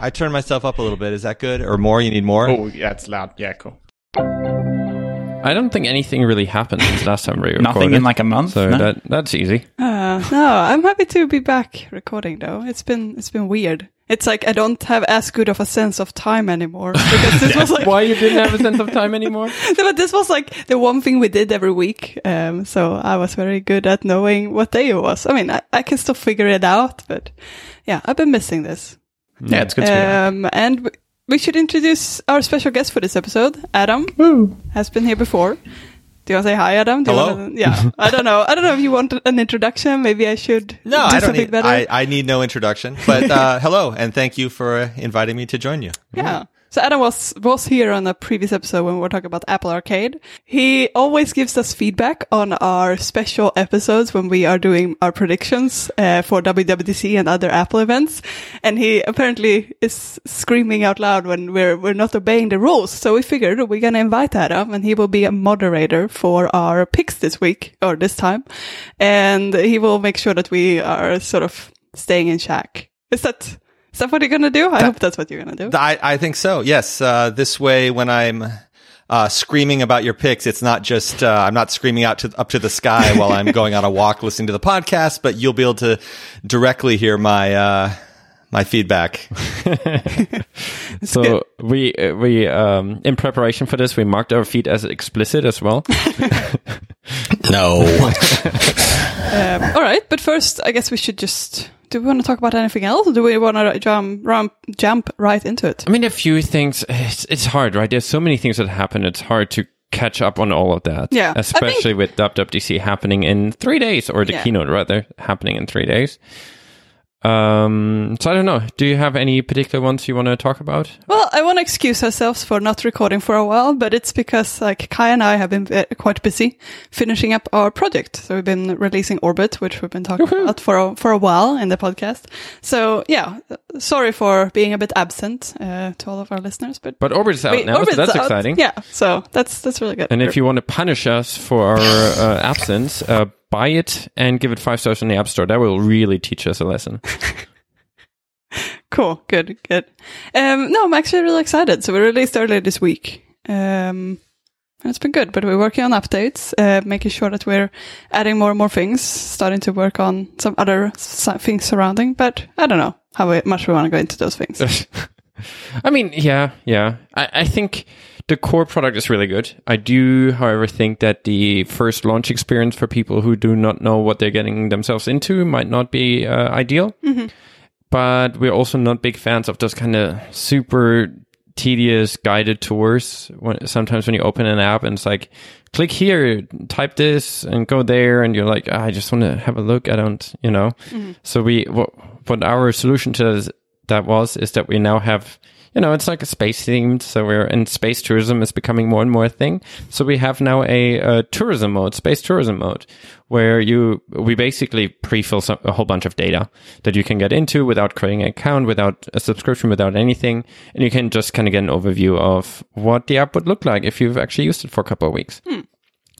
I turned myself up a little bit. Is that good or more? You need more? Oh, yeah, it's loud. Yeah, cool. I don't think anything really happened since last time we recorded. Nothing in like a month. so no? that that's easy. Uh, no, I'm happy to be back recording though. It's been it's been weird. It's like I don't have as good of a sense of time anymore because this was like Why you didn't have a sense of time anymore? but this was like the one thing we did every week. Um, so I was very good at knowing what day it was. I mean, I, I can still figure it out, but yeah, I've been missing this. Yeah, it's good to be back. Um, and we should introduce our special guest for this episode. Adam Who has been here before. Do you want to say hi, Adam? Do you Hello. Wanna, yeah, I don't know. I don't know if you want an introduction. Maybe I should. No, do I don't something need. better. I, I need no introduction. But uh, hello, and thank you for uh, inviting me to join you. Yeah. So Adam was was here on a previous episode when we were talking about Apple Arcade. He always gives us feedback on our special episodes when we are doing our predictions uh, for WWDC and other Apple events. And he apparently is screaming out loud when we're we're not obeying the rules. So we figured we're gonna invite Adam, and he will be a moderator for our picks this week or this time, and he will make sure that we are sort of staying in check. Is that? Is that what you're gonna do? I hope that's what you're gonna do. I, I think so. Yes. Uh, this way, when I'm uh, screaming about your picks, it's not just uh, I'm not screaming out to up to the sky while I'm going on a walk listening to the podcast, but you'll be able to directly hear my uh, my feedback. So we uh, we um in preparation for this we marked our feed as explicit as well. No. Um, all right, but first, I guess we should just. Do we want to talk about anything else, or do we want to jump, jump, jump right into it? I mean, a few things. It's, it's hard, right? There's so many things that happen. It's hard to catch up on all of that. Yeah, especially with WWDC happening in three days, or the Yeah. keynote rather happening in three days. Um, so I don't know. Do you have any particular ones you want to talk about? Well, I want to excuse ourselves for not recording for a while, but it's because like Kai and I have been uh, quite busy finishing up our project. So we've been releasing Orbit, which we've been talking about for a, for a while in the podcast. So yeah, sorry for being a bit absent uh, to all of our listeners, but. But Orbit's out we- now, so Orbit's that's out. exciting. Yeah, so that's that's really good. And if you want to punish us for our uh, absence, uh, buy it and give it five stars in the App Store. That will really teach us a lesson. Cool. Good. Good. Um, no, I'm actually really excited. So we released earlier this week. Um, and it's been good, but we're working on updates, uh, making sure that we're adding more and more things, starting to work on some other s- things surrounding, but I don't know how we- much we want to go into those things. I mean, yeah, yeah. I, I think the core product is really good. I do, however, think that the first launch experience for people who do not know what they're getting themselves into might not be uh, ideal. But we're also not big fans of those kind of super tedious guided tours. When, sometimes when you open an app and it's like, click here, type this, and go there, and you're like, "Ah, I just want to have a look. I don't, you know. So we, what, what our solution to that was is that we now have, you know, it's like a space themed. So we're in space tourism is becoming more and more a thing. So we have now a, uh tourism mode, space tourism mode, where you we basically pre-fill some, a whole bunch of data that you can get into without creating an account, without a subscription, without anything, and you can just kind of get an overview of what the app would look like if you've actually used it for a couple of weeks.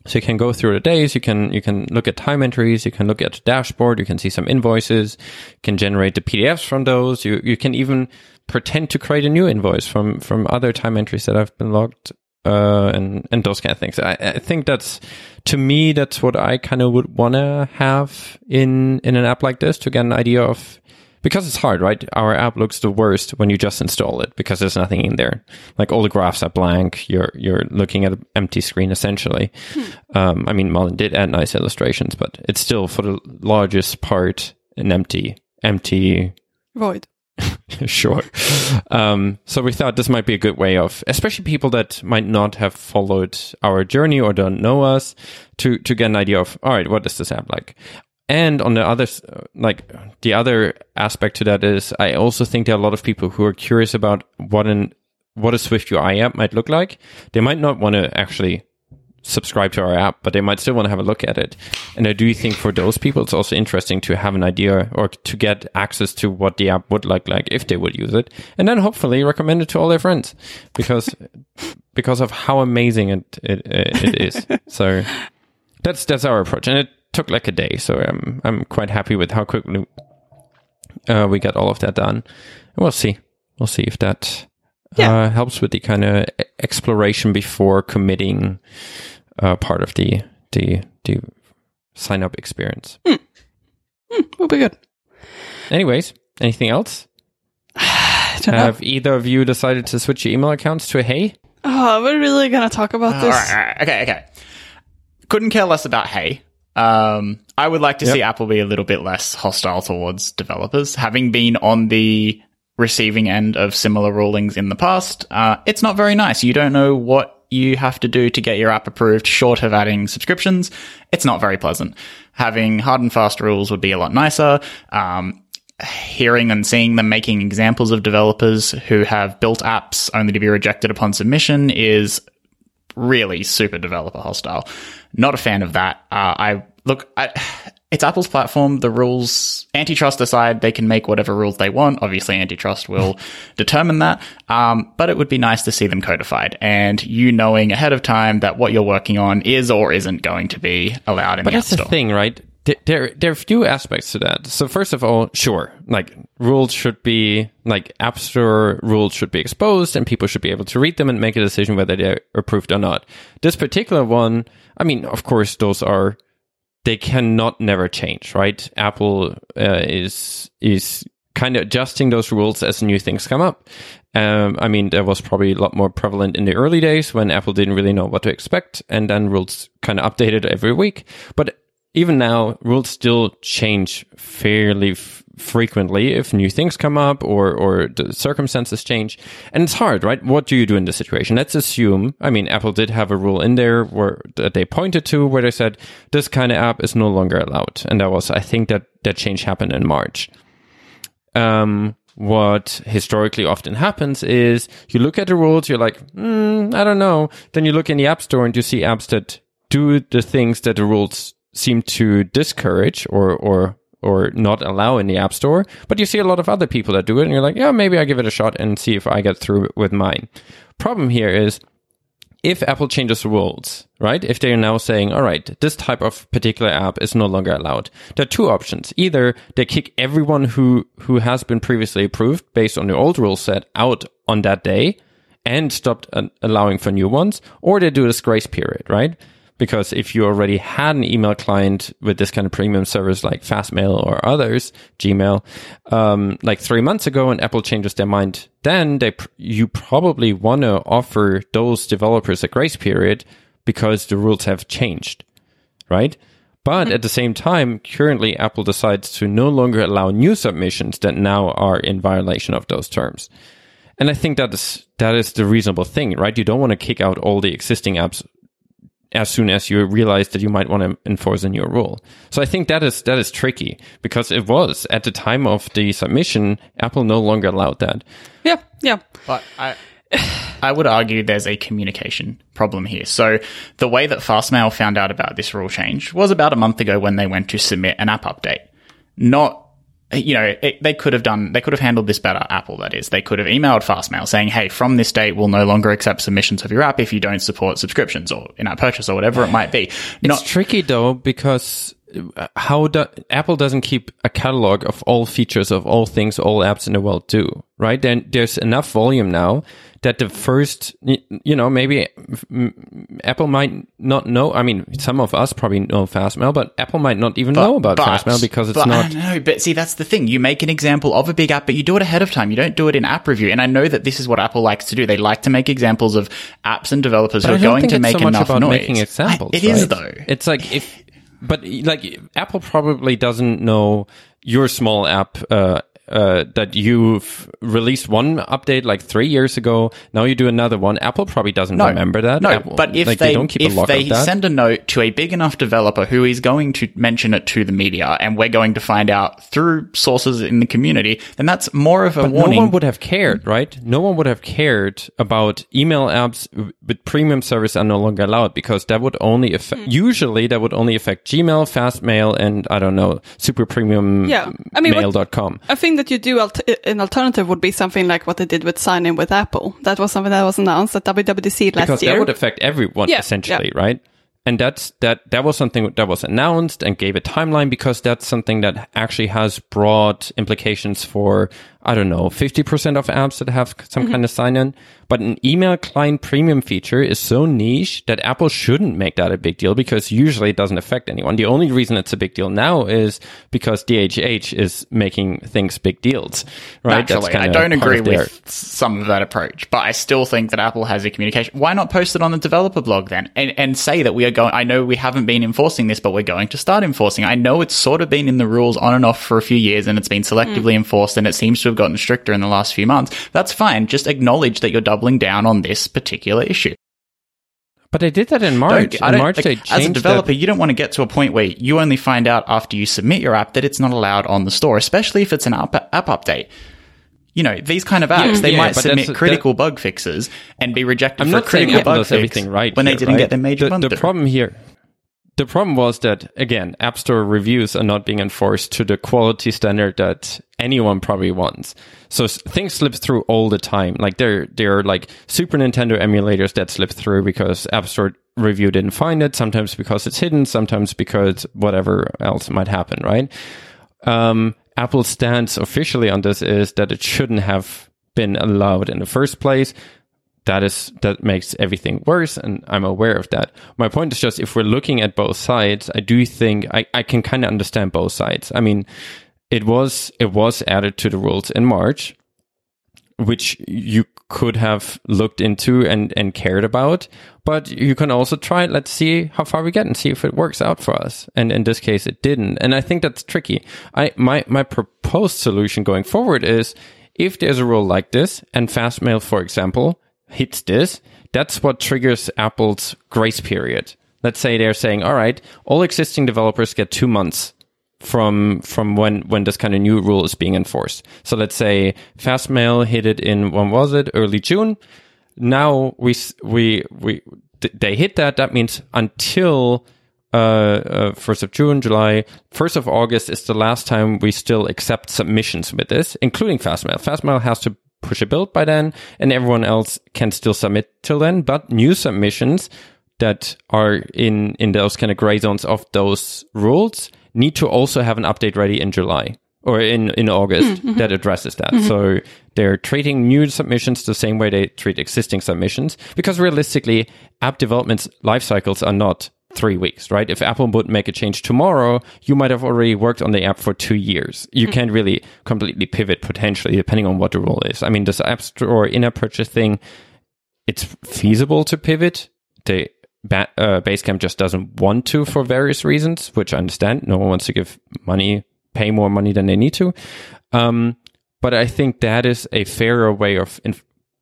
So you can go through the days, you can you can look at time entries, you can look at the dashboard, you can see some invoices, you can generate the PDFs from those, you you can even pretend to create a new invoice from from other time entries that I've been logged uh, and and those kind of things. I, I think that's to me that's what I kind of would want to have in in an app like this to get an idea of because it's hard, right? Our app looks the worst when you just install it because there's nothing in there. Like all the graphs are blank. You're you're looking at an empty screen essentially. Um, I mean, Malin did add nice illustrations, but it's still for the largest part an empty empty Void. sure. Um, so we thought this might be a good way of, especially people that might not have followed our journey or don't know us, to to get an idea of, all right, what is this app like? And on the other, like the other aspect to that is, I also think there are a lot of people who are curious about what an what a Swift UI app might look like. They might not want to actually subscribe to our app, but they might still want to have a look at it. And I do think for those people, it's also interesting to have an idea or to get access to what the app would look like if they would use it, and then hopefully recommend it to all their friends because because of how amazing it it, it is. so that's that's our approach, and it took like a day. So I'm I'm quite happy with how quickly uh, we got all of that done. And we'll see. we'll see if that Yeah. uh, helps with the kind of exploration before committing uh, part of the the the sign up experience. We'll be good. Anyways, anything else? I don't know. Have either of you decided to switch your email accounts to a Hey? Oh, we're really gonna talk about All this. right, all right, okay, okay. Couldn't care less about Hey. Um, I would like to see Apple be a little bit less hostile towards developers. Having been on the receiving end of similar rulings in the past, uh, it's not very nice. You don't know what you have to do to get your app approved short of adding subscriptions. It's not very pleasant. Having hard and fast rules would be a lot nicer. Um, hearing and seeing them making examples of developers who have built apps only to be rejected upon submission is really super developer hostile. Not a fan of that. Uh, I look, I, it's Apple's platform. The rules, antitrust aside, they can make whatever rules they want. Obviously, antitrust will determine that. Um, but it would be nice to see them codified and you knowing ahead of time that what you're working on is or isn't going to be allowed in But the App that's the thing, right? There, there are a few aspects to that. So first of all, sure, like rules should be like App Store rules should be exposed, and people should be able to read them and make a decision whether they're approved or not. This particular one, I mean, of course, those are they cannot never change, right? Apple uh, is is kind of adjusting those rules as new things come up. Um, I mean, that was probably a lot more prevalent in the early days when Apple didn't really know what to expect, and then rules kind of updated every week. But even now, rules still change fairly frequently if new things come up or or the circumstances change, and it's hard, right? What do you do in this situation? Let's assume, I mean, Apple did have a rule in there where that they pointed to where they said this kind of app is no longer allowed, and that was, I think, that that change happened in March um, what historically often happens is you look at the rules, you're like, mm, I don't know. Then you look in the App Store and you see apps that do the things that the rules seem to discourage or or or not allow in the App Store. But you see a lot of other people that do it, and you're like, yeah, maybe I give it a shot and see if I get through with mine. Problem here is if Apple changes the rules, right? If they're now saying, all right, this type of particular app is no longer allowed, there are two options. Either they kick everyone who, who has been previously approved based on the old rule set out on that day and stopped uh, allowing for new ones, or they do this grace period, right? Because if you already had an email client with this kind of premium service like Fastmail or others, Gmail, um, like three months ago, and Apple changes their mind, then they pr- you probably want to offer those developers a grace period because the rules have changed, right? But at the same time, currently Apple decides to no longer allow new submissions that now are in violation of those terms. And I think that is that is the reasonable thing, right? You don't want to kick out all the existing apps as soon as you realize that you might want to enforce a new rule. So I think that is that is tricky because it was at the time of the submission, Apple no longer allowed that. Yeah, yeah. But I, I would argue there's a communication problem here. So the way that Fastmail found out about this rule change was about a month ago when they went to submit an app update. Not, you know, it, they could have done, they could have handled this better. Apple, that is. They could have emailed Fastmail saying, "Hey, from this date, we'll no longer accept submissions of your app if you don't support subscriptions or in-app purchase or whatever it might be." It's Not, tricky though because uh, how do, Apple doesn't keep a catalog of all features of all things all apps in the world do, right? Then there's enough volume now that the first, you know, maybe Apple might not know. I mean, some of us probably know Fastmail, but Apple might not even know about Fastmail because it's but, not. No, but see, that's the thing. You make an example of a big app, but you do it ahead of time. You don't do it in app review. And I know that this is what Apple likes to do. They like to make examples of apps and developers But who are going to make so enough about noise. making examples. I- It is right? though. It's like if, but like Apple probably doesn't know your small app. Uh, uh, that you've released one update like three years ago. Now you do another one. Apple probably doesn't No, remember that. No, Apple, but if like, they, don't keep if a log they of that, send a note to a big enough developer who is going to mention it to the media, and we're going to find out through sources in the community, then that's more of a But warning. no one would have cared, right? No one would have cared about email apps with premium service are no longer allowed because that would only affect, usually that would only affect Gmail, Fastmail, and I don't know, super premium Yeah. I mean, what- mail.com. I think that you do alt- uh, an alternative would be something like what they did with sign in with Apple. That was something that was announced at WWDC last because year. that would affect everyone Yeah, essentially, right? And that's that that was something that was announced and gave a timeline because that's something that actually has broad implications for I don't know, 50% of apps that have some mm-hmm. kind of sign in. But an email client premium feature is so niche that Apple shouldn't make that a big deal because usually it doesn't affect anyone. The only reason it's a big deal now is because DHH is making things big deals, right? That's Actually, I don't agree of their- with some of that approach, but I still think that Apple has a communication. Why not post it on the developer blog then and, and say that we are going, I know we haven't been enforcing this, but we're going to start enforcing. I know it's sort of been in the rules on and off for a few years and it's been selectively mm. enforced and it seems to have gotten stricter in the last few months. That's fine. Just acknowledge that you're doubling down on this particular issue. But they did that in March. In March, like, as a developer, that. you don't want to get to a point where you only find out after you submit your app that it's not allowed on the store, especially if it's an app, app update. You know, these kind of apps, they yeah, might submit critical bug fixes and be rejected I'm for not saying critical Apple bug does everything right when they didn't right? get their major the, the problem here the problem was that again app store reviews are not being enforced to the quality standard that anyone probably wants. So things slip through all the time. Like there there are like super nintendo emulators that slip through because app store review didn't find it sometimes because it's hidden sometimes because whatever else might happen right? Um, Apple's stance officially on this is that it shouldn't have been allowed in the first place. That is that makes everything worse, and I'm aware of that. My point is just if we're looking at both sides, I do think I, I can kind of understand both sides. I mean, it was it was added to the rules in March, which you could have looked into and, and cared about. But you can also try, it. let's see how far we get and see if it works out for us. And in this case, it didn't. And I think that's tricky. I, my, my proposed solution going forward is if there's a rule like this and Fastmail, for example, hits this, that's what triggers Apple's grace period. Let's say they're saying, all right, all existing developers get two months from from when when this kind of new rule is being enforced. So let's say Fastmail hit it in when was it early June. Now we we we they hit that. That means until uh, first of June, July, first of August is the last time we still accept submissions with this, including Fastmail. Fastmail has to push a build by then, and everyone else can still submit till then. But new submissions that are in in those kind of gray zones of those rules need to also have an update ready in July or in in August mm-hmm. that addresses that. Mm-hmm. So they're treating new submissions the same way they treat existing submissions because realistically, app development life cycles are not three weeks, right? If Apple would make a change tomorrow, you might have already worked on the app for two years. You can't really completely pivot potentially depending on what the rule is. I mean, this app store in-app purchase thing, it's feasible to pivot. The ba- uh, Basecamp just doesn't want to for various reasons, which I understand. No one wants to give money, pay more money than they need to. Um, but I think that is a fairer way of in-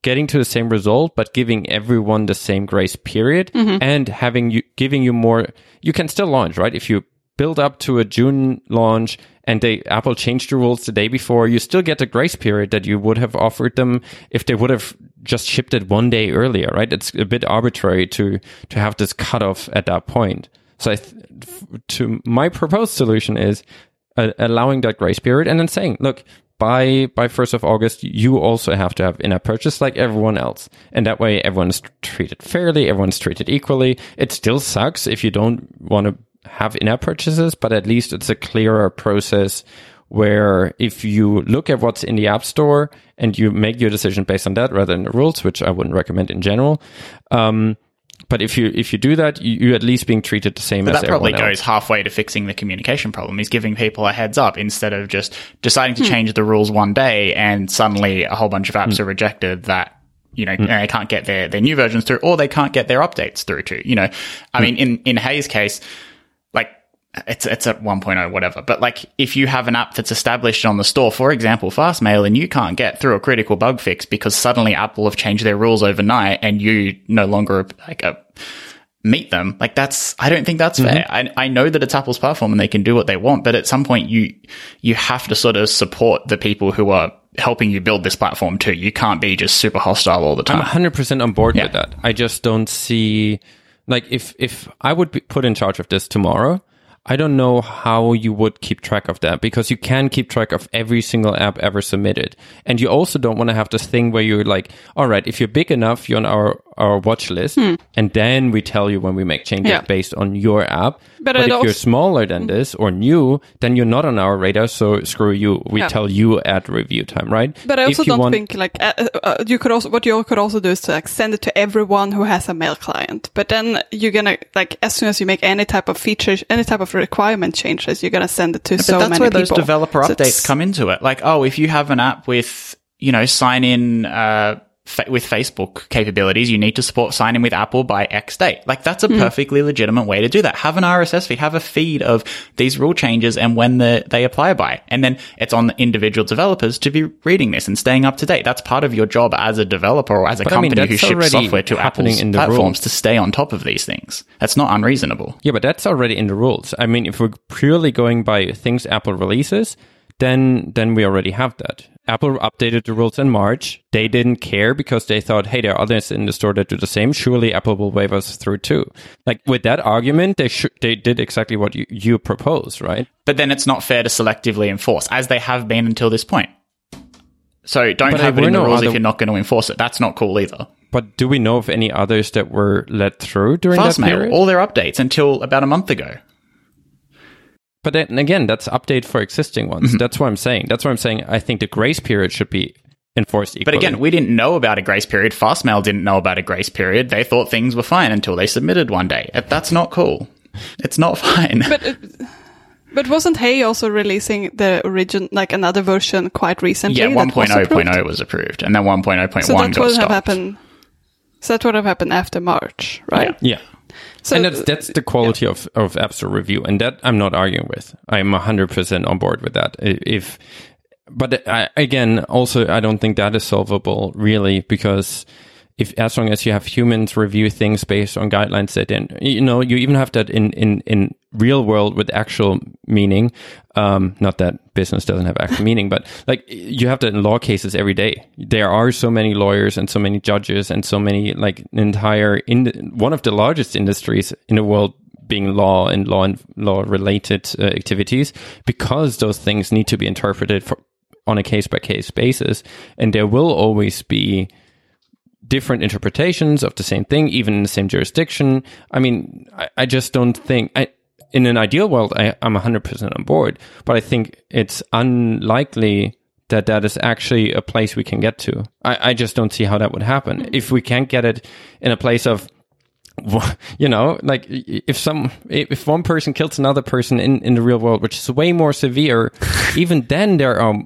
getting to the same result, but giving everyone the same grace period and having you giving you more. You can still launch, right? If you build up to a June launch and they Apple changed the rules the day before, you still get the grace period that you would have offered them if they would have just shipped it one day earlier, right? It's a bit arbitrary to to have this cutoff at that point. So I th- to my proposed solution is uh, allowing that grace period and then saying, look, by by first of August, you also have to have in-app purchase like everyone else, and that way everyone's treated fairly, everyone's treated equally. It still sucks if you don't want to have in-app purchases, but at least it's a clearer process where if you look at what's in the app store and you make your decision based on that rather than the rules, which I wouldn't recommend in general. Um, but if you if you do that, you, you're at least being treated the same But as that probably goes else. halfway to fixing the communication problem. Is giving people a heads up instead of just deciding to change the rules one day and suddenly a whole bunch of apps are rejected that you know Hmm. they can't get their their new versions through or they can't get their updates through to. You know, I Hmm. mean, in in Hey's case, it's it's at 1.0 whatever. But like if you have an app that's established on the store for example fastmail and you can't get through a critical bug fix because suddenly apple have changed their rules overnight and you no longer like a meet them like that's i don't think that's fair. Mm-hmm. I, I know that it's apple's platform and they can do what they want but at some point you you have to sort of support the people who are helping you build this platform too. You can't be just super hostile all the time. I'm 100% on board Yeah. with that. I just don't see like if if I would be put in charge of this tomorrow, I don't know how you would keep track of that because you can keep track of every single app ever submitted. And you also don't want to have this thing where you're like, all right, if you're big enough, you're on our, our watch list. And then we tell you when we make changes Hmm. Yeah. based on your app. But But, if also- you're smaller than this or new, then you're not on our radar. So screw you. We Yeah. tell you at review time, right? But I also don't want- think like uh, uh, uh, you could also what you could also do is to like send it to everyone who has a mail client. But then you're gonna like as soon as you make any type of feature, any type of requirement changes, you're gonna send it to But so that's many where those developer So updates come into it. Like, oh, if you have an app with, you know, sign in, uh, fa- with Facebook capabilities, you need to support sign in with Apple by X date. Like, that's a hmm. perfectly legitimate way to do that. Have an RSS feed, have a feed of these rule changes and when the, they apply by. And then it's on the individual developers to be reading this and staying up to date. That's part of your job as a developer or as a But I mean, company who ships software to Apple's platforms rules. to stay on top of these things. That's not unreasonable. Yeah, but that's already in the rules. I mean, if we're purely going by things Apple releases, then then we already have that. Apple updated the rules in March. They didn't care because they thought, hey, there are others in the store that do the same. Surely Apple will wave us through too. Like with that argument, they sh- they did exactly what you, you propose, right? but then it's not fair to selectively enforce, as they have been until this point. So don't But have it in the rules other- if you're not going to enforce it. That's not cool either. But do we know of any others that were let through during that Fastmail, period? all their updates until about a month ago. But then again, that's update for existing ones. Mm-hmm. That's what I'm saying. That's what I'm saying. I think the grace period should be enforced equally. But again, we didn't know about a grace period. Fastmail didn't know about a grace period. They thought things were fine until they submitted one day. That's not cool. It's not fine. But but wasn't Hey also releasing the origin like another version quite recently? yeah, that was approved? 1.0.0 was approved, and then 1.0.1 So that got would have happened. So that would have happened after March, right? yeah. So and that's that's the quality of of App Store review, and that I'm not arguing with. I'm hundred percent on board with that. If, but I, again, also I don't think that is solvable really because if as long as you have humans review things based on guidelines that then you know you even have that in in in real world with actual meaning. Um, not that business doesn't have actual meaning, but like you have that in law cases every day. There are so many lawyers and so many judges and so many like entire in one of the largest industries in the world being law and law and law related uh, activities because those things need to be interpreted for, on a case by case basis, and there will always be different interpretations of the same thing, even in the same jurisdiction. I mean, I, I just don't think I. In an ideal world, I, I'm 100% on board, but I think it's unlikely that that is actually a place we can get to. I, I just don't see how that would happen. Mm. If we can't get it in a place of you know, like if some if one person kills another person in in the real world, which is way more severe, even then there are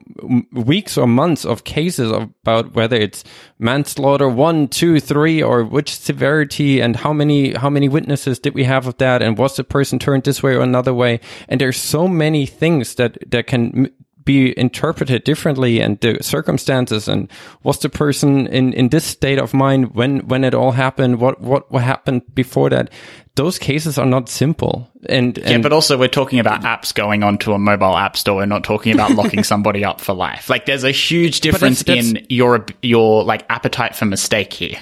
weeks or months of cases about whether it's manslaughter one, two, three, or which severity, and how many how many witnesses did we have of that, and was the person turned this way or another way, and there's so many things that that can. Be interpreted differently and the circumstances and was the person in, in this state of mind when, when it all happened? What, what, what happened before that? Those cases are not simple. And, Yeah, but also we're talking about apps going onto a mobile app store. We're not talking about locking somebody up for life. Like there's a huge difference that's- in your your like appetite for mistake here.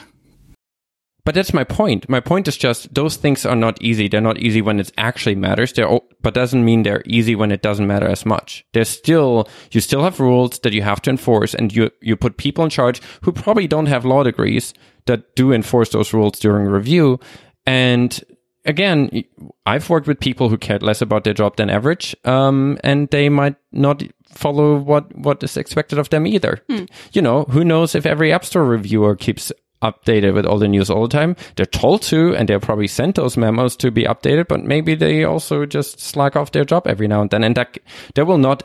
But that's my point. My point is just those things are not easy. They're not easy when it actually matters. They're, but doesn't mean they're easy when it doesn't matter as much. There's still, you still have rules that you have to enforce and you, you put people in charge who probably don't have law degrees that do enforce those rules during review. And again, I've worked with people who cared less about their job than average. Um, and they might not follow what, what is expected of them either. You know, who knows if every App Store reviewer keeps updated with all the news all the time. They're told to, and they're probably sent those memos to be updated, but maybe they also just slack off their job every now and then. And that, that will not,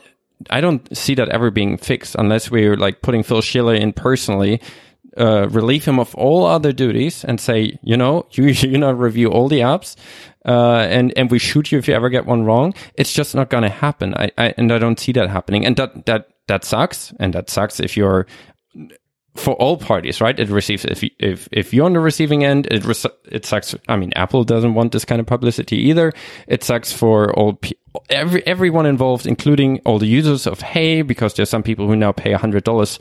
I don't see that ever being fixed unless we're like putting Phil Schiller in personally, uh, relieve him of all other duties and say, you know, you, you not review all the apps, uh, and, and we shoot you if you ever get one wrong. It's just not going to happen. I, I, and I don't see that happening. And that, that, that sucks. And that sucks if you're, for all parties, right? It receives if you, if if you're on the receiving end, it res- it sucks. I mean, Apple doesn't want this kind of publicity either. It sucks for all pe- every everyone involved, including all the users of Hey, because there's some people who now pay hundred dollars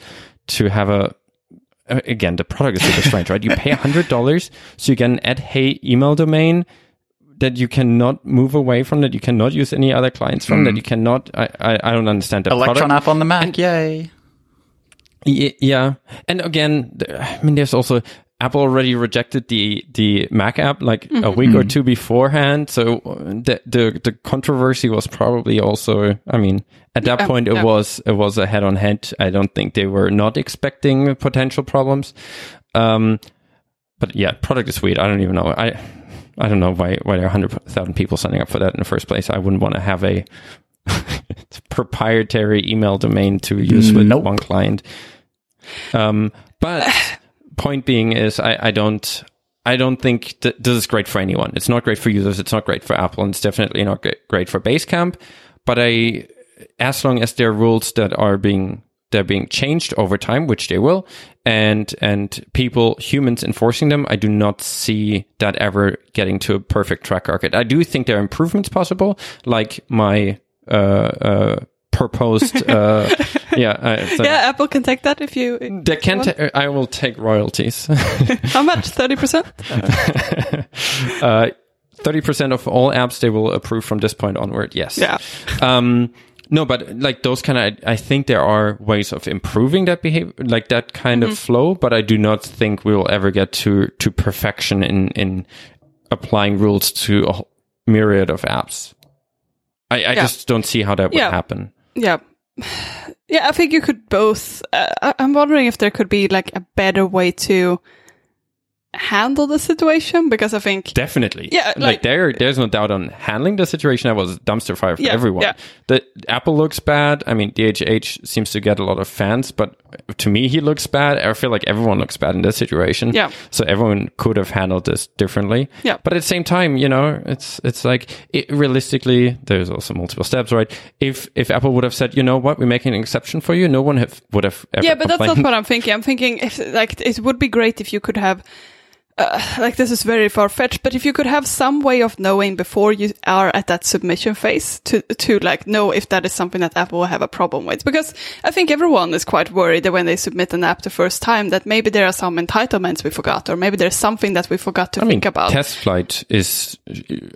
to have a. Uh, again, the product is super strange, right? You pay hundred dollars, so you get an at Hey email domain that you cannot move away from, that you cannot use any other clients from, that mm. you cannot. I, I, I don't understand the Electron product. app on the Mac, and, yay. Y- Yeah, and again, I mean, there's also Apple already rejected the the Mac app like a week or two beforehand, so the the the controversy was probably also. I mean, at that Yeah, point, it yeah. was it was a head on head. I don't think they were not expecting potential problems. Um, but yeah, product is sweet. I don't even know. I I don't know why why there are hundred thousand people signing up for that in the first place. I wouldn't want to have a proprietary email domain to use with Nope. one client. Um, but point being is, I, I don't. I don't think that this is great for anyone. It's not great for users. It's not great for Apple, and it's definitely not great- great for Basecamp. But I, as long as there are rules that are being they're being changed over time, which they will, and and people humans enforcing them, I do not see that ever getting to a perfect track record. I do think there are improvements possible, like my uh, uh, proposed, uh, yeah, uh, so Yeah, Apple can take that if you. They can. ta- I will take royalties. How much? Thirty percent. Uh, Thirty percent of all apps they will approve from this point onward. Yes. Yeah. Um, no, but like those kind of, I think there are ways of improving that behavior, like that kind Mm-hmm. of flow. But I do not think we will ever get to to perfection in in applying rules to a whole myriad of apps. I, I Yeah. just don't see how that would Yeah. happen. Yeah. Yeah, I think you could both. Uh, I'm wondering if there could be like a better way to handle the situation because I think Definitely. Yeah, like, like- there, there's no doubt on handling the situation. That was dumpster fire for Yeah, everyone. yeah. The Apple looks bad. I mean, DHH seems to get a lot of fans, but to me, he looks bad. I feel like everyone looks bad in this situation. Yeah. So everyone could have handled this differently. Yeah. But at the same time, you know, it's it's like it, realistically, there's also multiple steps, right? If if Apple would have said, you know what, we're making an exception for you, no one have, would have ever yeah, but that's not what I'm thinking. I'm thinking if like it would be great if you could have. Uh, like this is very far fetched, but if you could have some way of knowing before you are at that submission phase to to like know if that is something that Apple will have a problem with, because I think everyone is quite worried that when they submit an app the first time that maybe there are some entitlements we forgot, or maybe there's something that we forgot to I mean, think about. test flight is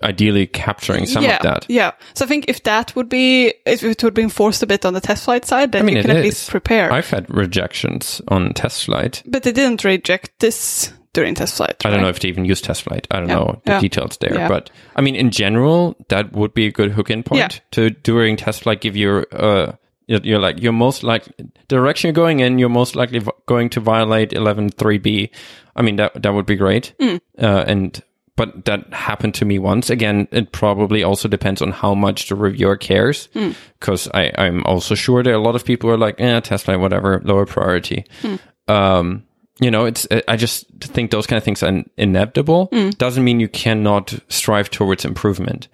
ideally capturing some yeah, of that. Yeah. So I think if that would be, if it would be enforced a bit on the test flight side, then I mean, you can at is. least prepare. I've had rejections on test flight. but they didn't reject this during test flight. I don't know if they even use test flight. I don't Yeah. know the Yeah. details there. Yeah. But I mean, in general, that would be a good hook in point to during test flight give you, uh, you're, like, you're most likely, direction you're going in, you're most likely going to violate 11.3b. I mean, that, that would be great. Mm. Uh, and, but that happened to me once. Again, it probably also depends on how much the reviewer cares. Mm. Cause I, I'm also sure there are a lot of people who are like, eh, test flight, whatever, lower priority. Mm. Um, you know, it's, I just think those kind of things are inevitable. Mm. Doesn't mean you cannot strive towards improvement.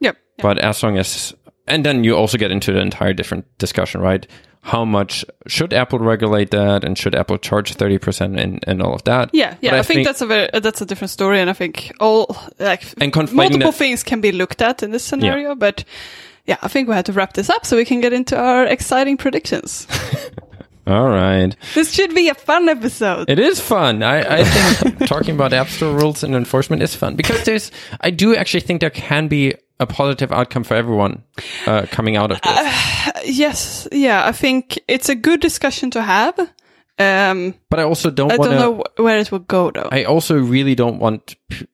Yep. But as long as, and then you also get into the entire different discussion, right? How much should Apple regulate that, and should Apple charge thirty percent and and all of that? Yeah, yeah. But I, think, that's a very uh, that's a different story, and I think all like And multiple that- things can be looked at in this scenario. But yeah, I think we have to wrap this up so we can get into our exciting predictions. all right. this should be a fun episode. It is fun. I, I think talking about App Store rules and enforcement is fun because there's. I do actually think there can be a positive outcome for everyone uh, coming out of this. yes, yeah. I think it's a good discussion to have. Um, but I also don't I want don't know where it will go though. I also really don't want. p-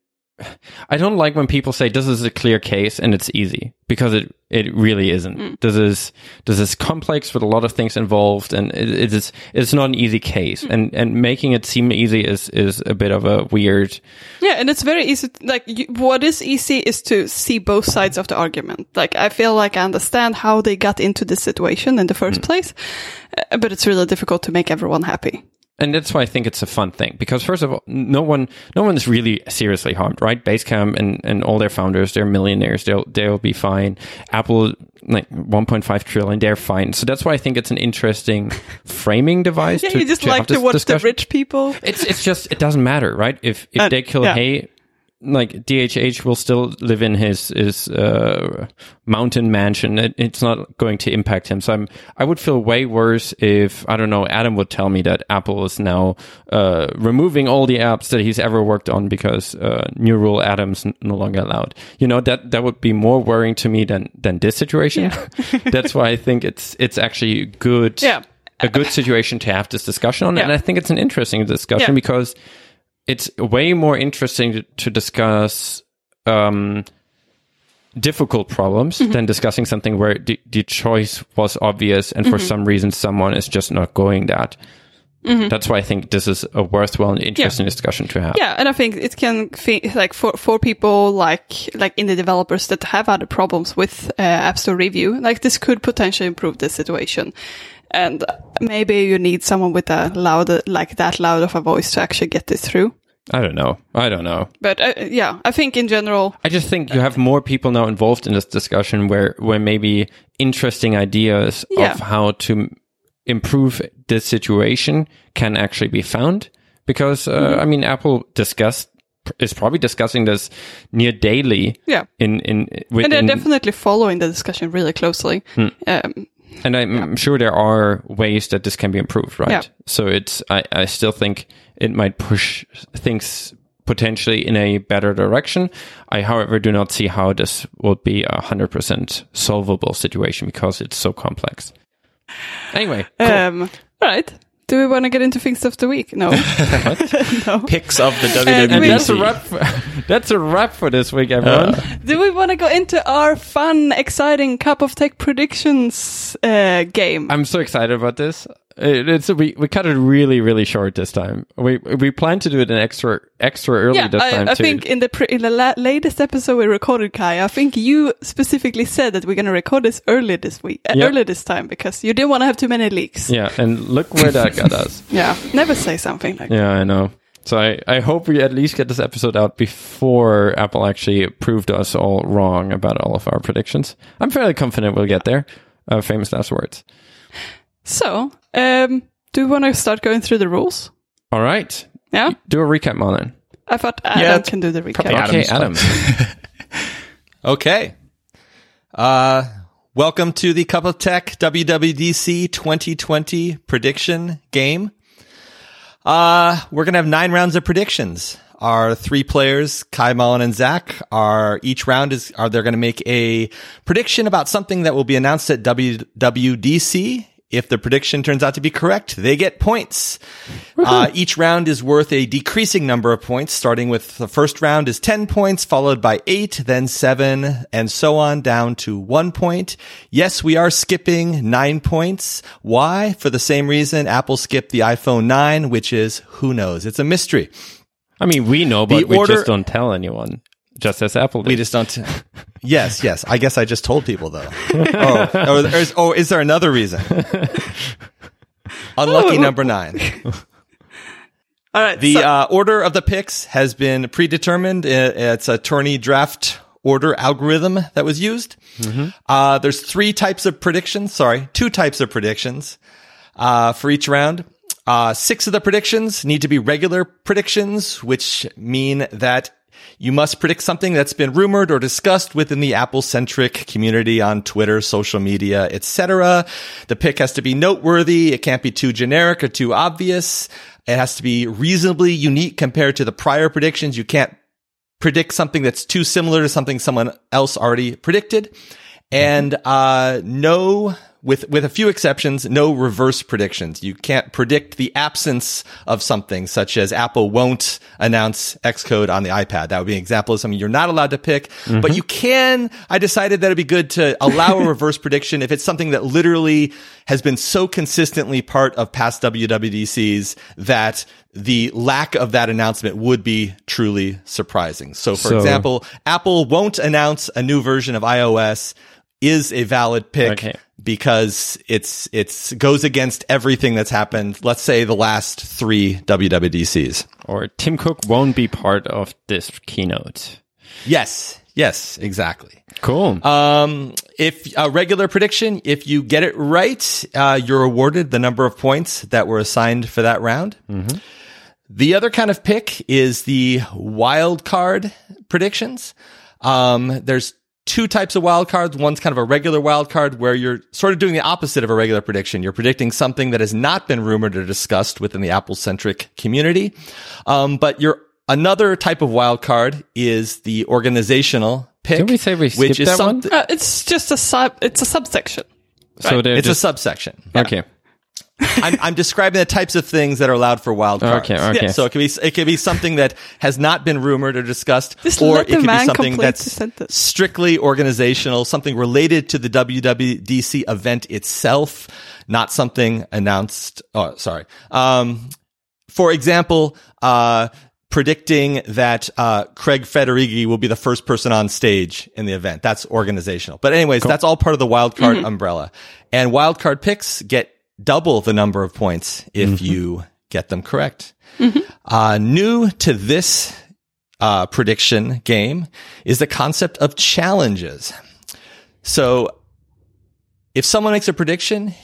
I don't like when people say this is a clear case and it's easy because it it really isn't. Mm. This is this is complex with a lot of things involved and it, it is it's not an easy case mm. and and making it seem easy is is a bit of a weird. Yeah, and it's very easy. Like, you, what is easy is to see both sides of the argument. Like, I feel like I understand how they got into this situation in the first mm. place, uh, but it's really difficult to make everyone happy. And that's why I think it's a fun thing because first of all, no one, no one is really seriously harmed, right? Basecamp and, and all their founders, they're millionaires. They'll, they'll be fine. Apple, like 1.5 trillion, they're fine. So that's why I think it's an interesting framing device. Yeah, to, you just to like to watch discussion. the rich people. It's, it's just, it doesn't matter, right? If, if Uh, they kill yeah. Hey, like DHH will still live in his his uh, mountain mansion. It, it's not going to impact him. So I'm I would feel way worse if I don't know Adam would tell me that Apple is now uh, removing all the apps that he's ever worked on because uh, new rule Adam's no longer allowed. You know that that would be more worrying to me than than this situation. That's why I think it's it's actually good. Yeah. A good situation to have this discussion on, Yeah. and I think it's an interesting discussion Yeah. because it's way more interesting to, to discuss um, difficult problems Mm-hmm. than discussing something where the, the choice was obvious and for Mm-hmm. some reason someone is just not going that. That's why I think this is a worthwhile and interesting discussion to have. Yeah, and I think it can fe- like for for people like like in the developers that have other problems with uh, App Store review, like this could potentially improve the situation. And maybe you need someone with a loud, like that loud of a voice to actually get this through. I don't know. I don't know. But uh, yeah, I think in general, I just think you have more people now involved in this discussion where where maybe interesting ideas Yeah. of how to improve this situation can actually be found because uh, Mm-hmm. I mean Apple discussed is probably discussing this near daily yeah, in in and they're definitely following the discussion really closely. Um, and I'm sure there are ways that this can be improved, right? Yeah. So it's I, I still think it might push things potentially in a better direction. I, however, do not see how this would be a hundred percent solvable situation because it's so complex. Anyway, cool. um, all right. Do we want to get into things of the week? No. no. Picks of the And and that's a wrap. For, that's a wrap for this week, everyone. Do we want to go into our fun, exciting Cup of Tech predictions uh, game? I'm so excited about this. It, it's we we cut it really really short this time. We we plan to do it an extra extra early yeah, this I, time I too. think in the pre- in the la- latest episode we recorded, Kai, I think you specifically said that we're going to record this early this week, uh, early this time, because you didn't want to have too many leaks. yeah, and look where that got us. Yeah, never say something like Yeah, I know. So I, I hope we at least get this episode out before Apple actually proved us all wrong about all of our predictions. I'm fairly confident we'll get there. Uh, famous last words. So, um, do you want to start going through the rules? All right. Yeah, Do a recap, Malin. I thought Adam Yeah, can do the recap. probably Okay, Adam. Okay. Uh, welcome to the Cup of Tech WWDC 2020 prediction game. Uh, we're going to have nine rounds of predictions. Our three players, Kai, Malin, and Zach, are each round is, are they're going to make a prediction about something that will be announced at WWDC. If the prediction turns out to be correct, they get points. Uh, each round is worth a decreasing number of points, starting with the first round is 10 points, followed by 8, then 7, and so on down to 1 point. Yes, we are skipping 9 points. Why? For the same reason Apple skipped the iPhone 9, which is who knows? It's a mystery. I mean, we know, but The we order- just don't tell anyone. Just as Apple did. We just don't. yes, yes. I guess I just told people though. oh, or, or is, oh, is there another reason? Unlucky number nine. All right, The so- uh, order of the picks has been predetermined. It's a tourney draft order algorithm that was used. Uh, there's three types of predictions. Sorry, two types of predictions uh, for each round. Uh, six of the predictions need to be regular predictions, which mean that you must predict something that's been rumored or discussed within the Apple-centric community on Twitter, social media, etc. The pick has to be noteworthy. It can't be too generic or too obvious. It has to be reasonably unique compared to the prior predictions. You can't predict something that's too similar to something someone else already predicted. And uh, no, with with a few exceptions, no reverse predictions. You can't predict the absence of something, such as Apple won't announce Xcode on the iPad. That would be an example of something you're not allowed to pick. But mm-hmm. you can. I decided that it'd be good to allow a reverse prediction if it's something that literally has been so consistently part of past WWDCs that the lack of that announcement would be truly surprising. So, for So- example, Apple won't announce a new version of iOS is a valid pick Okay. because it's it's goes against everything that's happened. Let's say the last three WWDCs. or Tim Cook won't be part of this keynote. Yes, yes, exactly. Cool. Um, if a regular prediction, if you get it right, uh, you're awarded the number of points that were assigned for that round. The other kind of pick is the wild card predictions. Um, there's two types of wild cards. One's kind of a regular wild card where you're sort of doing the opposite of a regular prediction. You're predicting something that has not been rumored or discussed within the Apple centric community. Um, but you're another type of wild card is the organizational pick. Did we say we which skipped is that one? Uh, it's just a sub. It's a subsection. So they're It's just, a subsection. okay. I'm, I'm describing the types of things that are allowed for wild cards. Okay, okay. So it could be it could be something that has not been rumored or discussed, Just or it the could be something that's the strictly organizational, something related to the WWDC event itself, not something announced. Oh, sorry. Um, for example, uh, predicting that uh, Craig Federighi will be the first person on stage in the event. That's organizational. But anyways, that's all part of the wild card umbrella. And wild card picks get double the number of points if you get them correct. Uh, new to this uh, prediction game is the concept of challenges. So if someone makes a prediction,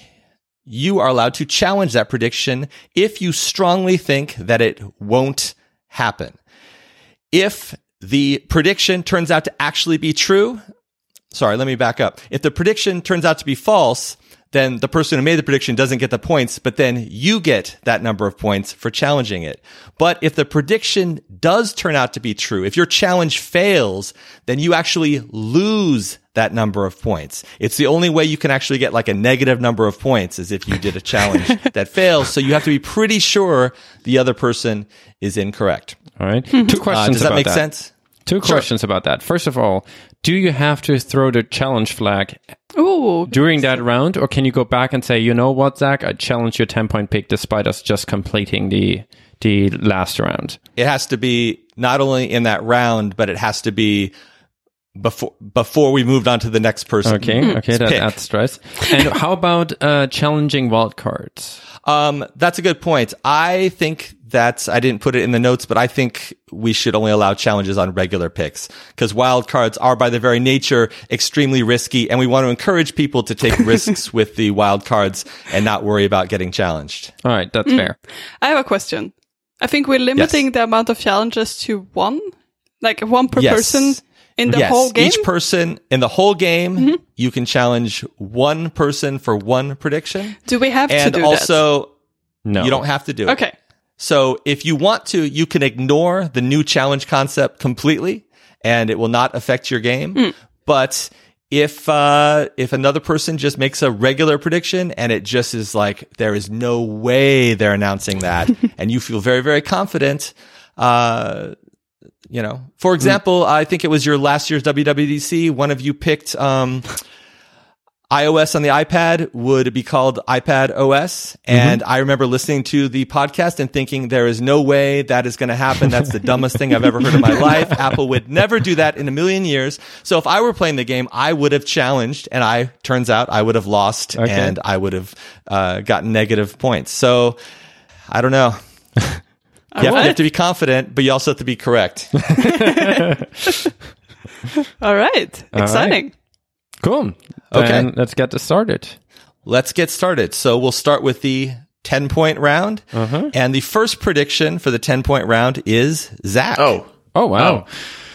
you are allowed to challenge that prediction if you strongly think that it won't happen. If the prediction turns out to actually be true, sorry, let me back up. If the prediction turns out to be false, then the person who made the prediction doesn't get the points, but then you get that number of points for challenging it. But if the prediction does turn out to be true, if your challenge fails, then you actually lose that number of points. It's the only way you can actually get like a negative number of points is if you did a challenge that fails. So you have to be pretty sure the other person is incorrect. All right. Two Uh, questions does that about make that. sense? Two questions about that. First of all, do you have to throw the challenge flag Ooh, during that round, or can you go back and say, you know what, Zach, I challenge your ten point pick despite us just completing the the last round? it has to be not only in that round, but it has to be before before we moved on to the next person. Okay, okay, that pick. adds stress. And how about uh, challenging wild cards? Um, that's a good point. I think that's I didn't put it in the notes, but I think we should only allow challenges on regular picks because wild cards are by their very nature extremely risky, and we want to encourage people to take risks with the wild cards and not worry about getting challenged. All right, that's mm. fair. I have a question. I think we're limiting the amount of challenges to one, like one per Yes. person in the yes, whole game. each person in the whole game, mm-hmm. you can challenge one person for one prediction, do we have to and do also No, you don't have to do that? it. Okay. So if you want to, you can ignore the new challenge concept completely and it will not affect your game. But if, uh, if another person just makes a regular prediction and it just is like, there is no way they're announcing that and you feel very, very confident, uh, you know, for example, I think it was your last year's WWDC. One of you picked, um, iOS on the iPad would be called iPad OS. And I remember listening to the podcast and thinking there is no way that is going to happen. That's the dumbest thing I've ever heard in my life. Apple would never do that in a million years. So if I were playing the game, I would have challenged and I turns out I would have lost Okay. and I would have uh, gotten negative points. So I don't know. You have, you have to be confident, but you also have to be correct. All right. Exciting. Cool. Okay. Then let's get this started. Let's get started. So we'll start with the 10 point round. Uh-huh. And the first prediction for the 10 point round is Zach. Oh. Oh wow!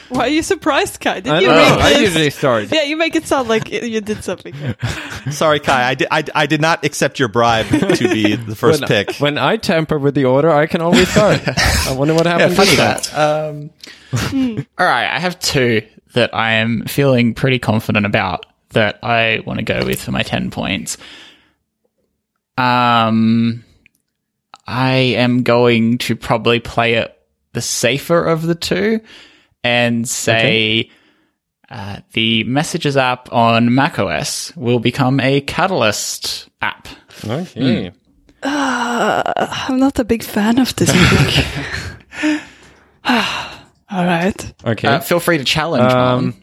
Why are you surprised, Kai? Did I you don't make know. I usually start. Yeah, you make it sound like you did something. sorry, Kai. I did, I, I did not accept your bribe to be the first when, pick. when I tamper with the order, I can always start. I wonder what happens. Funny this time. that. Um, all right, I have two that I am feeling pretty confident about that I want to go with for my 10 points. Um, I am going to probably play it the safer of the two and say uh, the Messages app on macOS will become a Catalyst app. Okay. I'm not a big fan of this pick. All right. Okay. Uh, feel free to challenge Um, Mom.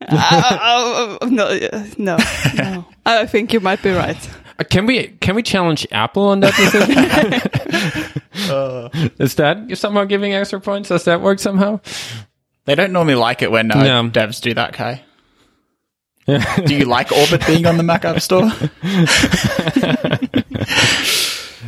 Uh, uh, no, uh, no, no. I think you might be right. Uh, Can we can we challenge Apple on that decision? Is that somehow giving extra points? Does that work somehow? They don't normally like it when uh, No. devs do that, Kai. Do you like Orbit being on the Mac App Store?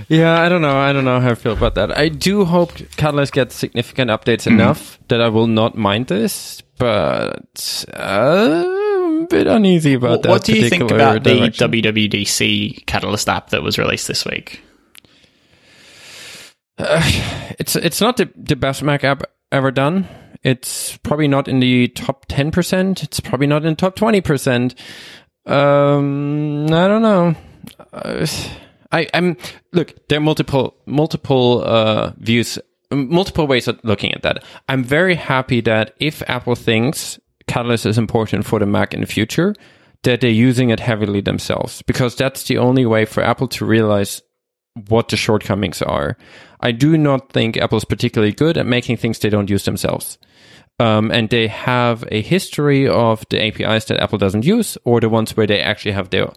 Yeah, I don't know. I don't know how I feel about that. I do hope Catalyst gets significant updates Mm-hmm. enough that I will not mind this, but uh, I'm a bit uneasy about that. what do you think about the direction. WWDC Catalyst app that was released this week? It's it's not the, the best Mac app ever done. It's probably not in the top ten percent. It's probably not in the top twenty percent. Um, I don't know. Uh, I, I'm look. There are multiple multiple uh, views, multiple ways of looking at that. I'm very happy that if Apple thinks Catalyst is important for the Mac in the future, that they're using it heavily themselves, because that's the only way for Apple to realize what the shortcomings are. I do not think Apple's particularly good at making things they don't use themselves. Um, and they have a history of the APIs that Apple doesn't use, or the ones where they actually have their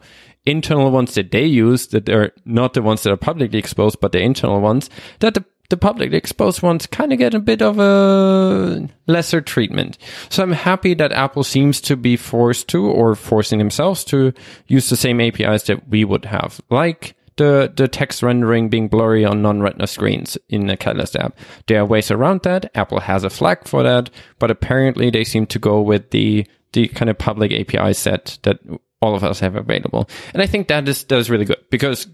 internal ones that they use, that they're not the ones that are publicly exposed, but the internal ones, that the, the publicly exposed ones kind of get a bit of a lesser treatment. So I'm happy that Apple seems to be forced to, or forcing themselves to, use the same APIs that we would have, like the, the text rendering being blurry on non-retina screens in the Catalyst app. There are ways around that. Apple has a flag for that, but apparently they seem to go with the, the kind of public API set that all of us have available. And I think that is, that is really good because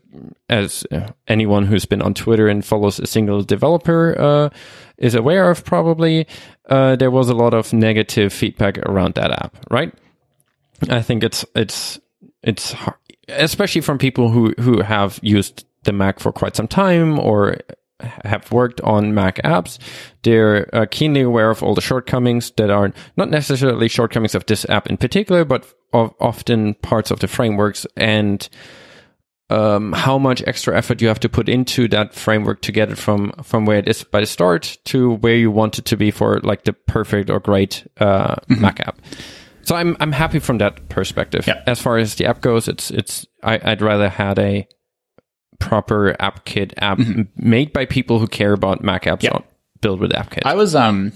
as uh, anyone who's been on Twitter and follows a single developer, uh, is aware of probably, uh, there was a lot of negative feedback around that app, right? I think it's, it's, it's hard, especially from people who who have used the Mac for quite some time or have worked on Mac apps, they're uh, keenly aware of all the shortcomings that are not necessarily shortcomings of this app in particular, but of often parts of the frameworks and um, how much extra effort you have to put into that framework to get it from from where it is by the start to where you want it to be for like the perfect or great uh, Mac app. So I'm I'm happy from that perspective. Yeah. As far as the app goes, it's it's I, I'd rather had a proper AppKit app m- made by people who care about Mac apps, Yeah. not built with AppKit. I was um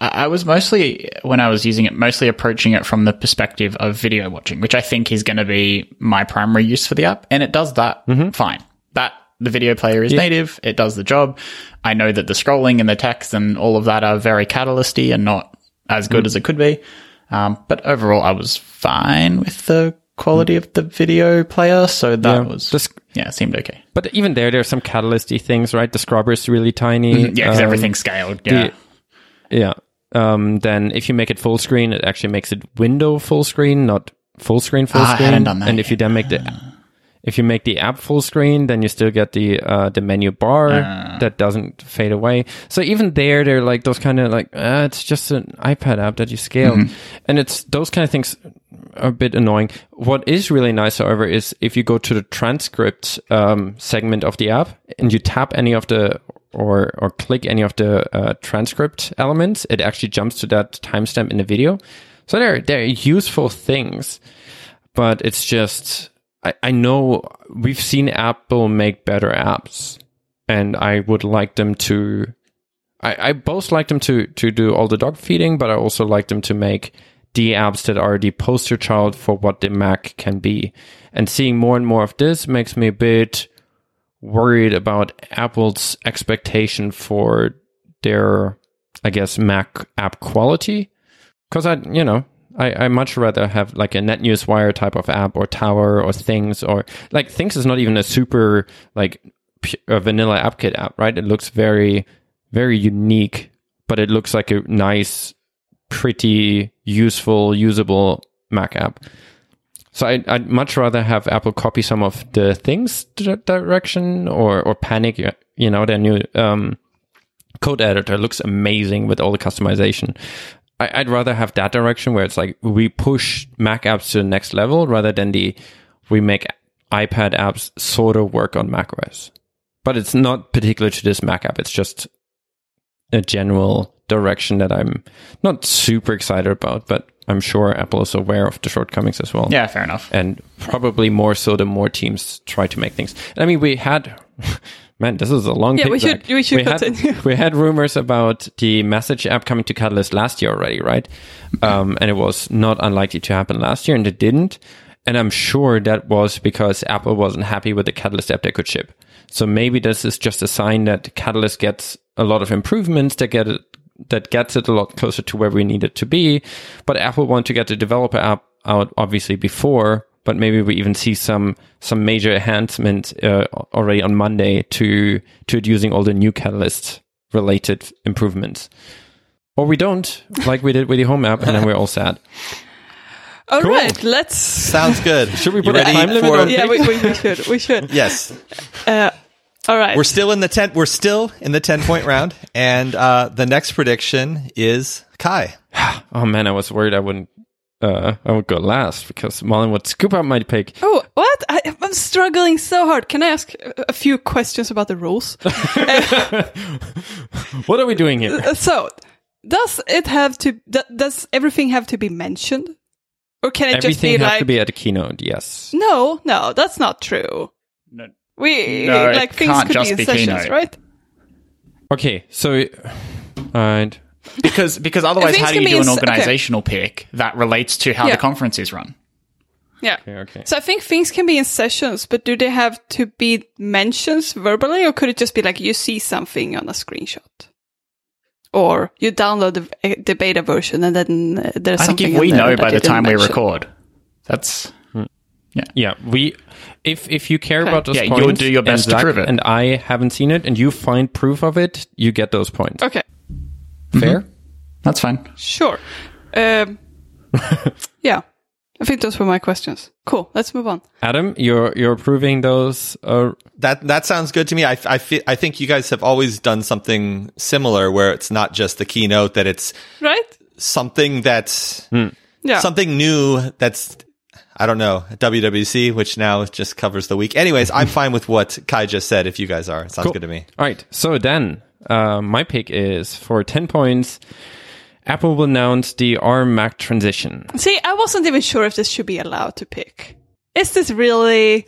I was mostly when I was using it mostly approaching it from the perspective of video watching, which I think is going to be my primary use for the app and it does that fine. That the video player is native, it does the job. I know that the scrolling and the text and all of that are very catalysty and not as good as it could be. Um, but overall I was fine with the quality of the video player, so that Yeah. was The sc- yeah, it seemed okay. but even there, there are some catalysty things, right? The scrubber is really tiny. Yeah, because Um, everything's scaled. Yeah. Yeah. Um, then if you make it full screen, it actually makes it window full screen, not full screen full Ah, screen. hadn't done that and if you then make the if you make the app full screen, then you still get the uh, the menu bar Ah. that doesn't fade away. So even there, they're like those kind of like uh, it's just an iPad app that you scale, Mm-hmm. and it's those kind of things are a bit annoying. What is really nice, however, is if you go to the transcript um, segment of the app and you tap any of the or or click any of the uh, transcript elements, it actually jumps to that timestamp in the video. So they're they're useful things, but it's just I, I know we've seen Apple make better apps, and I would like them to. I, I both like them to to do all the dog feeding, but I also like them to make the apps that are the poster child for what the Mac can be. And seeing more and more of this makes me a bit worried about Apple's expectation for their, I guess, Mac app quality. Because I, you know, I, I much rather have like a NetNewsWire type of app or Tower or Things or like Things is not even a super like p- a vanilla AppKit app, right? It looks very, very unique, but it looks like a nice, pretty, useful, usable Mac app. So I'd, I'd much rather have Apple copy some of the things direction or or Panic. You know, their new um, code editor looks amazing with all the customization. I, I'd rather have that direction where it's like we push Mac apps to the next level rather than the we make iPad apps sort of work on macOS. But it's not particular to this Mac app. It's just a general direction that I'm not super excited about, but I'm sure Apple is aware of the shortcomings as well. Yeah, fair enough. And probably more so the more teams try to make things. I mean, we had, man, this is a long Yeah, we should- we should had, continue. we had rumors about the message app coming to Catalyst last year already, right? Um, and it was not unlikely to happen last year and it didn't. And I'm sure that was because Apple wasn't happy with the Catalyst app they could ship. So maybe this is just a sign that Catalyst gets a lot of improvements that get it that gets it a lot closer to where we need it to be. But Apple want to get the developer app out obviously before, but maybe we even see some some major enhancements uh, already on Monday to to it using all the new Catalyst related improvements. Or we don't, like we did with the home app, and then we're all sad. All Cool. right, let's. Sounds good. Should we put a time limit for- on- Yeah, we, we, we should. We should. Yes. Uh, all right. We're still in the ten. We're still in the ten point round, and uh, the next prediction is Kai. Oh man, I was worried I wouldn't. Uh, I would go last because Malin would scoop out my pick. Oh, what? I, I'm struggling so hard. Can I ask a a few questions about the rules? What are we doing here? So, does it have to? Does everything have to be mentioned, or can it just Everything be has like? to be at a keynote. Yes. no, no, that's not true. No. We No, like things can't could just be in be sessions, keynote. right? Okay, so, and Because because otherwise, how do you do an in s- okay. organizational pick that relates to how Yeah. the conference is run? Yeah. Okay, okay. So I think things can be in sessions, but do they have to be mentions verbally, or could it just be like you see something on a screenshot, or you download the, uh, the beta version and then uh, there's I think something if we know by the time didn't we record, that's Yeah, yeah. we. If if you care Okay. about those Yeah, you'll do your best to prove it. and I haven't seen it, and you find proof of it, you get those points. Okay, Fair. that's fine. sure. Um, yeah, I think those were my questions. Cool. Let's move on. Adam, you're you're approving those. Uh, That that sounds good to me. I I, feel, I think you guys have always done something similar, where it's not just the keynote, that it's Right? something that's Yeah. something new. That's I don't know WWC, which now just covers the week. Anyways, I'm fine with what Kai just said. If you guys are, it sounds Cool. good to me. all right. So then, uh, my pick is for ten points. Apple will announce the ARM Mac transition. See, I wasn't even sure if this should be allowed to pick. Is this really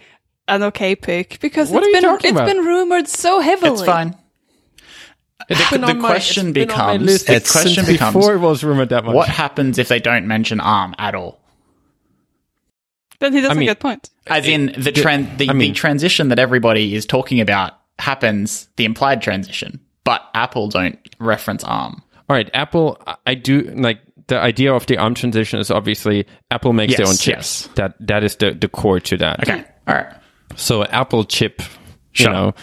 an okay pick? Because What it's are you been talking it's about? been rumored so heavily. It's fine. It's the my- question it's been my becomes- list the since question becomes, before it was rumored that much. What happens if they don't mention ARM at all? Then he doesn't I mean- get points. As in the tran- the, I mean- the transition that everybody is talking about happens, the implied transition, but Apple don't reference ARM. All right, Apple. I- I do like the idea of the ARM transition is obviously Apple makes their own chips. yes. That that is the the core to that. Okay, all right. So Apple chip, you Sure. know,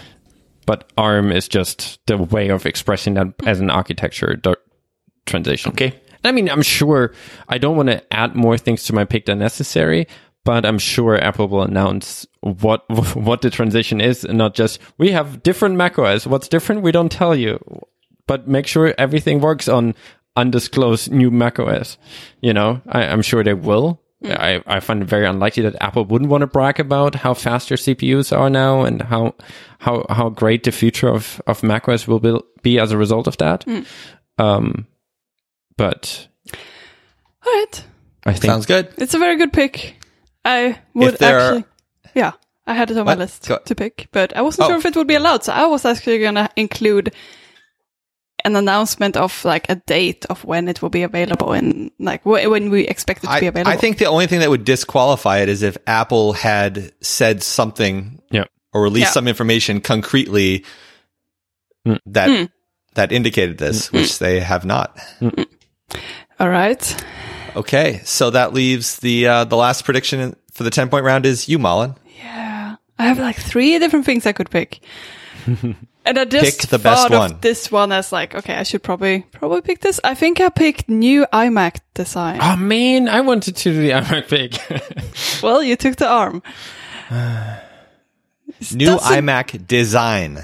but ARM is just the way of expressing that as an architecture do- transition. Okay. I mean, I'm sure I don't want to add more things to my pick than necessary, but I'm sure Apple will announce what what the transition is, and not just we have different macOS. What's different? We don't tell you, but make sure everything works on undisclosed new macOS. You know, I, I'm sure they will. I, I find it very unlikely that Apple wouldn't want to brag about how fast their CPUs are now and how how how great the future of of macOS will be, be as a result of that. Um, but All right. I think Sounds good. It's a very good pick. I would there are- actually. Yeah, I had it on What? my list Go- to pick, but I wasn't Oh. sure if it would be allowed. So I was actually going to include an announcement of like a date of when it will be available and like wh- when we expect it to be available. I think the only thing that would disqualify it is if Apple had said something yeah. or released Yeah. some information concretely Mm. that Hmm. that indicated this, which they have not. All right. Okay, so that leaves the uh, the last prediction for the ten point round is you, Malin. Yeah, I have like three different things I could pick. And I just Pick the best thought one. of this one as like, okay, I should probably probably pick this. I think I picked new iMac design. Oh man, I wanted to do the iMac pick. Well, you took the arm. New Doesn't- iMac design.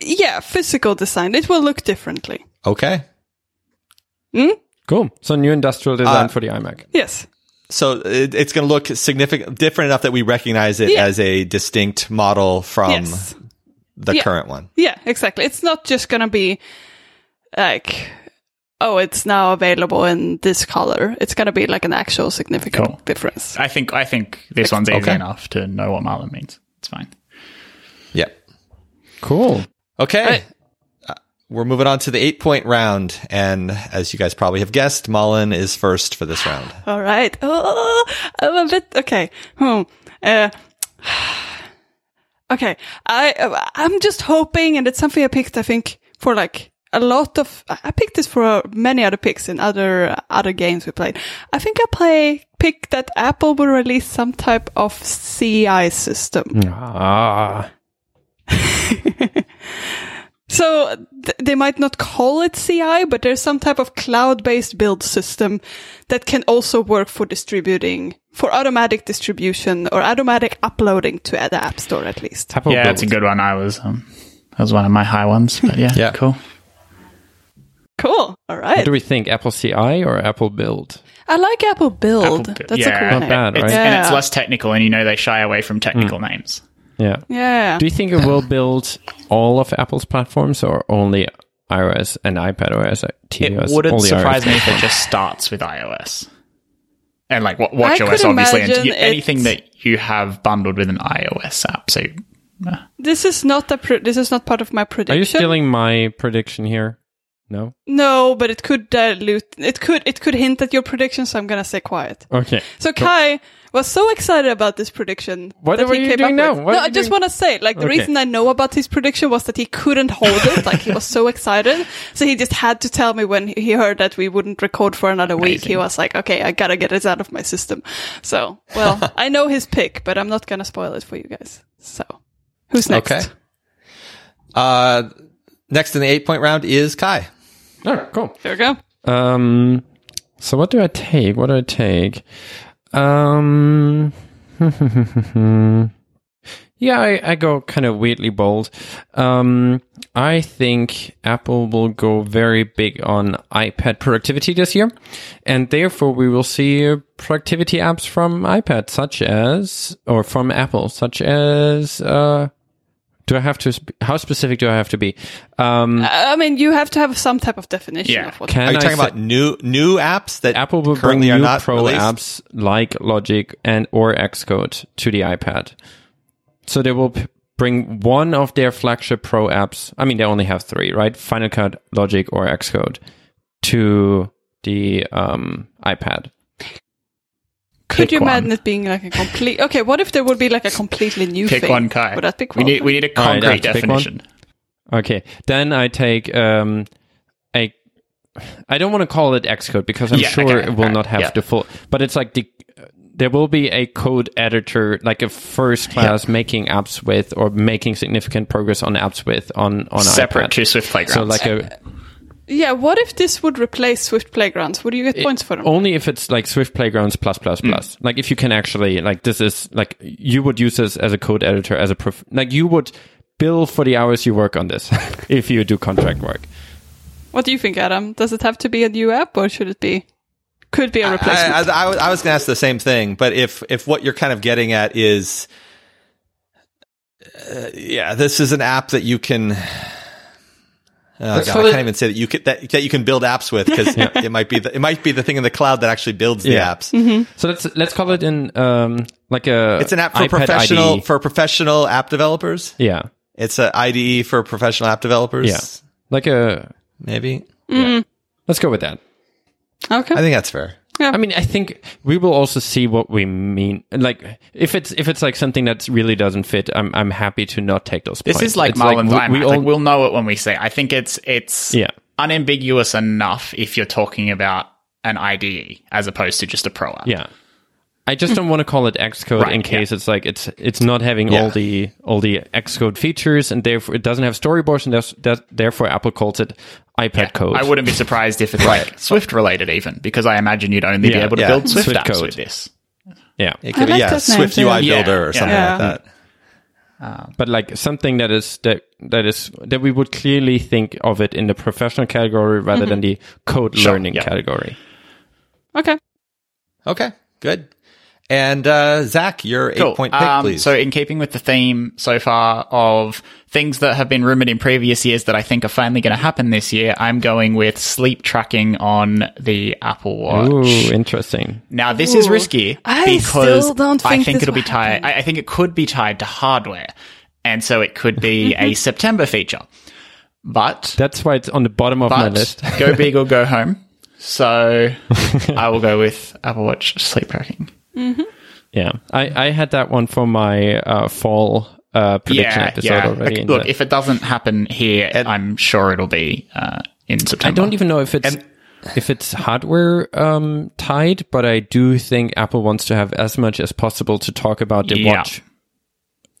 Yeah, physical design. It will look differently. Okay, cool. So new industrial design Uh, for the iMac. Yes. so it, it's going to look significant, different enough that we recognize it Yeah. as a distinct model from yes. the Yeah. current one. Yeah, exactly. It's not just gonna be like, oh, it's now available in this color. It's gonna be like an actual significant Cool. difference. I think I think this one's easy Okay. enough to know what Malin means. It's fine. Yeah. Cool. Okay. Right. We're moving on to the eight point round. And as you guys probably have guessed, Malin is first for this round. All right. Oh, I'm a bit okay. Hmm. Uh, Okay, I uh, I'm just hoping, and it's something I picked. I think for like a lot of I picked this for many other picks in other other games we played. I think I play pick that Apple will release some type of CI system. Ah, So th- they might not call it CI, but there's some type of cloud-based build system that can also work for distributing, for automatic distribution or automatic uploading to the App Store at least. Apple yeah, it's a good one. I was um, that was one of my high ones. But yeah, Yeah. cool. Cool. All right. What do we think? Apple CI or Apple Build? I like Apple Build. Apple- That's yeah, a cool Not name. bad, It's, right? And it's less technical, and you know they shy away from technical names. Yeah. Yeah. Do you think it will build all of Apple's platforms or only iOS and iPad OS? It wouldn't only surprise iOS me if it just starts with iOS. And like what I WatchOS, obviously, and anything that you have bundled with an iOS app. So This is not a pre- this is not part of my prediction. Are you stealing my prediction here? No. No, but it could dilute. It could it could hint at your prediction, so I'm gonna stay quiet. Okay. So Kai was so excited about this prediction. What that are he you came doing now? no, I just want to say, like, the Okay. reason I know about his prediction was that he couldn't hold it. like, he was so excited. So he just had to tell me when he heard that we wouldn't record for another week. He was like, okay, I gotta get this out of my system. So, well, I know his pick, but I'm not gonna spoil it for you guys. So, who's next? Okay. Uh, next in the eight point round is Kai. Oh, cool. There we go. Um, so what do I take? What do I take? Um, yeah, I, I go kind of weirdly bold. Um, I think Apple will go very big on iPad productivity this year, and therefore we will see productivity apps from iPad, such as or from Apple, such as. Uh, do I have to? Sp- how specific do I have to be? Um, I mean, you have to have some type of definition Yeah. of what. can Are you I talking say- about new new apps that Apple will bring currently are new not pro released? apps like Logic and or Xcode to the iPad. So they will p- bring one of their flagship pro apps. I mean, they only have three, right? Final Cut, Logic, or Xcode to the um, iPad. Could Pick you one. imagine it being like a complete? Okay, what if there would be like a completely new pick thing? one, Kai. Would that be we need we need a All right, I have concrete to pick one? definition. Okay, then I take um, a. I don't want to call it Xcode because I'm Yeah, sure okay, it will alright, not have yeah. the full. But it's like the. There will be a code editor, like a first class making apps with or making significant progress on apps with on on Separate iPad. to Swift Playgrounds. So like a Yeah, what if this would replace Swift Playgrounds? Would you get points for them? only if it's like Swift Playgrounds plus plus plus. Like if you can actually like this is like you would use this as a code editor as a prof- like you would bill for the hours you work on this if you do contract work. What do you think, Adam? Does it have to be a new app, or should it be? Could be a replacement. I, I was- I was going to ask the same thing, but if if what you're kind of getting at is, uh, yeah, this is an app that you can. Oh, God, call I can't even say that you could that, that you can build apps with because it might be the, it might be the thing in the cloud that actually builds the Yeah. apps. So let's let's call it in um like a It's an app for iPad professional IDE. for professional app developers. yeah It's an IDE for professional app developers. yeah like a maybe. let's go with that. okay. I think that's fair. I mean, I think we will also see what we mean. Like, if it's if it's like something that really doesn't fit, I'm I'm happy to not take those. This points. is like It's Malin we, we all, like, we'll know it when we say. I think it's it's Yeah. unambiguous enough if you're talking about an IDE as opposed to just a pro app. Yeah. I just don't want to call it Xcode Right, in case it's like it's it's not having Yeah. all the all the Xcode features and therefore it doesn't have storyboards and that, therefore Apple calls it iPad code. I wouldn't be surprised if it's like Swift related even because I imagine you'd only be able to yeah. build Swift, Swift apps code. with this. Yeah, It could I be like yeah, that name, Swift. UI Yeah, Builder or yeah. something Yeah. like that. Um, but like something that is that that is that we would clearly think of it in the professional category rather than mm-hmm. the code Sure, learning yeah. category. okay. Okay, good. And uh, Zach, your eight point pick, Um, please. So, in keeping with the theme so far of things that have been rumored in previous years that I think are finally going to happen this year, I'm going with sleep tracking on the Apple Watch. Ooh, interesting. Now, this is Ooh. risky I because still don't I think think this it'll be tied. I, I think it could be tied to hardware, and so it could be a September feature. But That's why it's on the bottom of my list. go big or go home. So I will go with Apple Watch sleep tracking. Yeah, I, I had that one for my uh, fall uh, prediction yeah, episode yeah. already. Like, in look, the- if it doesn't happen here, And- I'm sure it'll be uh, in September. I don't even know if it's And- if it's hardware um, tied, but I do think Apple wants to have as much as possible to talk about the Yeah. watch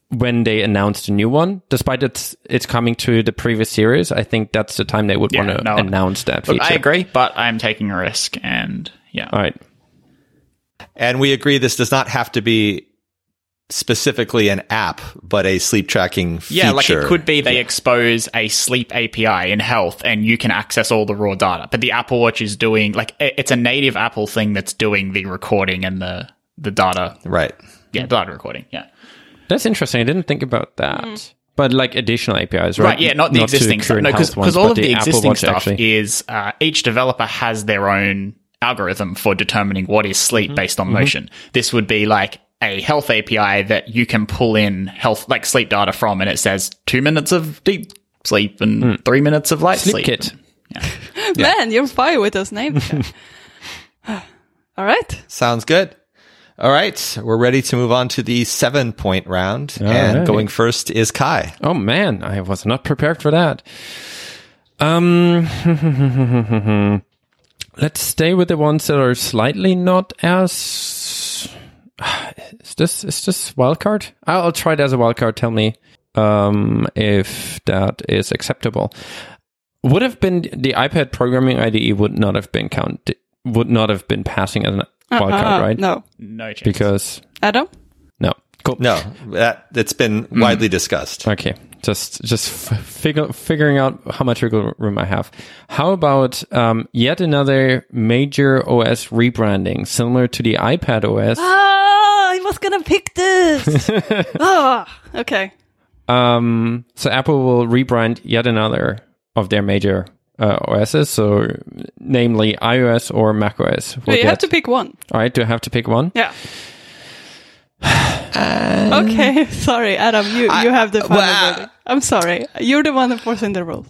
when they announced a new one. Despite it's it's coming to the previous series, I think that's the time they would Yeah, want to no. announce that Look. I agree, but I'm taking a risk, and yeah, All right. And we agree this does not have to be specifically an app, but a sleep tracking feature. yeah, like it could be they expose a sleep API in health, and you can access all the raw data. But the Apple Watch is doing like it's a native Apple thing that's doing the recording and the the data. Right. Yeah, data recording. Yeah. That's interesting. I didn't think about that. But like additional APIs, right? Right, yeah, not the to existing stuff. No, health ones, because all but of the, Apple existing Watch stuff actually. is uh, each developer has their own algorithm for determining what is sleep Mm-hmm. based on motion. This would be like a health API that you can pull in health, like sleep data from, and it says two minutes of deep sleep and three minutes of light Mm. Sleep sleep. Kit. Man, you're fire with those names. All right. Sounds good. All right. We're ready to move on to the seven point round. All and right. going first is Kai. Oh man, I was not prepared for that. Um, let's stay with the ones that are slightly not as. Is this is this wildcard? I'll, I'll try it as a wildcard. Tell me um, if that is acceptable. Would have been the iPad programming IDE would not have been count would not have been passing as a wildcard, Uh, right? No. No chance. Because Adam? no, cool. No, that that's been Mm. widely discussed. Okay, just just f- figure, figuring out how much wiggle room I have. How about um, yet another major OS rebranding, similar to the iPad OS? Ah, I was gonna pick this. Ah, okay. Um, so Apple will rebrand yet another of their major uh, OSs, so namely iOS or macOS. We'll you have to pick one. All right, do I have to pick one? Yeah. okay, sorry, Adam. You you have the final well, verdict. I'm sorry. You're the one enforcing the rules.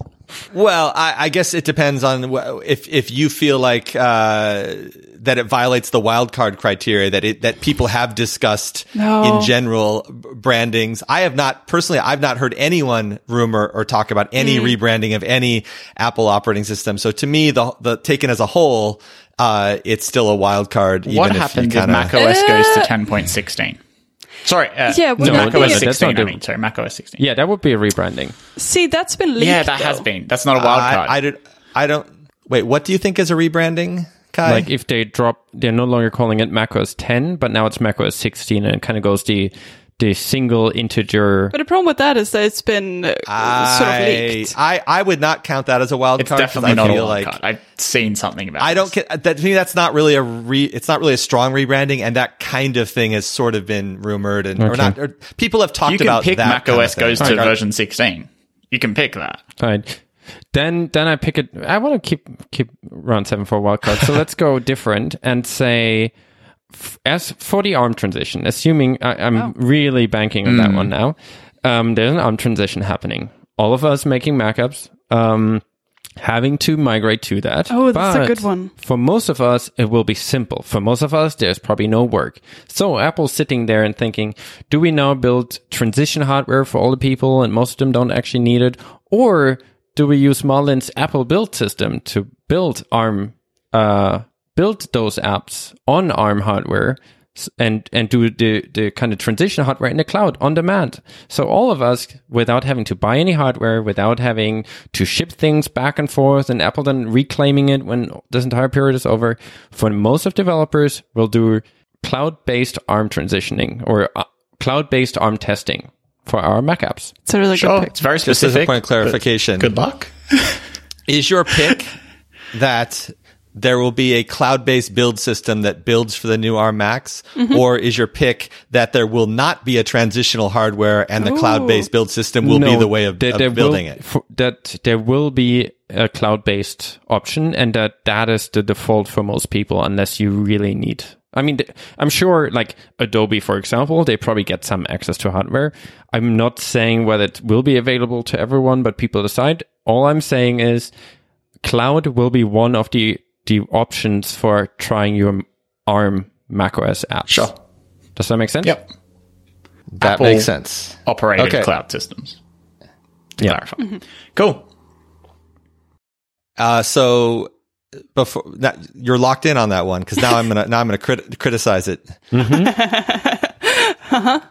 Well, I, I guess it depends on if if you feel like uh, that it violates the wild card criteria that it that people have discussed No. in general brandings. I have not personally. I've not heard anyone rumor or talk about any Mm. rebranding of any Apple operating system. So to me, the the taken as a whole, uh, it's still a wild card. what if happens if kinda- Mac OS goes to Uh, 10.16? Sorry, uh, Yeah, but no, No, Mac OS 16. I mean, sorry, Mac OS 16. Yeah, that would be a rebranding. See, that's been leaked. Yeah, that has been. That's not a wild card. I, I, did, I don't. Wait, what do you think is a rebranding, Kai? like if they drop they're no longer calling it macOS 10 but now it's macOS 16 and it kind of goes the the single integer But the problem with that is that it's been uh, sort of I, leaked. I I would not count that as a wild it's card. 'cause definitely I not a wild like card. I've seen something about I don't this. that. To me, that's not really a re. It's not really a strong rebranding, and that kind of thing has sort of been rumored and or not. Or people have talked You can about pick that Mac OS thing. goes to Like, version 16. You can pick that. right then then i pick it i want to keep keep round 7 for a wild card so let's go different and say f- as for the arm transition assuming I, i'm really banking on that one now um, there's an arm transition happening all of us making macapps um, having to migrate to that Oh, that's a good one. For most of us, it will be simple. For most of us, there's probably no work. So Apple's sitting there and thinking, do we now build transition hardware for all the people and most of them don't actually need it? Or do we use Malin's Apple build system to build ARM, uh, build those apps on ARM hardware and, and do the, the kind of transition hardware in the cloud on demand. So all of us, without having to buy any hardware, without having to ship things back and forth and Apple then reclaiming it when this entire period is over, for most of developers, will do cloud-based ARM transitioning or uh, cloud-based ARM testing for our Mac apps. It's a really Sure, good pick. it's very Just as specific. a point of clarification, Good luck. is your pick that there will be a cloud-based build system that builds for the new ARM Macs, Mm-hmm. or is your pick that there will not be a transitional hardware and the cloud-based build system will be the way of, there- of there building will, it? for- that there will be a cloud-based option, and that that is the default for most people, unless you really need. I mean, I'm sure, like Adobe, for example, they probably get some access to hardware. I'm not saying whether it will be available to everyone, but people decide. All I'm saying is, cloud will be one of the the options for trying your ARM macOS apps. Sure. Does that make sense? Yep. That Apple makes sense. operated Okay. cloud systems. To Yeah. clarify. Mm-hmm. Cool. Uh, so before that, you're locked in on that one because now I'm gonna now I'm gonna crit- criticize it.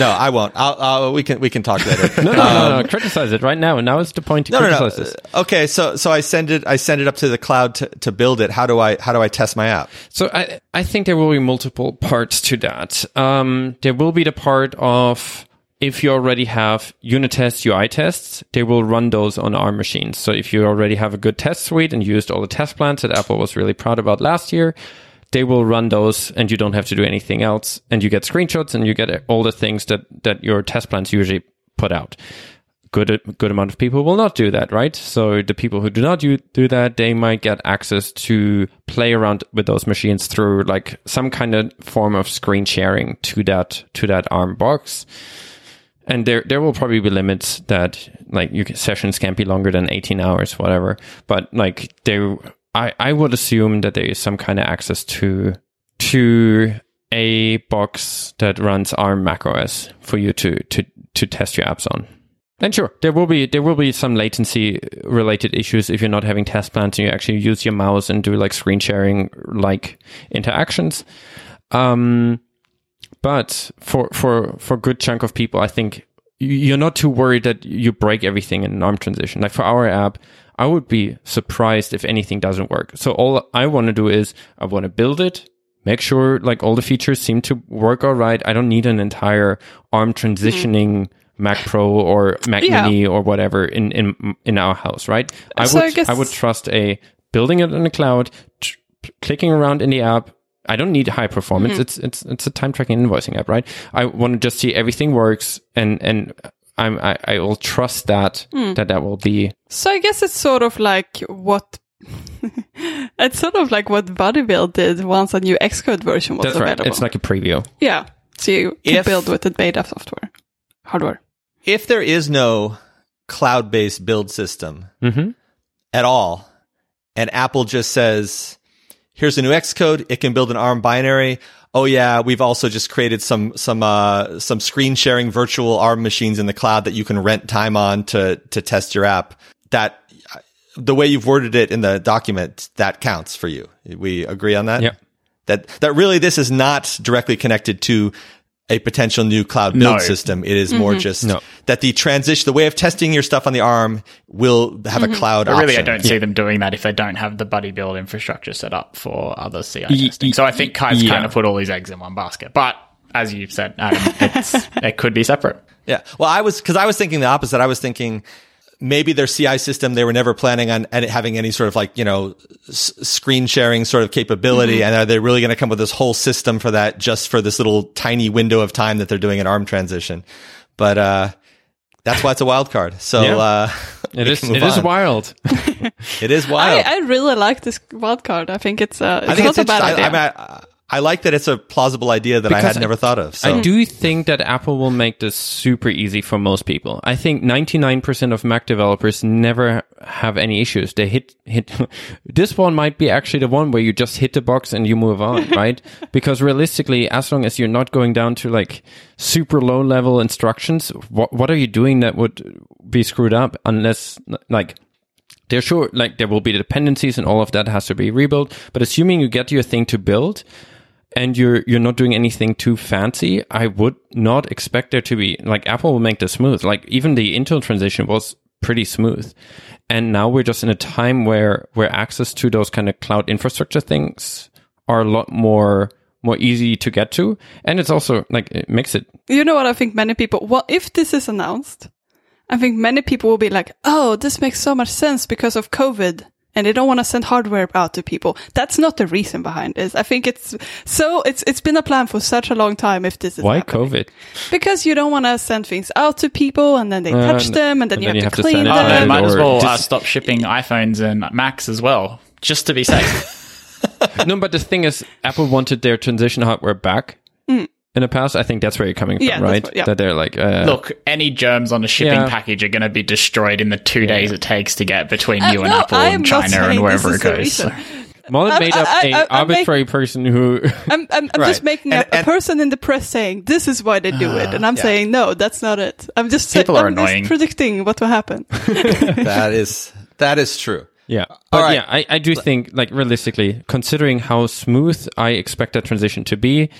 No, I won't. I'll, I'll, we can we can talk later. No, no, no, no. Criticize it right now. And now is the point to No, no, no. criticize this. Uh, Okay, so so I send it I send it up to the cloud to, to build it. How do I how do I test my app? So I, I think there will be multiple parts to that. Um, there will be the part of if you already have unit tests, UI tests, they will run those on ARM machines. So if you already have a good test suite and used all the test plans that Apple was really proud about last year, they will run those and you don't have to do anything else. And you get screenshots and you get all the things that, that your test plans usually put out good good amount of people will not do that, right? So the people who do not do, do that, they might get access to play around with those machines through like some kind of form of screen sharing to that to that ARM box. And there there will probably be limits that like your sessions can't be longer than 18 hours, whatever. But like there, I I would assume that there is some kind of access to to a box that runs ARM macOS for you to to to test your apps on. And sure, there will be there will be some latency related issues if you're not having test plans and you actually use your mouse and do like screen sharing like interactions. Um, but for for for a good chunk of people, I think you're not too worried that you break everything in an ARM transition. Like for our app, I would be surprised if anything doesn't work. So all I want to do is I want to build it, make sure like all the features seem to work all right. I don't need an entire ARM transitioning Mac Pro or Mac Yeah. Mini or whatever in in in our house, right? I So I would guess- I would trust a building it in the cloud, tr- clicking around in the app. I don't need high performance. Mm-hmm. It's it's it's a time tracking invoicing app, right? I want to just see everything works and and I'm I, I will trust that Hmm. that that will be So I guess it's sort of like what it's sort of like what Buddybuild did once a new Xcode version was that's right. available. It's like a preview. yeah, so you can If- build with the beta software, hardware. If there is no cloud based build system Mm-hmm. at all, and Apple just says, "Here's a new Xcode. It can build an ARM binary." Oh yeah, we've also just created some some uh, some screen sharing virtual ARM machines in the cloud that you can rent time on to to test your app. That the way you've worded it in the document that counts for you. We agree on that. Yeah. That that really this is not directly connected to a potential new cloud build No. system. It is more just No. that the transition, the way of testing your stuff on the ARM will have a cloud But really, I don't see them doing that if they don't have the Buddybuild infrastructure set up for other CI Ye- testing. So I think Kai's yeah. kind of put all his eggs in one basket. But as you've said, um, it's, it could be separate. Yeah. Well, I was because I was thinking the opposite. I was thinking maybe their CI system they were never planning on and having any sort of like you know s- screen sharing sort of capability, and are they really going to come with this whole system for that just for this little tiny window of time that they're doing an ARM transition? But uh, that's why it's a wild card. So Yeah. uh, It we is can move it is wild. It is I, wild. I really like this wild card. I think it's uh, it's I think not it's a bad idea. I, I, mean, I, I like that it's a plausible idea that I Because had I- never thought of. So I do think that Apple will make this super easy for most people. I think 99% of Mac developers never have any issues. They hit, hit, this one might be actually the one where you just hit the box and you move on, right? because realistically, as long as you're not going down to like super low level instructions, what, what are you doing that would be screwed up unless like, they're sure like there will be dependencies and all of that has to be rebuilt. But assuming you get your thing to build, and you're you're not doing anything too fancy, I would not expect there to be like Apple will make this smooth. Like even the Intel transition was pretty smooth. And now we're just in a time where where access to those kind of cloud infrastructure things are a lot more more easy to get to. And it's also like it makes it You know what I think many people, well, if this is announced, I think many people will be like, oh, this makes so much sense because of COVID. And they don't want to send hardware out to people. That's not the reason behind this. I think it's so, it's, it's been a plan for such a long time if this is why happening. COVID? Because you don't want to send things out to people and then they Uh, touch them and then, and you, have to clean send it Oh, them. might as well uh, stop shipping iPhones and Macs as well, just to be safe. no, but the thing is, Apple wanted their transition hardware back in the past. I think that's where you're coming from. Yeah, right? what- yeah. That they're like, uh, Look, any germs on a shipping Yeah. package are going to be destroyed in the two days it takes to get between Uh, you and no, Apple I am and China and wherever this it is the goes. reason. Malin I'm- made up I- a I- I'm arbitrary person who. I'm, I'm, I'm just making And- a, a person in the press saying this is why they do it, and I'm Yeah. saying no, that's not it. I'm just People I'm are just annoying. predicting what will happen. that is that is true. Yeah. But right. yeah, I, I do think, like, realistically, considering how smooth I expect that transition to be,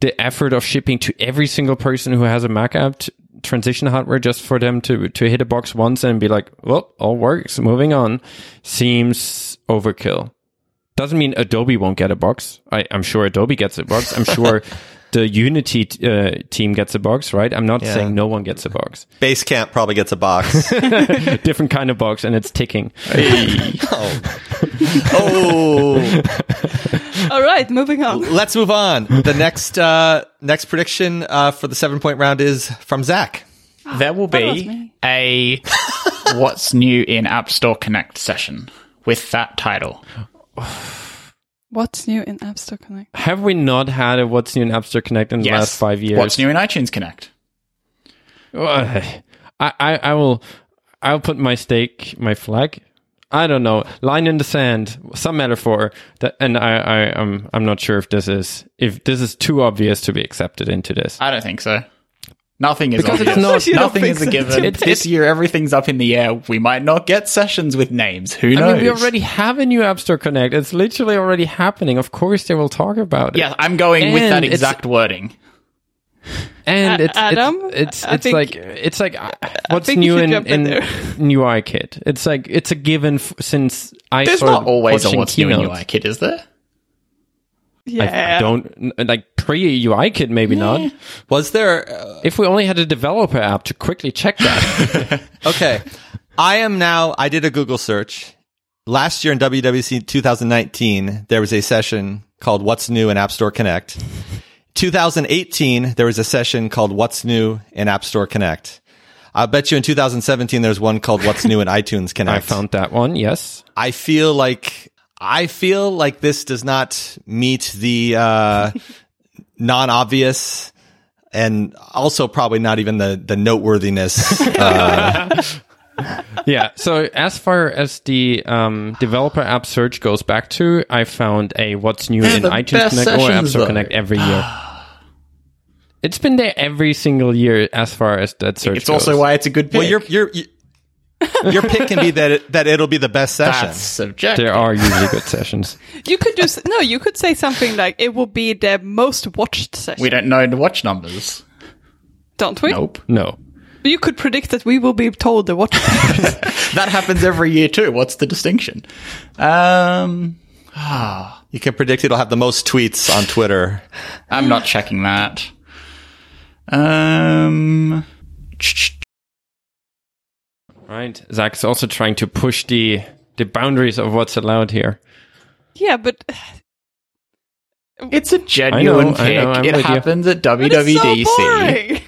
the effort of shipping to every single person who has a Mac app t- transition hardware just for them to, to hit a box once and be like, well, all works, moving on, seems overkill. Doesn't mean Adobe won't get a box. I, I'm sure Adobe gets a box. I'm sure the Unity t- uh, team gets a box, right? I'm not Yeah. saying no one gets a box. Basecamp probably gets a box. Different kind of box and it's ticking. oh, oh. All right, moving on. let's move on. The next uh, next prediction uh, for the seven point round is from Zach. There will be a What's New in App Store Connect session with that title. What's new in App Store Connect? Have we not had a What's New in App Store Connect in the Yes. last five years? What's new in iTunes Connect? Ugh. I, I, I will I'll put my stake, my flag. I don't know. Line in the sand, some metaphor. That, and I, I, I'm, I'm not sure if this is if this is too obvious to be accepted into this. I don't think so. Nothing is Because it's obvious. not- don't Nothing is a so? given. It's- this year, everything's up in the air. We might not get sessions with names. Who knows? I mean, we already have a new App Store Connect. It's literally already happening. Of course, they will talk about it. Yeah, I'm going with that exact wording. and A- it's Adam, it's it's, it's think- like it's like what's new in, jump in in there. new UIKit. It's like it's a given f- since I There's not always a watching What's New in. UI Kit, is there? I, Yeah. I don't like pre UI kit, maybe not. Was there? Uh, If we only had a developer app to quickly check that, okay, I am now. I did a Google search. Last year in WWDC 2019, there was a session called "What's New in App Store Connect." 2018, there was a session called "What's New in App Store Connect." I bet you in 2017, there's one called "What's New in iTunes Connect." I found that one. Yes, I feel like I feel like this does not meet the uh, non-obvious and also probably not even the the noteworthiness. Uh, yeah. So as far as the um, developer app search goes back to, I found a what's new in iTunes Connect or App sessions, Store though. Connect every year. It's been there every single year as far as that search It's goes. also why it's a good pick. well, your your you- your pick can be that it, that it'll be the best session. That's subjective. there are usually good sessions. You could just no. You could say something like it will be the most watched session. We don't know the watch numbers. don't we? Nope. No. You could predict that we will be told the watch. That happens every year too. What's the distinction? Um, You can predict it'll have the most tweets on Twitter. I'm not checking that. Um, Right. Zach's also trying to push the the boundaries of what's allowed here. yeah, but it's a genuine I know, pick. I know, it with you. happens at but it's so WWDC.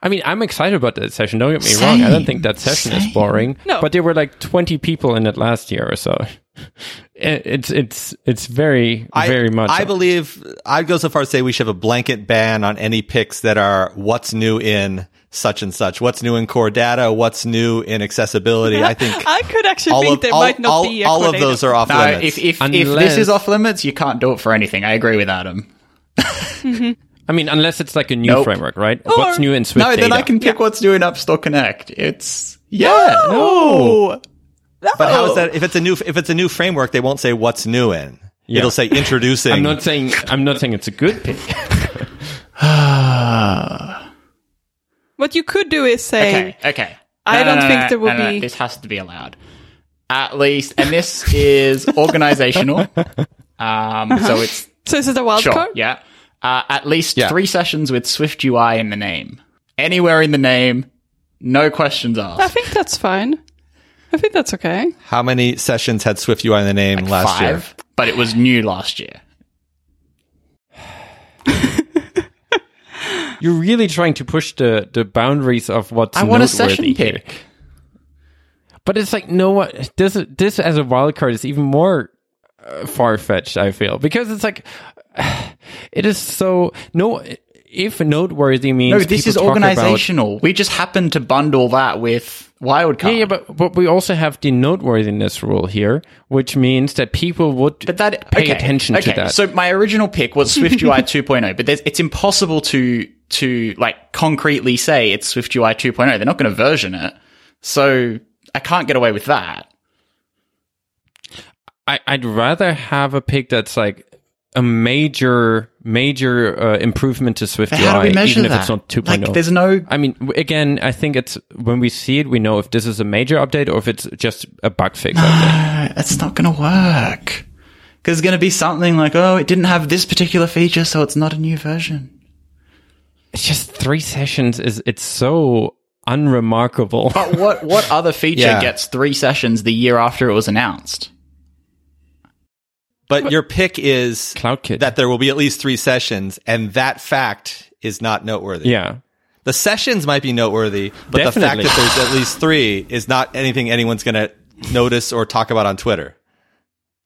Boring. I mean, I'm excited about that session. Don't get me wrong. I don't think that session is boring. No. But there were like 20 people in it last year or so. It's it's it's very I, very much. I believe I'd go so far as to say we should have a blanket ban on any picks that are what's new in such and such. What's new in core data? What's new in accessibility? I think I could actually think of there all, might not all, be a all of those are off No, limits. if if, if Unless- this is off limits, you can't do it for anything. I agree with Adam. Mm-hmm. I mean, unless it's like a new Nope. framework, right? Or- What's new in Swift No, data? then I can pick what's new in App Store Connect. It's yeah. No. No. But how is that? If it's a new if it's a new framework, they won't say what's new in. Yeah. It'll say introducing. I'm not saying I'm not saying it's a good pick. What you could do is say, Okay, okay. I don't think there will no, no, be- This has to be allowed. At least, and this is organizational. Um, so it's so this is it a wild sure, card? yeah. Uh, at least Yeah. three sessions with Swift UI in the name. Anywhere in the name, no questions asked. I think that's fine. I think that's okay. How many sessions had Swift UI in the name last Five, year? but it was new last year. You're really trying to push the the boundaries of what's I want a noteworthy session here. pick. But it's like no what this this as a wild card is even more uh, far fetched. I feel because it's like it is so no. if noteworthy means No, this is talk about- organizational. We just happen to bundle that with wildcard. Yeah, yeah, but but we also have the noteworthiness rule here, which means that people would But that pay okay, attention okay. to that. So my original pick was SwiftUI 2.0, but there's, it's impossible to to like concretely say it's SwiftUI 2.0. They're not going to version it, so I can't get away with that. I'd rather have a pick that's like a major major uh, improvement to Swift But how do we measure even that? if it's not 2.0. Like, there's no. I mean, again, I think it's when we see it, we know if this is a major update or if it's just a bug fix update. It's not going to work because it's going to be something like, oh, it didn't have this particular feature, so it's not a new version. It's just three sessions. Is it's so unremarkable. But what what other feature Yeah. gets three sessions the year after it was announced? But your pick is CloudKit. that there will be at least three sessions, and that fact is not noteworthy. yeah. The sessions might be noteworthy, but the fact that there's at least three is not anything anyone's going to notice or talk about on Twitter.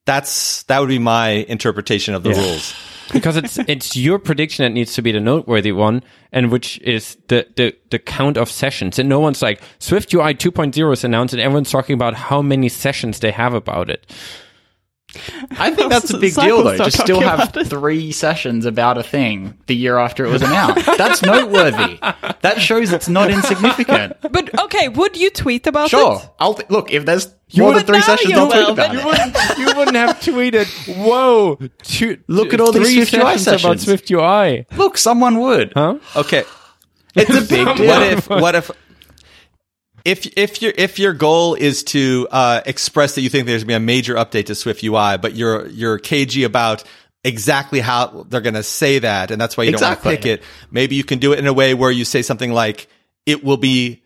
That's that would be my interpretation of the Yeah. rules. because it's it's your prediction that needs to be the noteworthy one, and which is the the, the count of sessions. And no one's like Swift UI 2.0 is announced, and everyone's talking about how many sessions they have about it. I think that's a big deal, though. start To still have three sessions about a thing the year after it was announced. That's noteworthy. That shows it's not insignificant. But okay, would you tweet about Sure, it? Sure. I'll th- look if there's more than three sessions. you I'll tweet will, about but it. you wouldn't- you wouldn't have tweeted, "Whoa, two, Look at all these three Swift UI sessions about sessions." Swift UI." Look, someone would. Huh? Okay, It's a big deal. what if what if if if your if your goal is to uh, express that you think there's going to be a major update to Swift UI, but you're you're cagey about exactly how they're going to say that, and that's why you Exactly. don't want to pick it. Maybe you can do it in a way where you say something like, "It will be."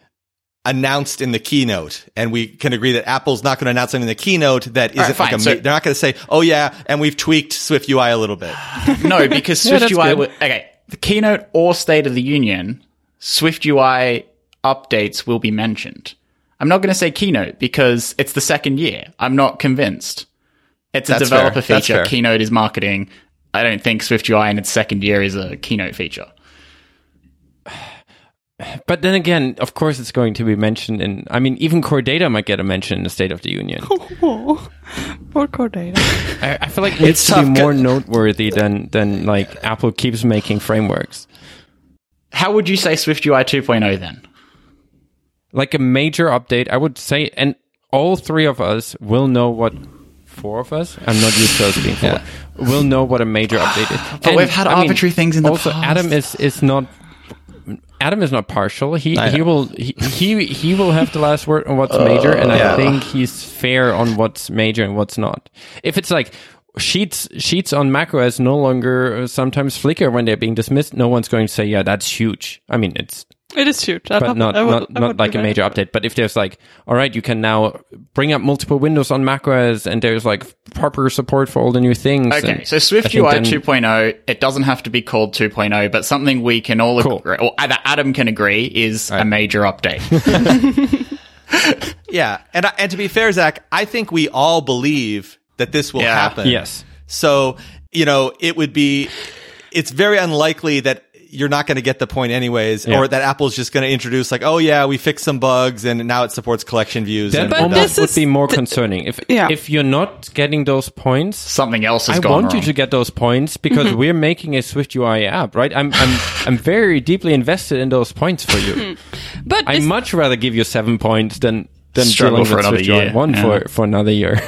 Announced in the keynote, and we can agree that Apple's not going to announce something in the keynote that isn't fine. like a. So- ma- they're not going to say, "Oh yeah," and we've tweaked Swift UI a little bit. No, because Yeah, Swift that's UI. good. Okay, the keynote or State of the Union, Swift UI updates will be mentioned. I'm not going to say keynote because it's the second year. I'm not convinced. It's a That's developer fair. Feature. Keynote is marketing. I don't think Swift UI in its second year is a keynote feature. But then again, of course, it's going to be mentioned in. I mean, even core data might get a mention in the State of the Union. Oh, poor core data. I, I feel like it needs to be more 'cause- noteworthy than than like Apple keeps making frameworks. How would you say Swift UI 2.0 then? Like a major update, I would say, and all three of us will know what. Four of us. I'm not used to us being four. Will know what a major update is. But we've had arbitrary things in the also, past. Adam is is not. Adam is not partial. He I he will he, he he will have the last word on what's major, and I think he's fair on what's major and what's not. If it's like sheets sheets on macOS no longer uh, sometimes flicker when they're being dismissed, no one's going to say, "Yeah, that's huge." I mean, it's It is huge. I but would- not would- not not like a major update. But if there's like, all right, you can now bring up multiple windows on macOS, and there's like proper support for all the new things. Okay, so Swift I UI then- 2.0, it doesn't have to be called 2.0, but something we can all Cool. agree, or that Adam can agree is a major update. Yeah, and and to be fair, Zach, I think we all believe that this will Yeah. happen. Yes. So you know, it would be. It's very unlikely that you're not going to get the point anyways, Yeah. or that Apple's just going to introduce like, oh yeah, we fixed some bugs and now it supports collection views. That and, But and almost this would be more the- concerning. If Yeah. if you're not getting those points, something else has I gone want wrong. you to get those points because mm-hmm. we're making a Swift UI app, right? I'm I'm I'm very deeply invested in those points for you. Mm-hmm. But I is- much rather give you seven points than than Struggle for with another Swift UI year, one yeah. for for another year.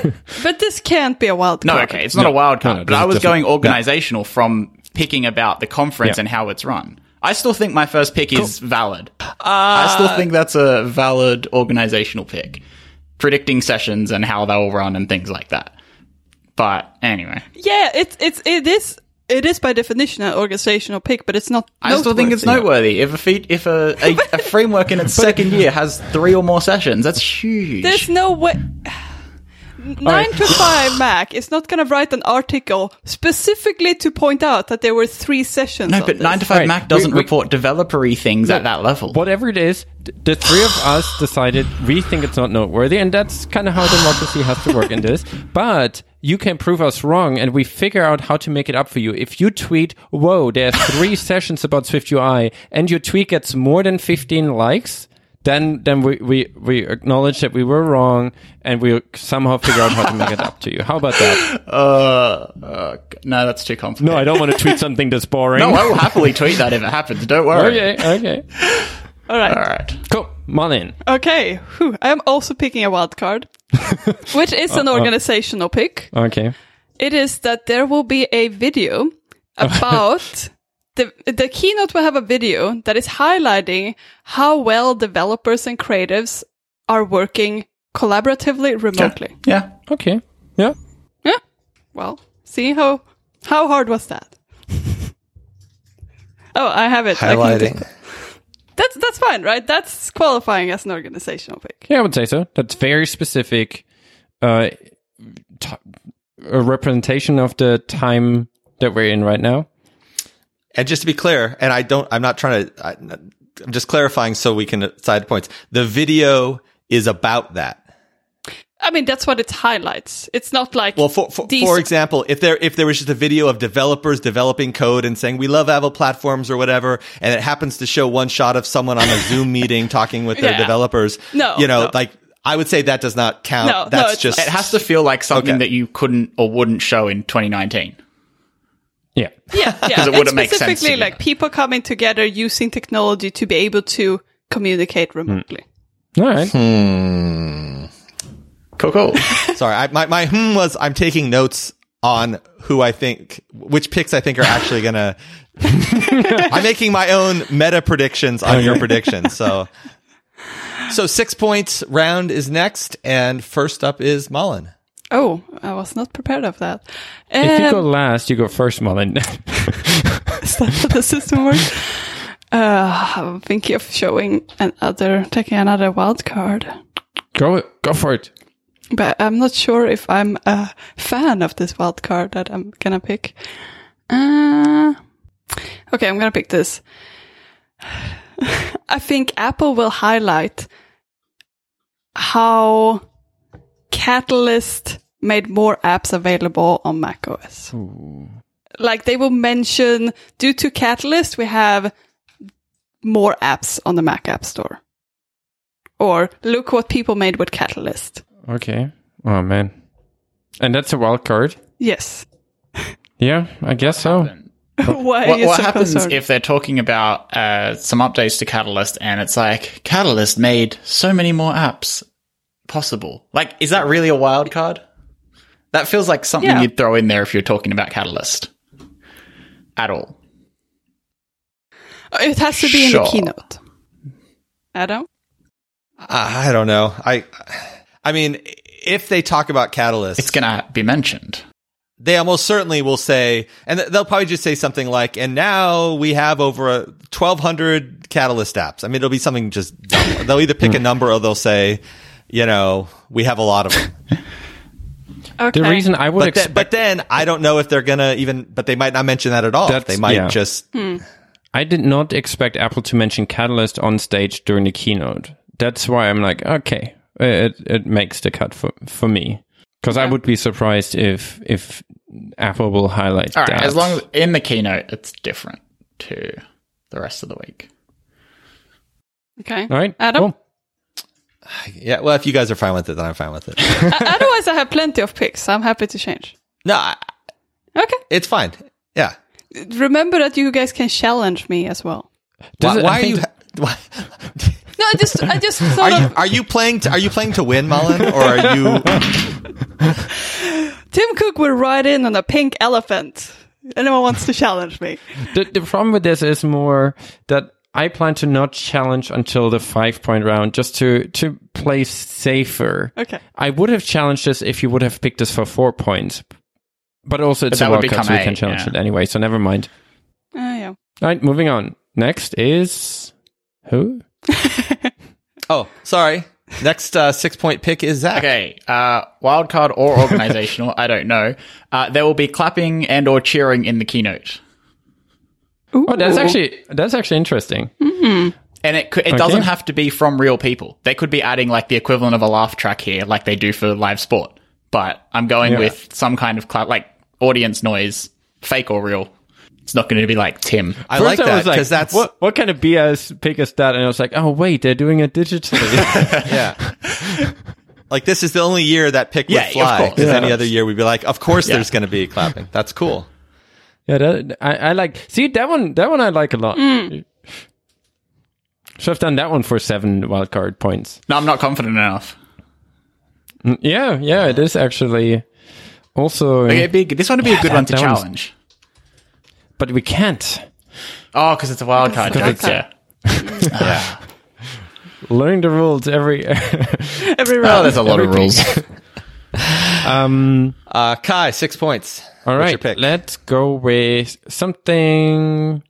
but this can't be a wild no, okay, it's not a wild card, no, but I was different. going organizational from picking about the conference Yeah. and how it's run. I still think my first pick is valid. Uh, I still think that's a valid organizational pick. Predicting sessions and how they'll run and things like that. But anyway, Yeah, it's it's it is it is by definition an organizational pick, but it's not. I still think it's noteworthy. noteworthy. If a feat, if a, a, a framework in its second year has three or more sessions, that's huge. There's no way. Nine to five Mac is not going to write an article specifically to point out that there were three sessions. no, but this. nine to five Right, Mac doesn't we- we- report developery things at that level. Whatever it is, th- the three of us decided we think it's not noteworthy, and that's kind of how democracy has to work in this. But you can prove us wrong and we figure out how to make it up for you. If you tweet, whoa, there's three sessions about Swift UI and your tweet gets more than 15 likes, then, then we, we, we acknowledge that we were wrong and we'll somehow figure out how to make it up to you. How about that? Uh, uh, no, that's too complicated. No, I don't want to tweet something that's boring. No, I will happily tweet that if it happens. Don't worry. okay, okay. All right. All right. Cool. Malin. Okay. Whew. I am also picking a wild card, which is an organizational pick. Okay. It is that there will be a video about the the keynote will have a video that is highlighting how well developers and creatives are working collaboratively remotely. Yeah. Okay. Yeah. Yeah. Well, see how how hard was that? oh, I have it. I can do- Highlighting. That's that's fine, right? That's qualifying as an organizational pick. Yeah, I would say so. That's very specific. Uh, t- a representation of the time that we're in right now. And just to be clear, and I don't, I'm not trying to, I, I'm just clarifying so we can side points. The video is about that. I mean, that's what it highlights. It's not like Well, for for, these- for example, if there if there was just a video of developers developing code and saying we love Apple platforms or whatever, and it happens to show one shot of someone on a Zoom meeting talking with their Yeah. developers, No, you know, no. like I would say that does not count. No, no, That's it's just It has to feel like something Okay. that you couldn't or wouldn't show in 2019. Yeah. yeah, yeah. it wouldn't make sense specifically like people coming together using technology to be able to communicate remotely. All right. Hmm. Cool, cool. Sorry, I, my my hmm was I'm taking notes on who I think which picks I think are actually gonna. I'm making my own meta predictions on your predictions. So, so six points round is next, and first up is Malin. Oh, I was not prepared of that. If you Um, go last, you go first, Malin. Is that how the system works? Uh, I'm thinking of showing another, taking another wild card. go, go for it. But I'm not sure if I'm a fan of this wild card that I'm gonna pick. Uh, okay, I'm gonna pick this. I think Apple will highlight how Catalyst made more apps available on macOS. Like they will mention, due to Catalyst, we have more apps on the Mac App Store. Or look what people made with Catalyst. Okay. Oh, man. And that's a wild card? Yes. Yeah, I guess so. Why what what so happens concerned? if they're talking about uh, some updates to Catalyst and it's like Catalyst made so many more apps possible? Like, is that really a wild card? That feels like something Yeah. you'd throw in there if you're talking about Catalyst at all. it has to be in the keynote. Adam? I I don't know. I, I mean, if they talk about Catalyst, It's going to be mentioned. they almost certainly will say, and they'll probably just say something like, and now we have over a 1200 Catalyst apps. I mean, it'll be something just, dumb. they'll either pick a hmm. number or they'll say, you know, we have a lot of them. Okay. The reason I would But, then, but then I don't know if they're gonna even, but they might not mention that at all. That's- They might yeah. just, hmm. I did not expect Apple to mention Catalyst on stage during the keynote. That's why I'm like, okay, it it makes the cut for for me because I would be surprised if if Apple will highlight All right. that. As long as in the keynote, it's different to the rest of the week. Okay. all right, Adam? cool. yeah. Well, if you guys are fine with it, then I'm fine with it. Otherwise, I have plenty of picks. so I'm happy to change. no, I, Okay. it's fine. Yeah. Remember that you guys can challenge me as well. Does Why, it- I why are think you? Why, No, I just, I just are thought you of are you playing? To, are you playing to win, Malin, or are you? Tim Cook will ride in on a pink elephant. Anyone wants to challenge me? the, the problem with this is more that I plan to not challenge until the five point round just to to play safer. Okay. I would have challenged this if you would have picked this for four points, but also it's that a would wild card, so we can challenge yeah. it anyway. So never mind. Uh, yeah. All right, moving on. Next is who? Oh, sorry. Next uh, six point pick is Zach. Okay, uh, wildcard or organizational, I don't know. Uh, there will be clapping and or cheering in the keynote, Oh, that's actually that's actually interesting. Mm-hmm. and it could, it Okay. doesn't have to be from real people. They could be adding like the equivalent of a laugh track here, like they do for live sport. but I'm going Yeah. with some kind of cloud, like audience noise, fake or real. It's not going to be like Tim. I First like that was because that's what what kind of BS pick is that? And I was like, oh wait, they're doing it digitally. yeah. Like this is the only year that pick would Yeah, of fly. course. Because Yeah. any other year we'd be like, of course Yeah. there's going to be clapping. That's cool. Yeah, that, I, I like. See that one. That one I like a lot. So I've done that one for seven wildcard points. No, I'm not confident enough. Mm, Yeah, yeah, it is actually. Also, Okay, big. This one would be a good that- one to that one's- challenge. but we can't. Oh, because it's a wild card. Because it's Yeah. Yeah. Learning the rules every. Every Oh, round. there's a lot of rules. um. Uh, Kai, six points. All What's your pick? let's go with something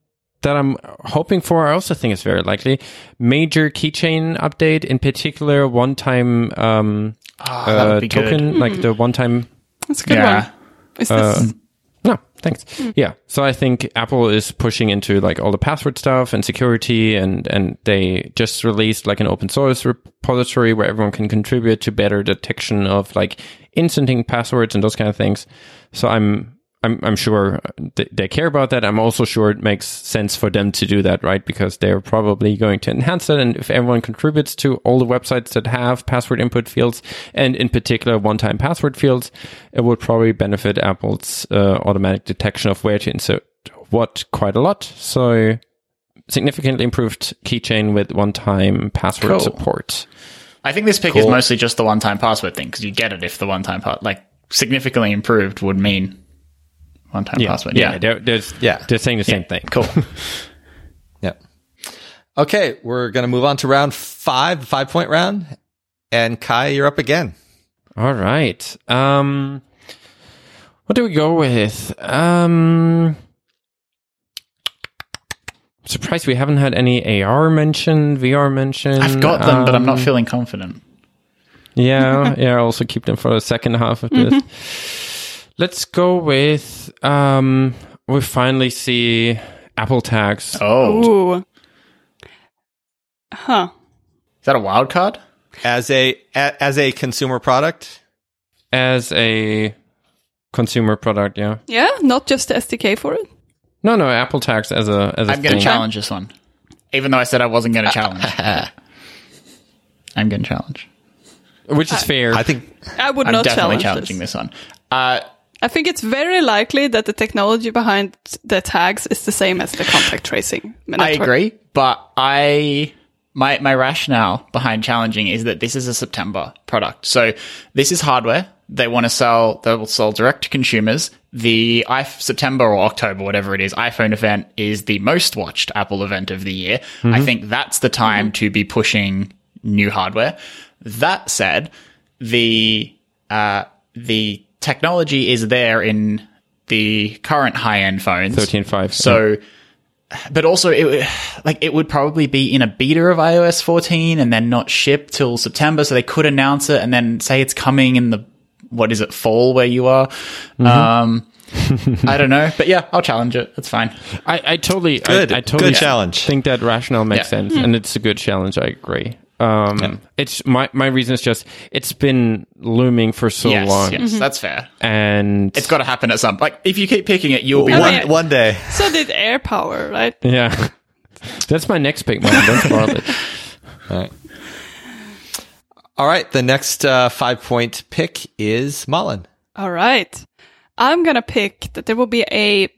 that I'm hoping for. I also think it's very likely. Major keychain update, in particular, one-time um, Oh, uh, would be good. token, like the one-time. That's a good Yeah. one. Is this? No, thanks. Hmm. Yeah, so I think Apple is pushing into like all the password stuff and security, and and they just released like an open source repository where everyone can contribute to better detection of like instanting passwords and those kind of things. So I'm I'm I'm sure they, they care about that. I'm also sure it makes sense for them to do that, right? Because they're probably going to enhance that, and if everyone contributes to all the websites that have password input fields, and in particular one-time password fields, it would probably benefit Apple's uh, automatic detection of where to insert what quite a lot. So significantly improved keychain with one-time password Cool. support. I think this pick is mostly just the one-time password thing because you get it if the one-time part like significantly improved would mean one-time password. yeah, Yeah, they're, there's, Yeah. they're saying the same thing. cool. Yeah. Okay, we're going to move on to round five, five point round. And Kai, you're up again. All right. Um, what do we go with? Um, surprised we haven't had any AR mention, VR mention. I've got them, but I'm not Um, feeling confident. Yeah, yeah. I'll also keep them for the second half of this. Let's go with. Um, we finally see Apple tags. Oh, Ooh. Huh. is that a wild card? As a, a as a consumer product, as a consumer product. Yeah. Yeah, not just the SDK for it. No, no. Apple tags as a as a I'm going to challenge this one, even though I said I wasn't going to challenge. I'm going to challenge. which is fair. I think I would I'm not definitely challenge challenging this. this one. Uh, I think it's very likely that the technology behind the tags is the same as the contact tracing. I agree, but I my my rationale behind challenging is that this is a September product. So this is hardware. They want to sell. They will sell direct to consumers. The I, September or October, whatever it is, iPhone event is the most watched Apple event of the year. I think that's the time to be pushing new hardware. That said, the uh, the technology is there in the current high end phones. 13.5. So, but also it would- like it would probably be in a beta of iOS 14 and then not ship till September. So they could announce it and then say it's coming in the what is it fall where you are. Um, I don't know, but yeah, I'll challenge it. That's fine. I, I totally, Good. I, I totally Good challenge. think that rationale makes Yeah. sense, and it's a good challenge. I agree. Um, it's my my reason is just it's been looming for so yes, long, yes, that's fair. and It's got to happen at some. Like if you keep picking it, you'll be one mean- one day. So did AirPower, right? yeah, that's my next pick. Man, don't spoil it. All right. All right. The next uh, five point pick is Malin. All right. I'm going to pick that there will be a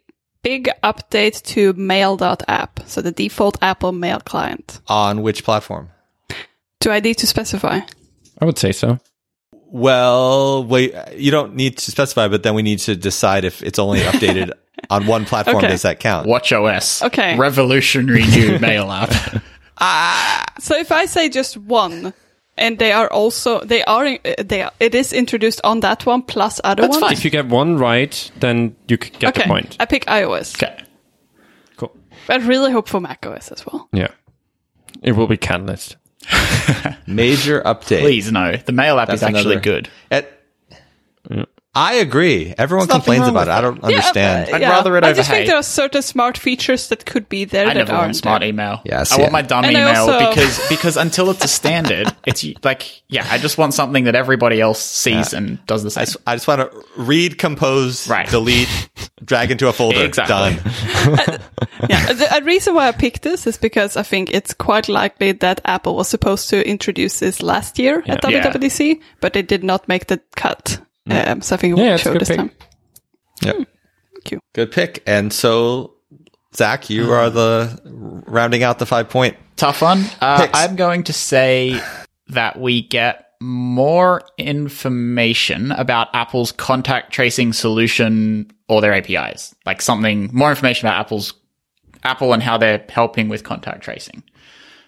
big update to mail.app. So the default Apple mail client. on which platform? Do I need to specify? I would say so. Well, wait. You don't need to specify, but then we need to decide if it's only updated on one platform. Okay. Does that count? Watch OS. Okay. Revolutionary new mail app. ah. So if I say just one, and they are also they are uh, they are, it is introduced on that one plus other That's ones. fine. If you get one right, then you c- get Okay, the point. I pick iOS. Okay. Cool. I really hope for macOS as well. Yeah, it will be Catalyst. Major update. Please no. The mail app That's is actually another- good. At, I agree. Everyone There's complains about it. with I don't understand. Yeah, I'd rather it over. I just think Hey. there are certain smart features that could be there I that never want aren't smart there. email. Yes, I yeah. want my dumb And email also- because because until it's a standard, it's like yeah, I just want something that everybody else sees and does the same. I just, I just want to read, compose, Right. delete, drag into a folder. Exactly. Done. Uh, yeah, the a reason why I picked this is because I think it's quite likely that Apple was supposed to introduce this last year at Yeah. WWDC, but they did not make the cut. Um, so I think it Yeah, will show this pick. time. Yep. Thank you. Good pick. And so, Zach, you are the rounding out the five point. Tough one. Uh, I'm going to say that we get more information about Apple's contact tracing solution or their APIs, like something more information about Apple's Apple and how they're helping with contact tracing.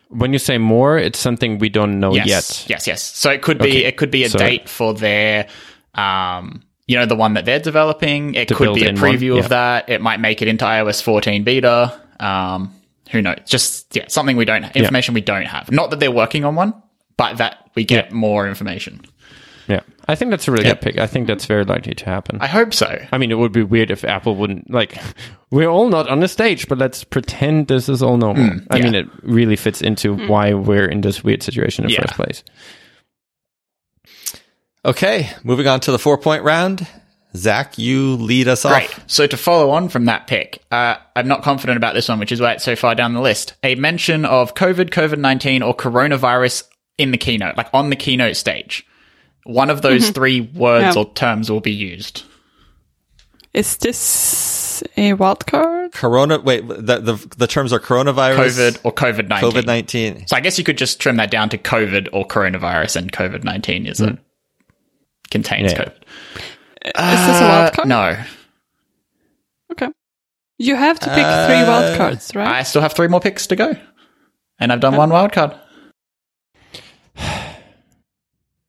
When you say more, it's something we don't know yes. yet. Yes, yes. So it could be Okay. it could be a So- date for their um you know the one that they're developing. It could be a built-in one, preview yeah. of that. It might make it into iOS 14 beta. Um who knows? Just yeah, something we don't information we don't have. Not that they're working on one, but that we get more information. Yeah, I think that's a really good pick. I think that's very likely to happen. I hope so. I mean, it would be weird if Apple wouldn't like. We're all not on the stage, but let's pretend this is all normal. I yeah. mean, it really fits into why we're in this weird situation in the Yeah. first place. Okay, moving on to the four point round. Zach, you lead us Great. off. So to follow on from that pick, uh, I'm not confident about this one, which is why it's so far down the list. A mention of COVID, COVID 19, or coronavirus in the keynote, like on the keynote stage. One of those three words Yeah. or terms will be used. Is this a wild card? Corona. Wait, the the, the terms are coronavirus, COVID or COVID 19. COVID nineteen. So I guess you could just trim that down to COVID or coronavirus, and COVID 19 is a contains Yeah. COVID. Is this a wild card? No. Okay. You have to pick three wild cards, right? I still have three more picks to go. And I've done one wild card.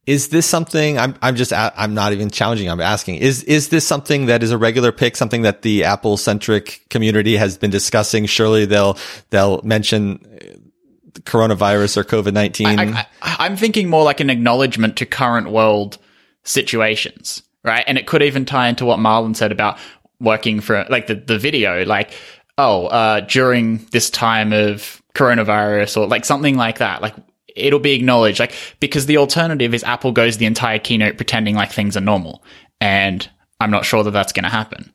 Is this something? I'm I'm just I'm not even challenging. I'm asking. Is is this something that is a regular pick? Something that the Apple centric community has been discussing? Surely they'll they'll mention uh, coronavirus or COVID nineteen. I, I, I'm thinking more like an acknowledgement to current world situations, right? And it could even tie into what Malin said about working for like the, the video, like, oh, uh, during this time of coronavirus or like something like that. Like it'll be acknowledged, like, because the alternative is Apple goes the entire keynote pretending like things are normal. And I'm not sure that that's going to happen.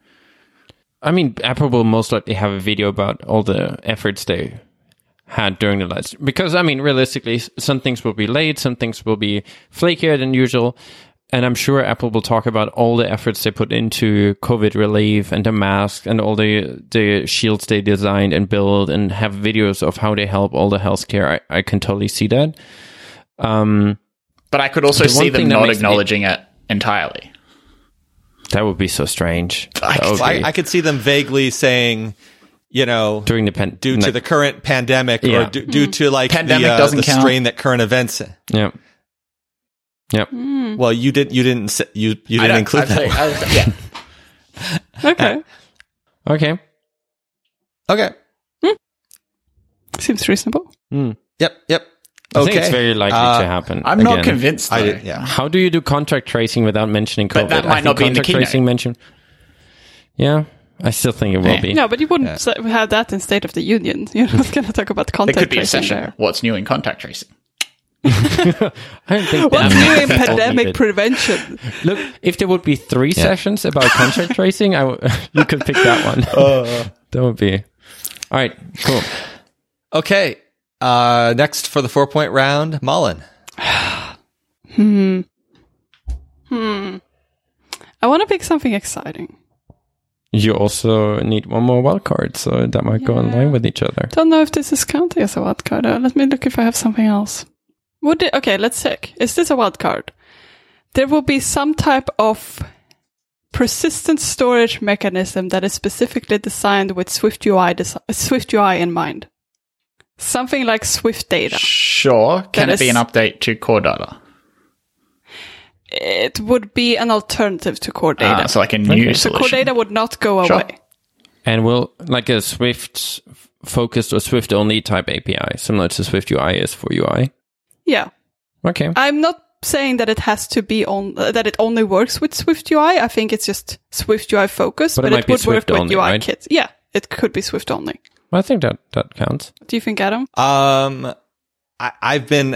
I mean, Apple will most likely have a video about all the efforts they had during the last. Because I mean, realistically, some things will be late, some things will be flakier than usual, and I'm sure Apple will talk about all the efforts they put into COVID relief and the masks and all the the shields they designed and built, and have videos of how they help all the healthcare. I, I can totally see that. Um, But I could also The see them not acknowledging it entirely. that would be so strange. That would I, I could see them vaguely saying, you know, during the pen, due to like- the current pandemic Yeah. or due, due to like Pandemic the, uh, doesn't the count. strain that current events. yeah. Yep. Hmm. Well, you didn't. You didn't. You you didn't include I'd that. say- I- yeah. okay. Okay. Okay. Seems reasonable. Hmm. Yep. Yep. I okay. think it's very likely Uh, to happen. I'm not convinced. Though. I. Yeah. How do you do contact tracing without mentioning COVID? But that might think not be in the contact keynote. tracing mentioned. Yeah, I still think it will Yeah. be. No, but you wouldn't say- have that in State of the Union. You're not going to talk about There contact could be a session. there. What's new in contact tracing? I don't think What's new in pandemic prevention? Look, if there would be three sessions about contact tracing, I w- you could pick that one. Uh. that would be all right. Cool. Okay. Uh, next for the four point round, Malin. I want to pick something exciting. You also need one more wild card, so that might go in line with each other. Don't know if this is counting as a wild card. Uh, let me look if I have something else. Would it, okay, let's check. Is this a wild card? There will be some type of persistent storage mechanism that is specifically designed with Swift UI desi- Swift UI in mind. Something like Swift data. Sure. Can That it be an update to core data? It would be an alternative to core data. Ah, so like a new solution. so core data would not go Sure. away. And will like a Swift focused or Swift only type API, similar to Swift UI is for UI. Yeah. Okay. I'm not saying that it has to be on uh, that it only works with Swift UI. I think it's just Swift UI focused, But but, it might it be would work Swift with only, UI right? kit. Yeah, it could be Swift only. I think that that counts. Do you think, Adam? Um, I, I've been,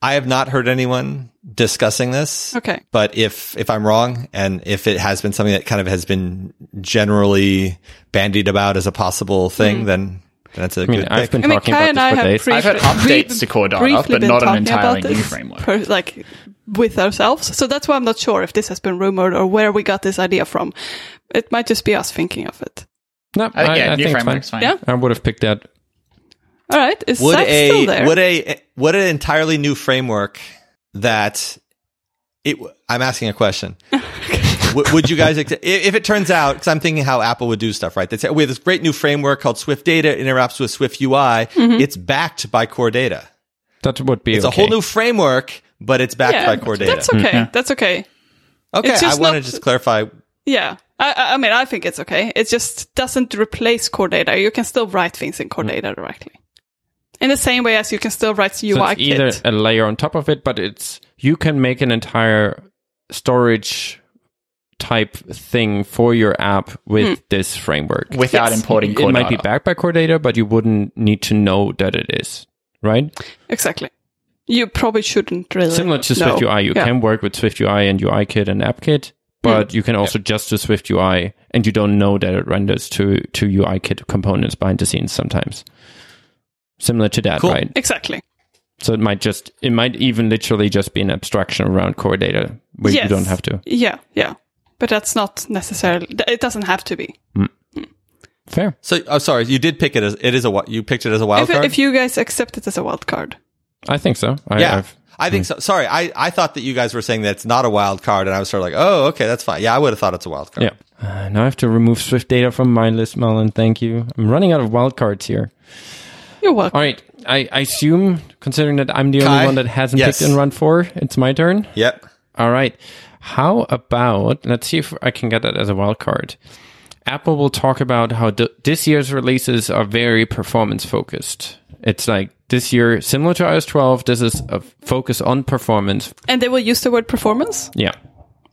I have not heard anyone discussing this. Okay. But if if I'm wrong, and if it has been something that kind of has been generally bandied about as a possible thing, then that's a I mean, good I've pick. been I mean, talking Kai about and this I for have days. briefly, I've had updates to Core Data, but not an talking entirely about new this framework. per- like with ourselves. So that's why I'm not sure if this has been rumored or where we got this idea from. It might just be us thinking of it. No, Uh, I, yeah, I new think it's fine. fine. Yeah. I would have picked that. All right, is would Zach a still there? would a would an entirely new framework that it I'm asking a question. would, would you guys ex- if it turns out because I'm thinking how Apple would do stuff right? They say we have this great new framework called Swift Data It interacts with Swift UI. Mm-hmm. It's backed by Core Data. That would be It's okay. a whole new framework, but it's backed yeah, by Core Data. that's okay. That's okay. okay, it's I just want to just clarify. Yeah. I, I I mean, I think it's okay. It just doesn't replace core data. You can still write things in core data directly. In the same way as you can still write UI so it's either kit. a layer on top of it, but it's you can make an entire storage type thing for your app with hmm. this framework. Without Yes. importing it Core might be backed by core data, but you wouldn't need to know that it is, right? Exactly. You probably shouldn't really. Similar to know. Swift UI, you Yeah. can work with Swift UI and UI Kit and AppKit, hmm. but you can also just do Swift UI and you don't know that it renders to, to UI Kit components behind the scenes sometimes. Similar to that, Cool. right? Exactly. So it might just, it might even literally just be an abstraction around core data where Yes. you don't have to. Yeah, yeah. But that's not necessarily. It doesn't have to be. Mm. Mm. Fair. So, oh, sorry, you did pick it as it is a wi- you picked it as a wild If, card. if you guys accept it as a wild card. I think so. I, yeah, I've, I think mm. so. Sorry, I, I thought that you guys were saying that it's not a wild card, and I was sort of like, oh, okay, that's fine. Yeah, I would have thought it's a wild card. yeah. Uh, now I have to remove Swift data from my list, Malin. Thank you. I'm running out of wildcards here. You're welcome. All right. I, I assume, considering that I'm the only one that hasn't Yes. picked in run four, it's my turn. Yep. All right. How about let's see if I can get that as a wild card. Apple will talk about how th- this year's releases are very performance focused. It's like this year, similar to iOS 12, this is a focus on performance. And they will use the word performance. Yeah,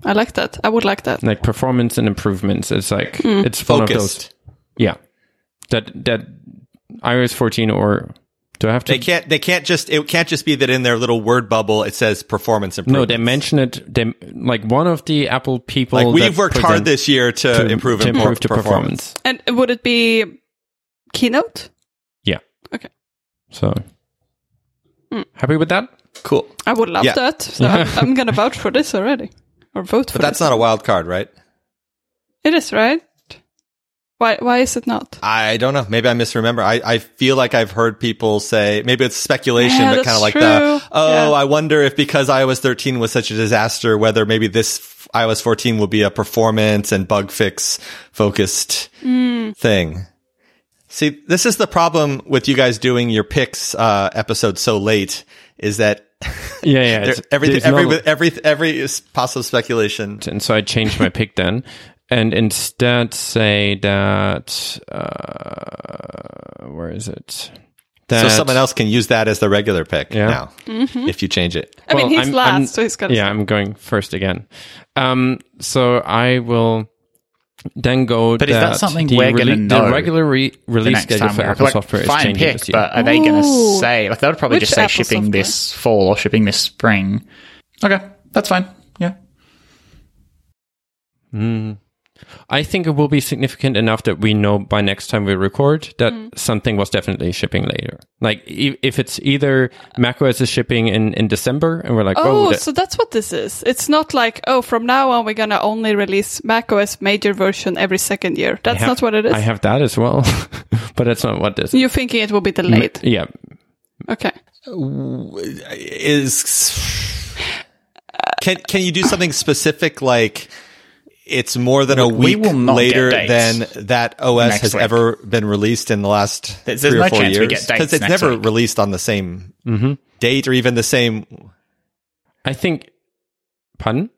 I like that. I would like that. like performance and improvements. It's like Hmm. it's one of those. Focused. Yeah, that that iOS 14 or do I have to? They can't. They can't just. It can't just be that in their little word bubble it says performance improvement. no, they mention it. They like one of the Apple people. like we've worked hard this year to, to improve to improve the performance. performance. And would it be keynote? Yeah. Okay. So hmm. happy with that? Cool, I would love Yeah. that. So I'm, I'm going to vouch for this already. Or vote for but that's this. not a wild card, right? It is, right? Why, why is it not? I don't know. Maybe I misremember. I, I feel like I've heard people say maybe it's speculation, Yeah, but kind of like true. the oh, Yeah. I wonder if because iOS 13 was such a disaster, whether maybe this f- iOS 14 will be a performance and bug fix focused Hmm. thing. See, this is the problem with you guys doing your picks uh, episode so late is that Yeah, yeah. there, it's- every there's every no- every every is possible speculation. and so I changed my pick then, and instead say that uh, where is it? That, So someone else can use that as the regular pick Yeah. now if you change it. I mean, he's I'm- last, I'm- so he's got Yeah, I'm going first again. Um, so I will then go. But is that something the we're gonna know The regular re- release next schedule time for we Apple like, software is fine changing pick, this year. but are they going to say like they would probably Which just say Apple shipping software? this fall or shipping this spring? Okay, that's fine. Yeah, I think it will be significant enough that we know by next time we record that Mm. something was definitely shipping later. Like e- if it's either macOS is shipping in, in December and we're like, oh, Oh, that- so that's what this is. It's not like, oh, from now on we're gonna only release macOS major version every second year. That's have- not what it is. I have that as well, but that's not what this. You're thinking it will be delayed. Yeah, Okay. is can can you do something specific like it's more than a We week will not later than that OS has week. ever been released in the last There's- three or no four years get dates it's never week. released on the same Mm-hmm. date or even the same. I think. Pardon?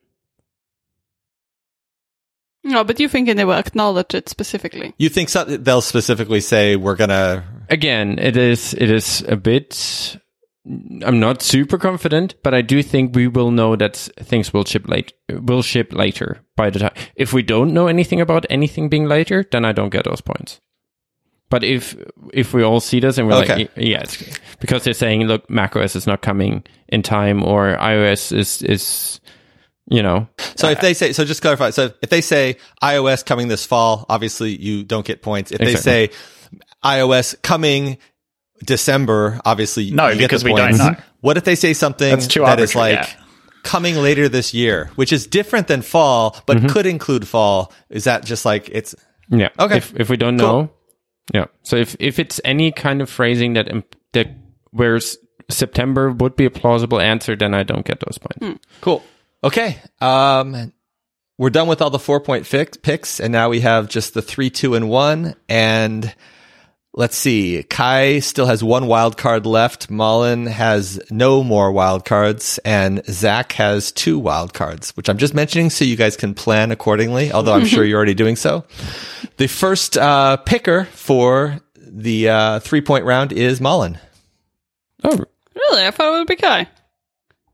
No, but you think they will acknowledge it specifically. You think so, they'll specifically say we're gonna? Again, it is it is a bit I'm not super confident, but I do think we will know that things will ship late. Will ship later by the time. If we don't know anything about anything being later, then I don't get those points. But if if we all see this and we're Okay. like, yeah, it's because they're saying, look, macOS is not coming in time, or iOS is is, you know, So if uh, they say, so just clarify. So if they say iOS coming this fall, obviously you don't get points. If they say iOS coming December, obviously No, you get because the we don't know. What if they say something That's too that is like yeah. coming later this year, which is different than fall, but Mm-hmm. could include fall? Is that just like it's Yeah. Okay. If if we don't Cool. know, yeah. So if if it's any kind of phrasing that imp- that where September would be a plausible answer, then I don't get those points. Cool. Okay. Um, we're done with all the four point fix, picks, and now we have just the three, two, and one. And let's see. Kai still has one wild card left. Malin has no more wild cards, and Zach has two wild cards, which I'm just mentioning so you guys can plan accordingly. Although I'm sure you're already doing so. The first uh, picker for the uh, three point round is Malin. Oh, Really? I thought it would be Kai.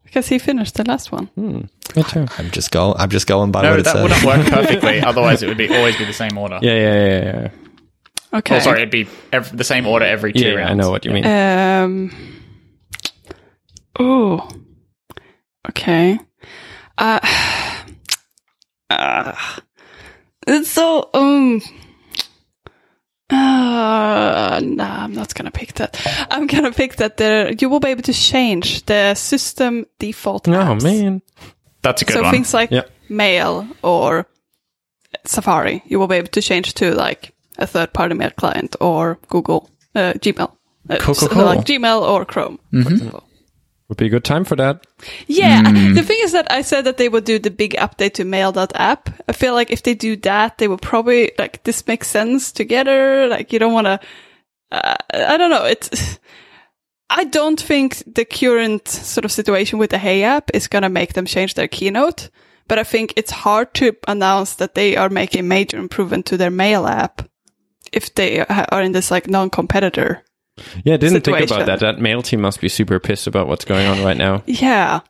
Because he finished the last one. me too. I'm just going. I'm just going by No, what it that says. wouldn't work perfectly. Otherwise, it would be always be the same order. Yeah, yeah, yeah, yeah. Okay. Oh, sorry, it'd be ev the same order every two Yeah, rounds. I know what you mean. Um. Oh. Okay. Uh. uh it's so um. Uh, nah, I'm not gonna pick that. I'm gonna pick that there you will be able to change the system default. oh apps. man. That's a good so one. So things like Yeah. Mail or Safari, you will be able to change to like a third-party mail client or Google uh, Gmail. Uh, Cool, cool, cool. like Gmail or Chrome, Mm-hmm. for example. Would be a good time for that. Yeah, Hmm. the thing is that I said that they would do the big update to Mail.app. I feel like if they do that, they will probably like this makes sense together. Like you don't want to. Uh, I don't know. It's. I don't think the current sort of situation with the Hey app is going to make them change their keynote. But I think it's hard to announce that they are making major improvement to their mail app if they are in this like non-competitor. Yeah, I didn't think about that. That mail team must be super pissed about what's going on right now. Yeah.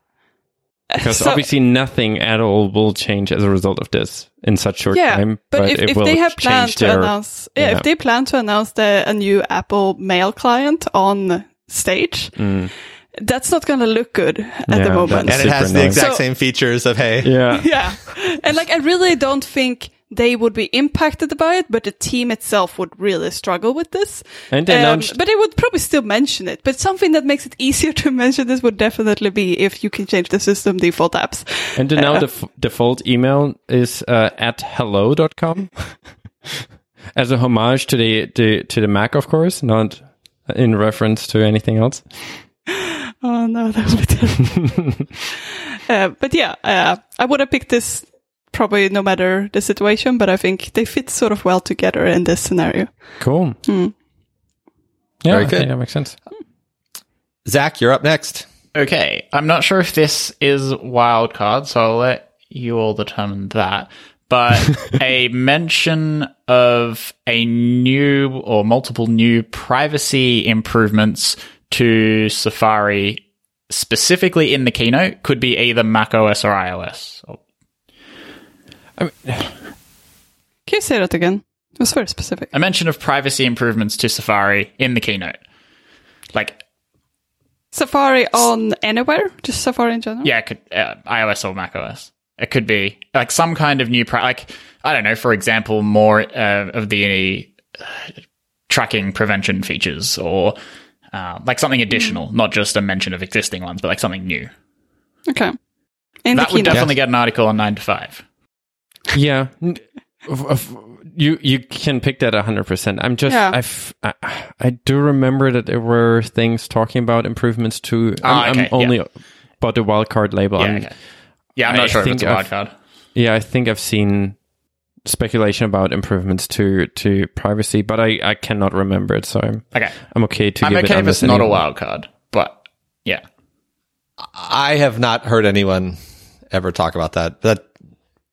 Because So- obviously nothing at all will change as a result of this in such short yeah, time. but, if, if they have planned to their- announce, yeah, yeah. if they plan to announce the a new Apple Mail client on stage, that's not going to look good at Mm. Yeah, the moment. and it has Super the nice. exact So- same features of hey. Yeah. yeah, and like I really don't think they would be impacted by it, but the team itself would really struggle with this. And they Um, announced but they would probably still mention it. But something that makes it easier to mention this would definitely be if you can change the system default apps. And then now the f- default email is uh, at hello.com as a homage to the, the to the Mac, of course, not in reference to anything else. Oh no, that would be terrible. uh, but yeah, uh, I would have picked this probably no matter the situation, but I think they fit sort of well together in this scenario. Cool. Hmm. Yeah, Very I good. think that makes sense. Zach, you're up next. Okay, I'm not sure if this is wild card, so I'll let you all determine that. But a mention of a new or multiple new privacy improvements to Safari, specifically in the keynote, could be either Mac OS or iOS. Or- Can you say that again? It was very specific. A mention of privacy improvements to Safari in the keynote. Like, Safari on anywhere? Just Safari in general? yeah, it could, uh, iOS or Mac OS. It could be like some kind of new, pri- like I don't know. For example, more uh, of the uh, tracking prevention features, or uh, like something additional, not just a mention of existing ones, but like something new. Okay. In that would definitely get an article on nine to five. Yeah. N- of- of- You you can pick that 100%. I'm just Yeah. I've, I I do remember that there were things talking about improvements to I'm, ah, okay, I'm only about the wildcard label. Yeah, I'm- okay. yeah. I'm not I sure if think it's a wild I've- card. Yeah, I think I've seen speculation about improvements to to privacy, but I I cannot remember it, so I'm Okay, I'm okay to I'm give okay it if it's unless not a anyone- wild card, but yeah, I have not heard anyone ever talk about that. That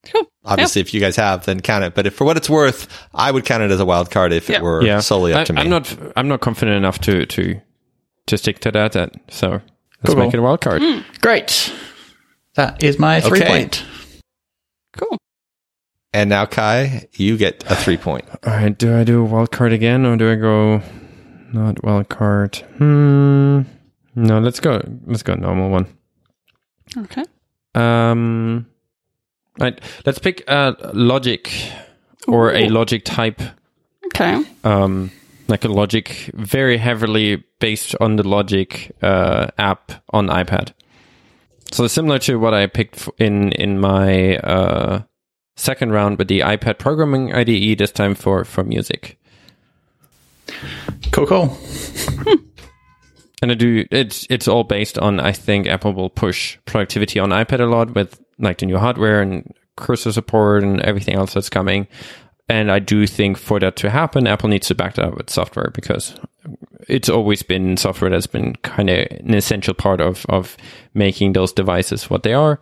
Cool. Obviously, if you guys have, then count it. But if, for what it's worth, I would count it as a wild card if Yeah. it were Yeah, solely up I, to me. I'm not I'm not confident enough to to to stick to that. that so let's Cool. make it a wild card. Great. That is my three Okay. point. Cool. And now, Kai, you get a three point. All right, do I do a wild card again or do I go not wild card? Hmm. No, let's go. Let's go normal one. Okay. Um. Right, let's pick a logic or a logic type. Okay. Um, like a logic, very heavily based on the logic uh, app on iPad. So similar to what I picked in in my uh, second round with the iPad programming IDE. This time for for music. Cool, cool. And I do it's it's all based on I think Apple will push productivity on iPad a lot with like the new hardware and cursor support and everything else that's coming. And I do think for that to happen, Apple needs to back that up with software because it's always been software that's been kind of an essential part of of making those devices what they are.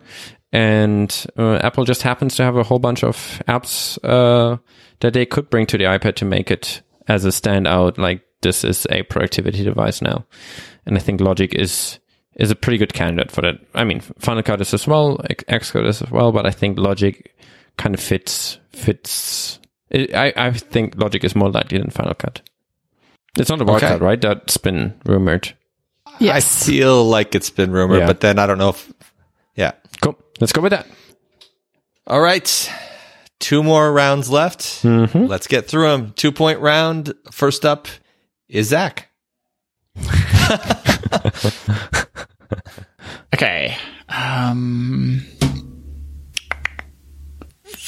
And uh, Apple just happens to have a whole bunch of apps uh, that they could bring to the iPad to make it as a standout. Like this is a productivity device now, and I think Logic is is a pretty good candidate for that. I mean, Final Cut is as well, X- Xcode is as well, but I think Logic kind of fits fits. It, I I think Logic is more likely than Final Cut. It's not a wild Okay. right? That's been rumored. Yes. I feel like it's been rumored, Yeah. but then I don't know if. Yeah. Cool. Let's go with that. All right. Two more rounds left. Mm-hmm. Let's get through them. Two point round. First up is Zach. Okay. Um.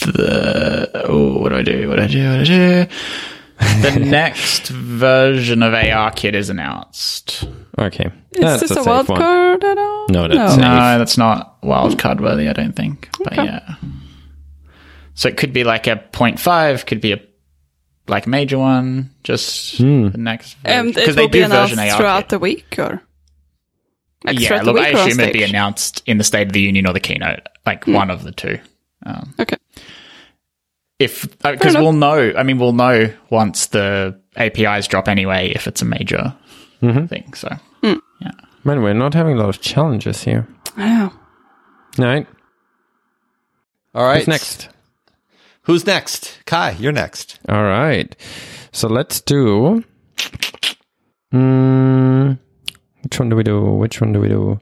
The oh, what do I do? What do I do? What do I do? The next version of ARKit is announced. Okay. Is That's this a, safe wild one. card at all? No, that's no. safe. No, that's not wildcard worthy, I don't think. But Okay. yeah. So it could be like a 0.5, could be a like major one, just the next And version. it will be do announced version ARKit. throughout the week, or like yeah, throughout the look, I week or on assume it'd be announced in the State of the Union or the keynote, like one of the two. Um, Okay. if because enough. we'll know, I mean, we'll know once the APIs drop anyway if it's a major thing. So yeah. Man, we're not having a lot of challenges here. I know. All right. All right. Who's next? Who's next? Kai, you're next. All right. So let's do. Mm, which one do we do? Which one do we do?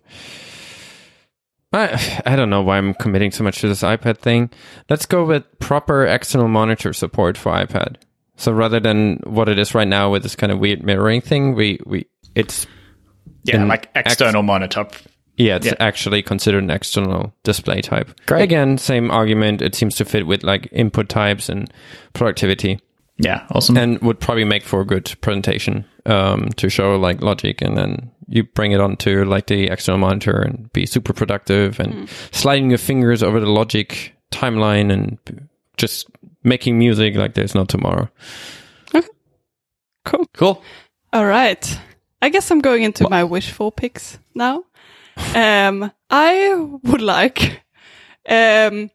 I I don't know why I'm committing so much to this iPad thing. Let's go with proper external monitor support for iPad. So rather than what it is right now with this kind of weird mirroring thing, we we it's yeah, like external monitor. yeah, it's Yeah. actually considered an external display type. Great. Again, same argument. It seems to fit with like input types and productivity. Yeah, awesome. and would probably make for a good presentation um, to show like logic and then you bring it onto like the external monitor and be super productive and sliding your fingers over the logic timeline and just making music like there's no tomorrow Okay. Cool. Cool. All right. I guess I'm going into my wishful picks now. Um, I would like um,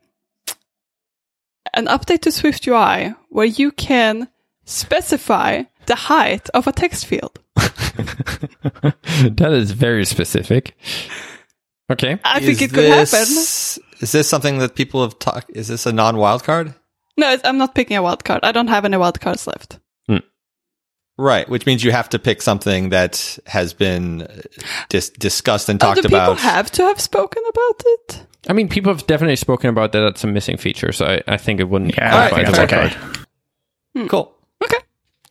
an update to SwiftUI where you can specify the height of a text field. that is very specific okay I think Is it could happen. Is this something that people have talked? Is this a non-wild card? No, it's, I'm not picking a wild card. I don't have any wild cards left. Right, which means you have to pick something that has been uh, dis- discussed and Oh, talked do people about. have to have spoken about it? i mean people have definitely spoken about that that's a missing feature so i, I think it wouldn't yeah, qualify I think as a that's okay. card. cool.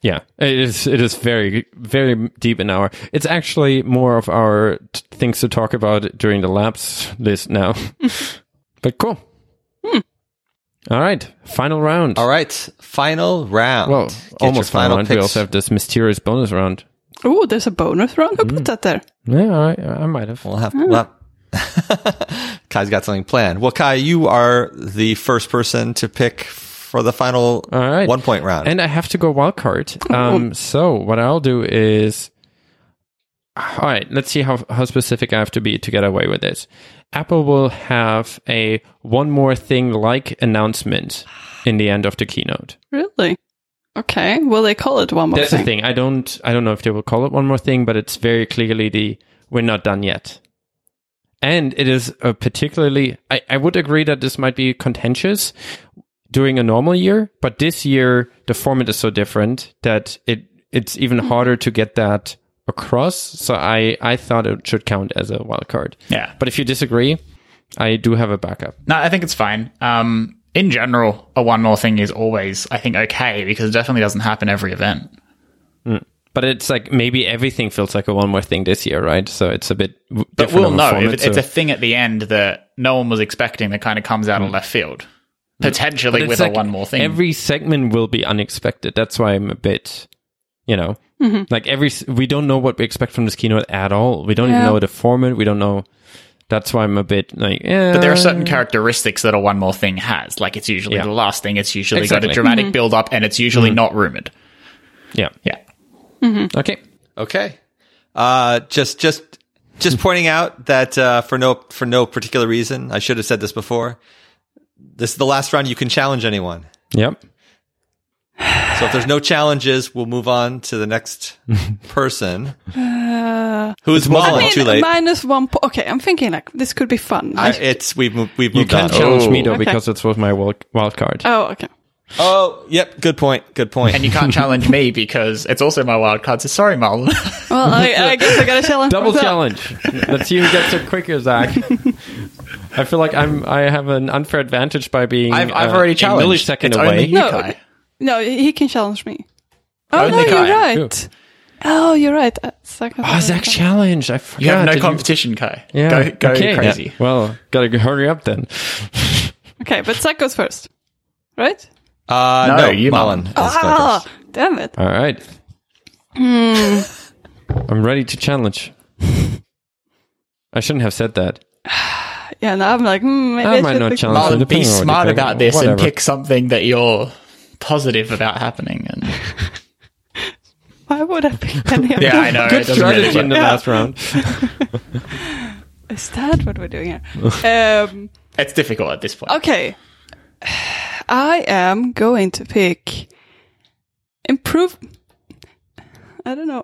Okay. Yeah, it is. It is very, very deep in our. It's actually more of our t- things to talk about during the labs list now. but cool. Hmm. All right, final round. All right, final round. Well, Get almost final round. We also have this mysterious bonus round. Oh, there's a bonus round. Who hmm. put that there? Yeah, all right, I might have. We'll have. Hmm. We'll have Kai's got something planned. Well, Kai, you are the first person to pick for the final All right. one point round. And I have to go wildcard. Um, so what I'll do is, all right, let's see how how specific I have to be to get away with this. Apple will have a one more thing like announcement in the end of the keynote. Really? Okay. Will they call it one more That's thing? the thing. I don't. I don't know if they will call it one more thing, but it's very clearly the we're not done yet. And it is a particularly. I, I would agree that this might be contentious during a normal year, but this year the format is so different that it it's even hmm. harder to get that across. So I I thought it should count as a wild card. Yeah. But if you disagree, I do have a backup. No, I think it's fine. Um, in general, a one more thing is always, I think, okay because it definitely doesn't happen every event. Hmm. But it's like maybe everything feels like a one more thing this year, right? So it's a bit w- But we'll know format, if it's so- a thing at the end that no one was expecting that kind of comes out of hmm. left field, potentially But with like a one more thing. Every segment will be unexpected. That's why I'm a bit, you know, mm-hmm. like every we don't know what we expect from this keynote at all. We don't even know the format. We don't know. That's why I'm a bit like, yeah. but there are certain characteristics that a one more thing has. Like it's usually Yeah. the last thing. It's usually got a dramatic mm-hmm. build up, and it's usually mm-hmm. not rumored. yeah. Yeah. Okay. Okay. Uh, just, just, just pointing out that, uh, for no, for no particular reason, I should have said this before. This is the last round you can challenge anyone. Yep. So if there's no challenges, we'll move on to the next person. Uh, Who's I mean, Too late. minus one. Po- okay, I'm thinking like this could be fun. I- it's we've moved, we've moved You moved can on. challenge me though oh. Okay. because it was my wild, wild card. oh, okay. Oh, yep. Good point. Good point. And you can't challenge me because it's also my wild card. So sorry, Malin. Well, I, I guess I got a challenge. Double myself. challenge. Let's see who gets it quicker, Zach. I feel like I'm. I have an unfair advantage by being. I've, I've uh, already a challenged. millisecond it's away. only you, No. No, he can challenge me. Oh Only no, you're Kai. right. Oh, you're right. Uh, Zach Oh, a- Zach challenged. I forgot. You have no Did competition, Kai. Yeah. Go, go okay. crazy. Yeah. Well, gotta hurry up then. Okay, but Zach goes first, right? uh, No, no, you, Malin. Malin. is Ah, first. damn it. All right. Hmm. I'm ready to challenge. I shouldn't have said that. Yeah, now I'm like, hmm, maybe I I, might should not pick- challenge. Malin, be depending on what you smart think. about this and pick something that you're positive about happening. And Why would I pick any of yeah. I know. Good it doesn't really strategy in the work. last round. Is that what we're doing here? um, It's difficult at this point. okay. I am going to pick improve. I don't know.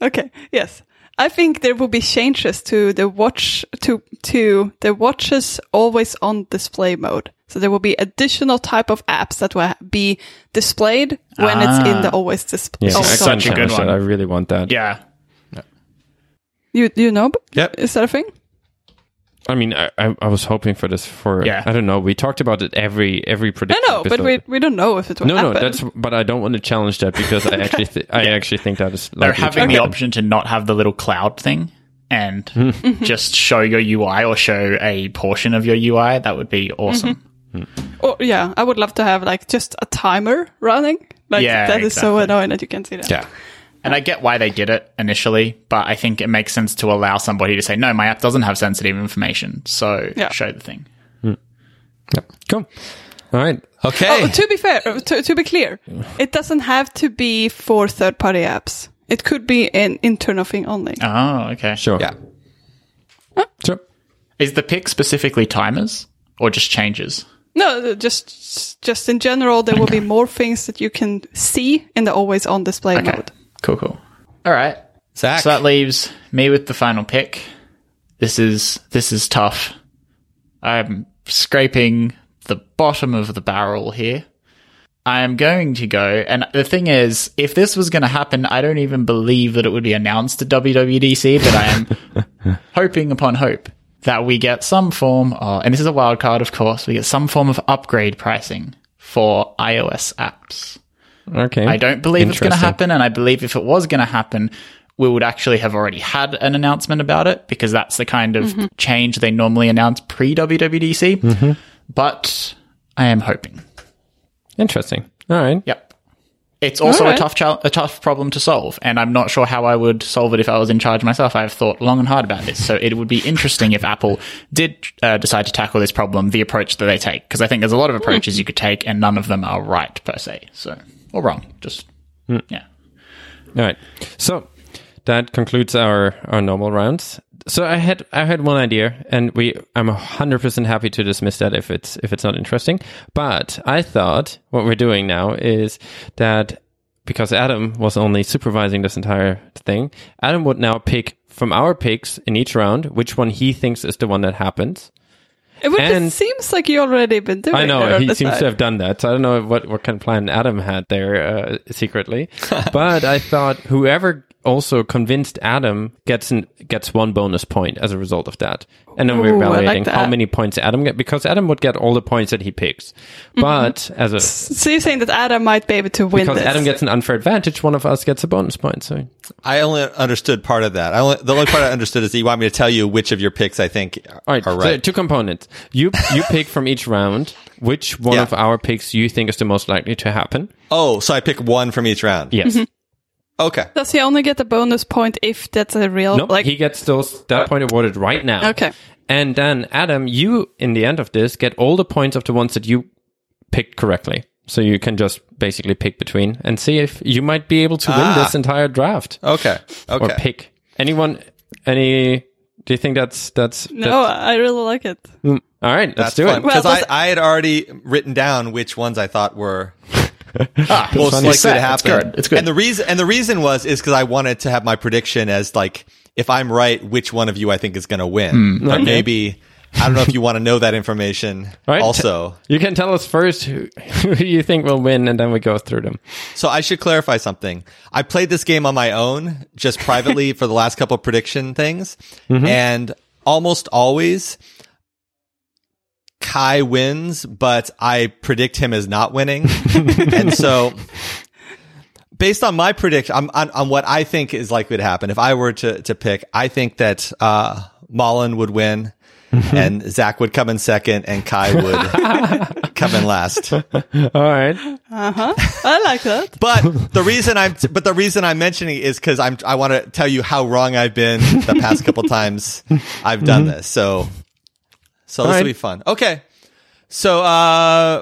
Okay. Yes. I think there will be changes to the watch to to the watches always on display mode. So there will be additional type of apps that will be displayed when it's in the ah. always display. Yeah, I Such a good one. I really want that. Yeah. You you know? Yep. Is that a thing? I mean, I, I, I was hoping for this for. Yeah. I don't know. We talked about it every every I prediction. know, but episode. we we don't know if it will No, happen. no, that's. But I don't want to challenge that because I actually, th- I actually think that is. They're having the option to not have the little cloud thing and Hmm. just show your UI or show a portion of your UI. That would be awesome. Oh yeah, I would love to have like just a timer running. Like Yeah, that is so annoying that you can see that. Yeah. And I get why they did it initially, but I think it makes sense to allow somebody to say, no, my app doesn't have sensitive information. So Yeah. show the thing. Yep, Cool. All right. Okay. Oh, to be fair, to, to be clear, it doesn't have to be for third-party apps. It could be an internal thing only. Oh, okay. Sure. yeah. Sure. Is the pick specifically timers or just changes? No, uh, just just in general, there will be more things that you can see in the always-on display Okay. mode. Cool, cool. All right. Zach. So that leaves me with the final pick. This is this is tough. I'm scraping the bottom of the barrel here. I am going to go, and the thing is, if this was going to happen, I don't even believe that it would be announced at WWDC, but I am hoping upon hope that we get some form of, and this is a wild card, of course, we get some form of upgrade pricing for iOS apps. Okay. I don't believe it's going to happen, and I believe if it was going to happen, we would actually have already had an announcement about it because that's the kind of change they normally announce pre WWDC. Mm-hmm. But I am hoping. Interesting. All right. Yep. It's also Alright. a tough chal- a tough problem to solve, and I'm not sure how I would solve it if I was in charge myself. I've thought long and hard about this, so it would be interesting if Apple did uh, decide to tackle this problem the approach that they take, because I think there's a lot of approaches you could take, and none of them are right per se, so or wrong. Just hmm. yeah. All right. So that concludes our, our normal rounds. so I had I had one idea, and we I'm hundred percent happy to dismiss that if it's if it's not interesting. But I thought what we're doing now is that because Adam was only supervising this entire thing, Adam would now pick from our picks in each round which one he thinks is the one that happens. It would- And- it seems like you already been doing I know on he seems side. to have done that. So I don't know what what kind of plan Adam had there uh, secretly, but I thought whoever also convinced Adam gets an, gets one bonus point as a result of that, and then we're Ooh, I like evaluating how many points Adam get because Adam would get all the points that he picks, Mm-hmm. but as a So you're saying that Adam might be able to win because this? Adam gets an unfair advantage, one of us gets a bonus point. So I only understood part of that. I only, the only part I understood is that you want me to tell you which of your picks I think all right, are so right. two components. You you pick from each round which one Yeah. of our picks you think is the most likely to happen. oh, so I pick one from each round. Yes. Okay. Does he only get a bonus point if that's a real No, like? he gets those that point awarded right now. Okay. And then Adam, you in the end of this get all the points of the ones that you picked correctly. So you can just basically pick between and see if you might be able to win Ah. this entire draft Okay. Okay. Or pick anyone. Any? Do you think that's that's? no, I really like it. mm, all right, let's That's do fun. it. Well, Because that's- I, I had already written down which ones I thought were Ah, most likely set. to happen. It's good. It's good. And the reason and the reason was is because I wanted to have my prediction as like if I'm right, which one of you I think is going to win. But Okay. maybe I don't know if you want to know that information. Right, Also, You can tell us first who, who you think will win, and then we go through them. so I should clarify something. I played this game on my own, just privately for the last couple of prediction things, and almost always. Kai wins, but I predict him as not winning. and so based on my prediction on, on, on what I think is likely to happen, if I were to, to pick, I think that, uh, Malin would win and Zach would come in second and Kai would come in last. All right. Uh-huh. I like that. But the reason I'm, but the reason I'm mentioning it is because I'm, I want to tell you how wrong I've been the past couple times I've done this. So, so this will be fun. Okay. So, uh,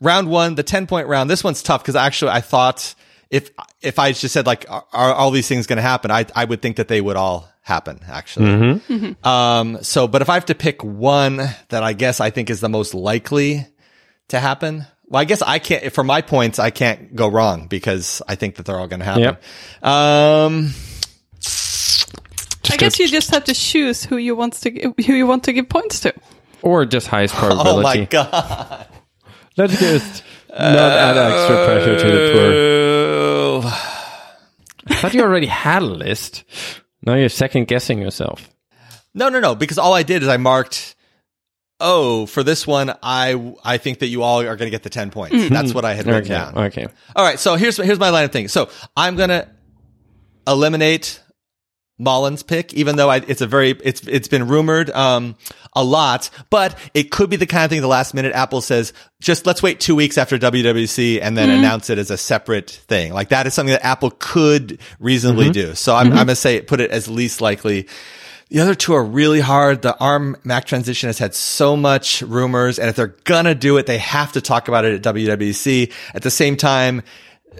round one, the 10 point round. This one's tough because actually I thought if, if I just said like, are, are all these things going to happen? I, I would think that they would all happen actually. Um, so, but if I have to pick one that I guess I think is the most likely to happen, well, I guess I can't, for my points, I can't go wrong because I think that they're all going to happen. Yep. Um, I guess you just have to choose who you want to gi- who you want to give points to. Or just highest probability. oh my. God. Let's just not add extra pressure to the poor. I thought you already had a list. Now you're second guessing yourself. No, no, no, because all I did is I marked, oh, for this one, I, I think that you all are going to get the 10 points. Hmm. That's what I had written Okay. down. Okay. All right, so here's here's my line of thinking. So I'm gonna eliminate Malin's pick, even though I, it's a very it's it's been rumored um a lot, but it could be the kind of thing. The last minute, Apple says, just let's wait two weeks after WWDC and then mm-hmm. announce it as a separate thing. Like that is something that Apple could reasonably mm-hmm. do. So I'm, mm-hmm. I'm gonna say put it as least likely. The other two are really hard. The ARM Mac transition has had so much rumors, and if they're gonna do it, they have to talk about it at WWDC. At the same time,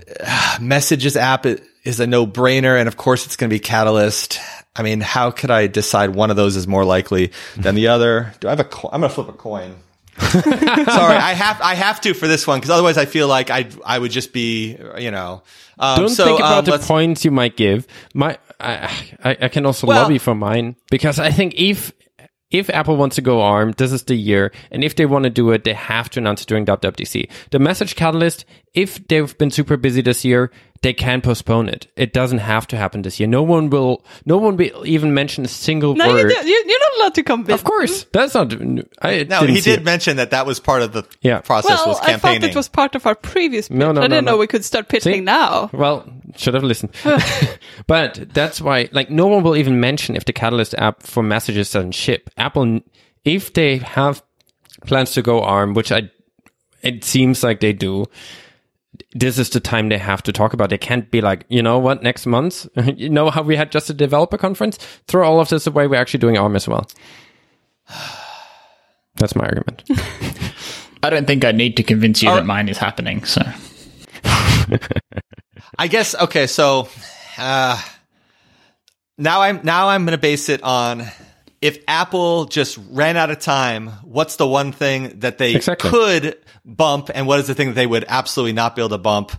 messages app is a no brainer. And of course, it's going to be Catalyst. I mean, how could I decide one of those is more likely than the other? Do I have a coin? I'm going to flip a coin. Sorry, I have, I have to for this one because otherwise I feel like I, I would just be, you know, um, Don't so, think about um, the points you might give. My, I, I, I can also Well- lobby for mine because I think if if Apple wants to go ARM, this is the year, and if they want to do it, they have to announce it during WWDC. The message catalyst, if they've been super busy this year, they can postpone it. It doesn't have to happen this year. No one will. No one will even mention a single No, you, word. do- you, you're not allowed to convince. Of course, that's not. I No, he did it. mention that that was part of the Yeah. process Well, was I thought it was part of our previous pitch. No, no, I didn't no, know we could start pitching See? now. Well, should have listened. but that's why, like, no one will even mention if the Catalyst app for messages doesn't ship. Apple, if they have plans to go ARM, which I, it seems like they do, this is the time they have to talk about. They can't be like, you know what, next month, you know how we had just a developer conference? Throw all of this away. We're actually doing ARM as well. That's my argument. I don't think I need to convince you Are- that mine is happening. So I guess okay. So, uh, now I'm now I'm going to base it on if Apple just ran out of time, what's the one thing that they Exactly. could bump and what is the thing that they would absolutely not be able to bump?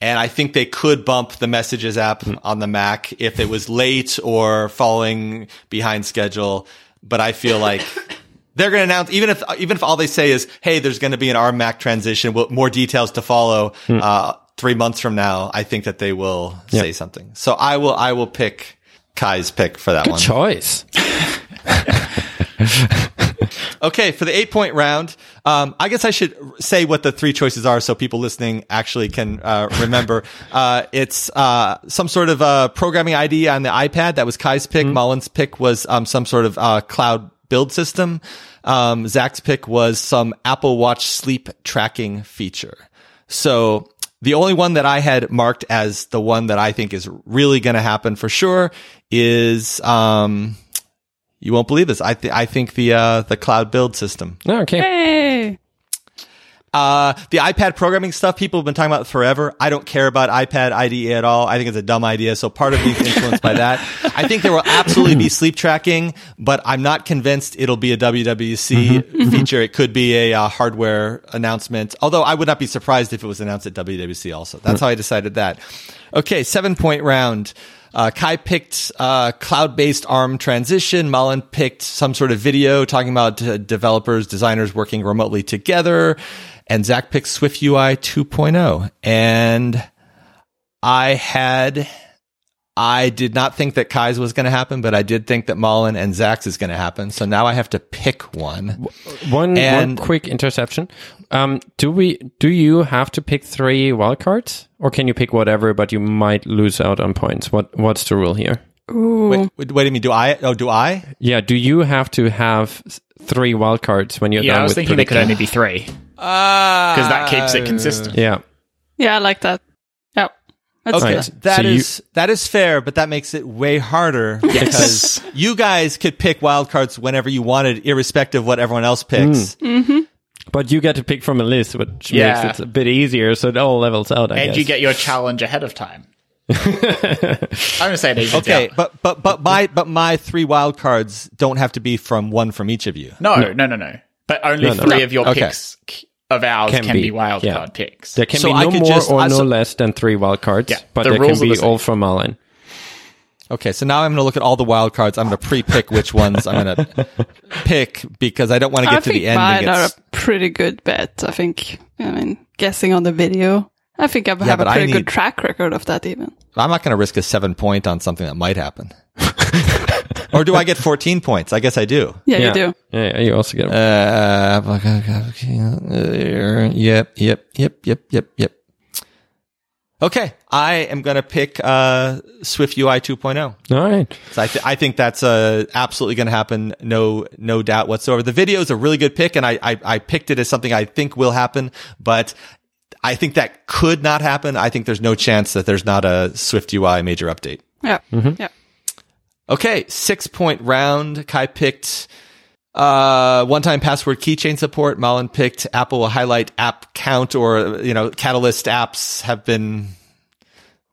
And I think they could bump the messages app on the Mac if it was late or falling behind schedule. But I feel like they're going to announce, even if, even if all they say is, Hey, there's going to be an ARM Mac transition, well, more details to follow, uh, three months from now. I think that they will say something. So I will, I will pick Kai's pick for that one. Choice. Okay, for the eight point round, um, I guess I should say what the three choices are so people listening actually can uh, remember. uh, it's uh, some sort of uh, programming ID on the iPad. That was Kai's pick. Malin's pick was um, some sort of uh, cloud build system. Um, Zach's pick was some Apple Watch sleep tracking feature. So the only one that I had marked as the one that I think is really going to happen for sure is, um, you won't believe this. I th- I think the uh, the cloud build system. No, okay. Hey. Uh, the iPad programming stuff people have been talking about forever. I don't care about iPad IDE at all. I think it's a dumb idea. So part of me is influenced by that. I think there will absolutely be sleep tracking, but I'm not convinced it'll be a WWDC feature. It could be a uh, hardware announcement. Although I would not be surprised if it was announced at WWDC also. That's how I decided that. Okay. Seven point round. Uh, Kai picked uh, cloud-based ARM transition. Malin picked some sort of video talking about uh, developers, designers working remotely together, and Zach picked SwiftUI 2.0. And I had, I did not think that Kai's was going to happen, but I did think that Malin and Zach's is going to happen. So now I have to pick one. One, And- one quick interception. Um, do we? Do you have to pick three wildcards, or can you pick whatever, but you might lose out on points? What What's the rule here? Wait, wait, wait a minute. Do I? Oh, do I? Yeah. Do you have to have s- three wildcards when you're Yeah, done I was with thinking there could only be three Because because that keeps it consistent. Yeah. Yeah, I like that. Yep. That's Okay, fair. that So is you- that is fair, but that makes it way harder because you guys could pick wildcards whenever you wanted, irrespective of what everyone else picks. Mm. Mm-hmm. But you get to pick from a list, which Yeah. makes it a bit easier, so it all levels out. I And guess. you get your challenge ahead of time. I'm gonna say it evens Okay, out. but but but my but my three wildcards don't have to be from one from each of you. No, no, no, no. But only No, no. three No. of your Okay. picks c- of ours Can can, be, be, wild yeah. card picks. There can So be no more just- or I- no so- less than three wildcards, Yeah, but the they can rules are be the all from Malin. Okay, so now I'm going to look at all the wild cards. I'm going to pre-pick which ones I'm going to pick because I don't want to I get to think the end. mine and are a pretty good bet. I think. I mean, guessing on the video, I think I have but a I pretty need- good track record of that. Even. I'm not going to risk a seven point on something that might happen. or do I get 14 points? I guess I do. Yeah, yeah. you do. Yeah, yeah, you also get Uh, yep, yep, yep, yep, yep, yep. Okay, I am going to pick uh, SwiftUI 2.0. all right. So I, th- I think that's uh, absolutely going to happen. No, no doubt whatsoever. The video is a really good pick, and I, I, I picked it as something I think will happen, but I think that could not happen. I think there's no chance that there's not a SwiftUI major update. Yeah. Mm-hmm. Yeah. Okay, six point round. Kai picked uh, one-time password keychain support. Malin picked Apple will highlight app count or you know Catalyst apps have been.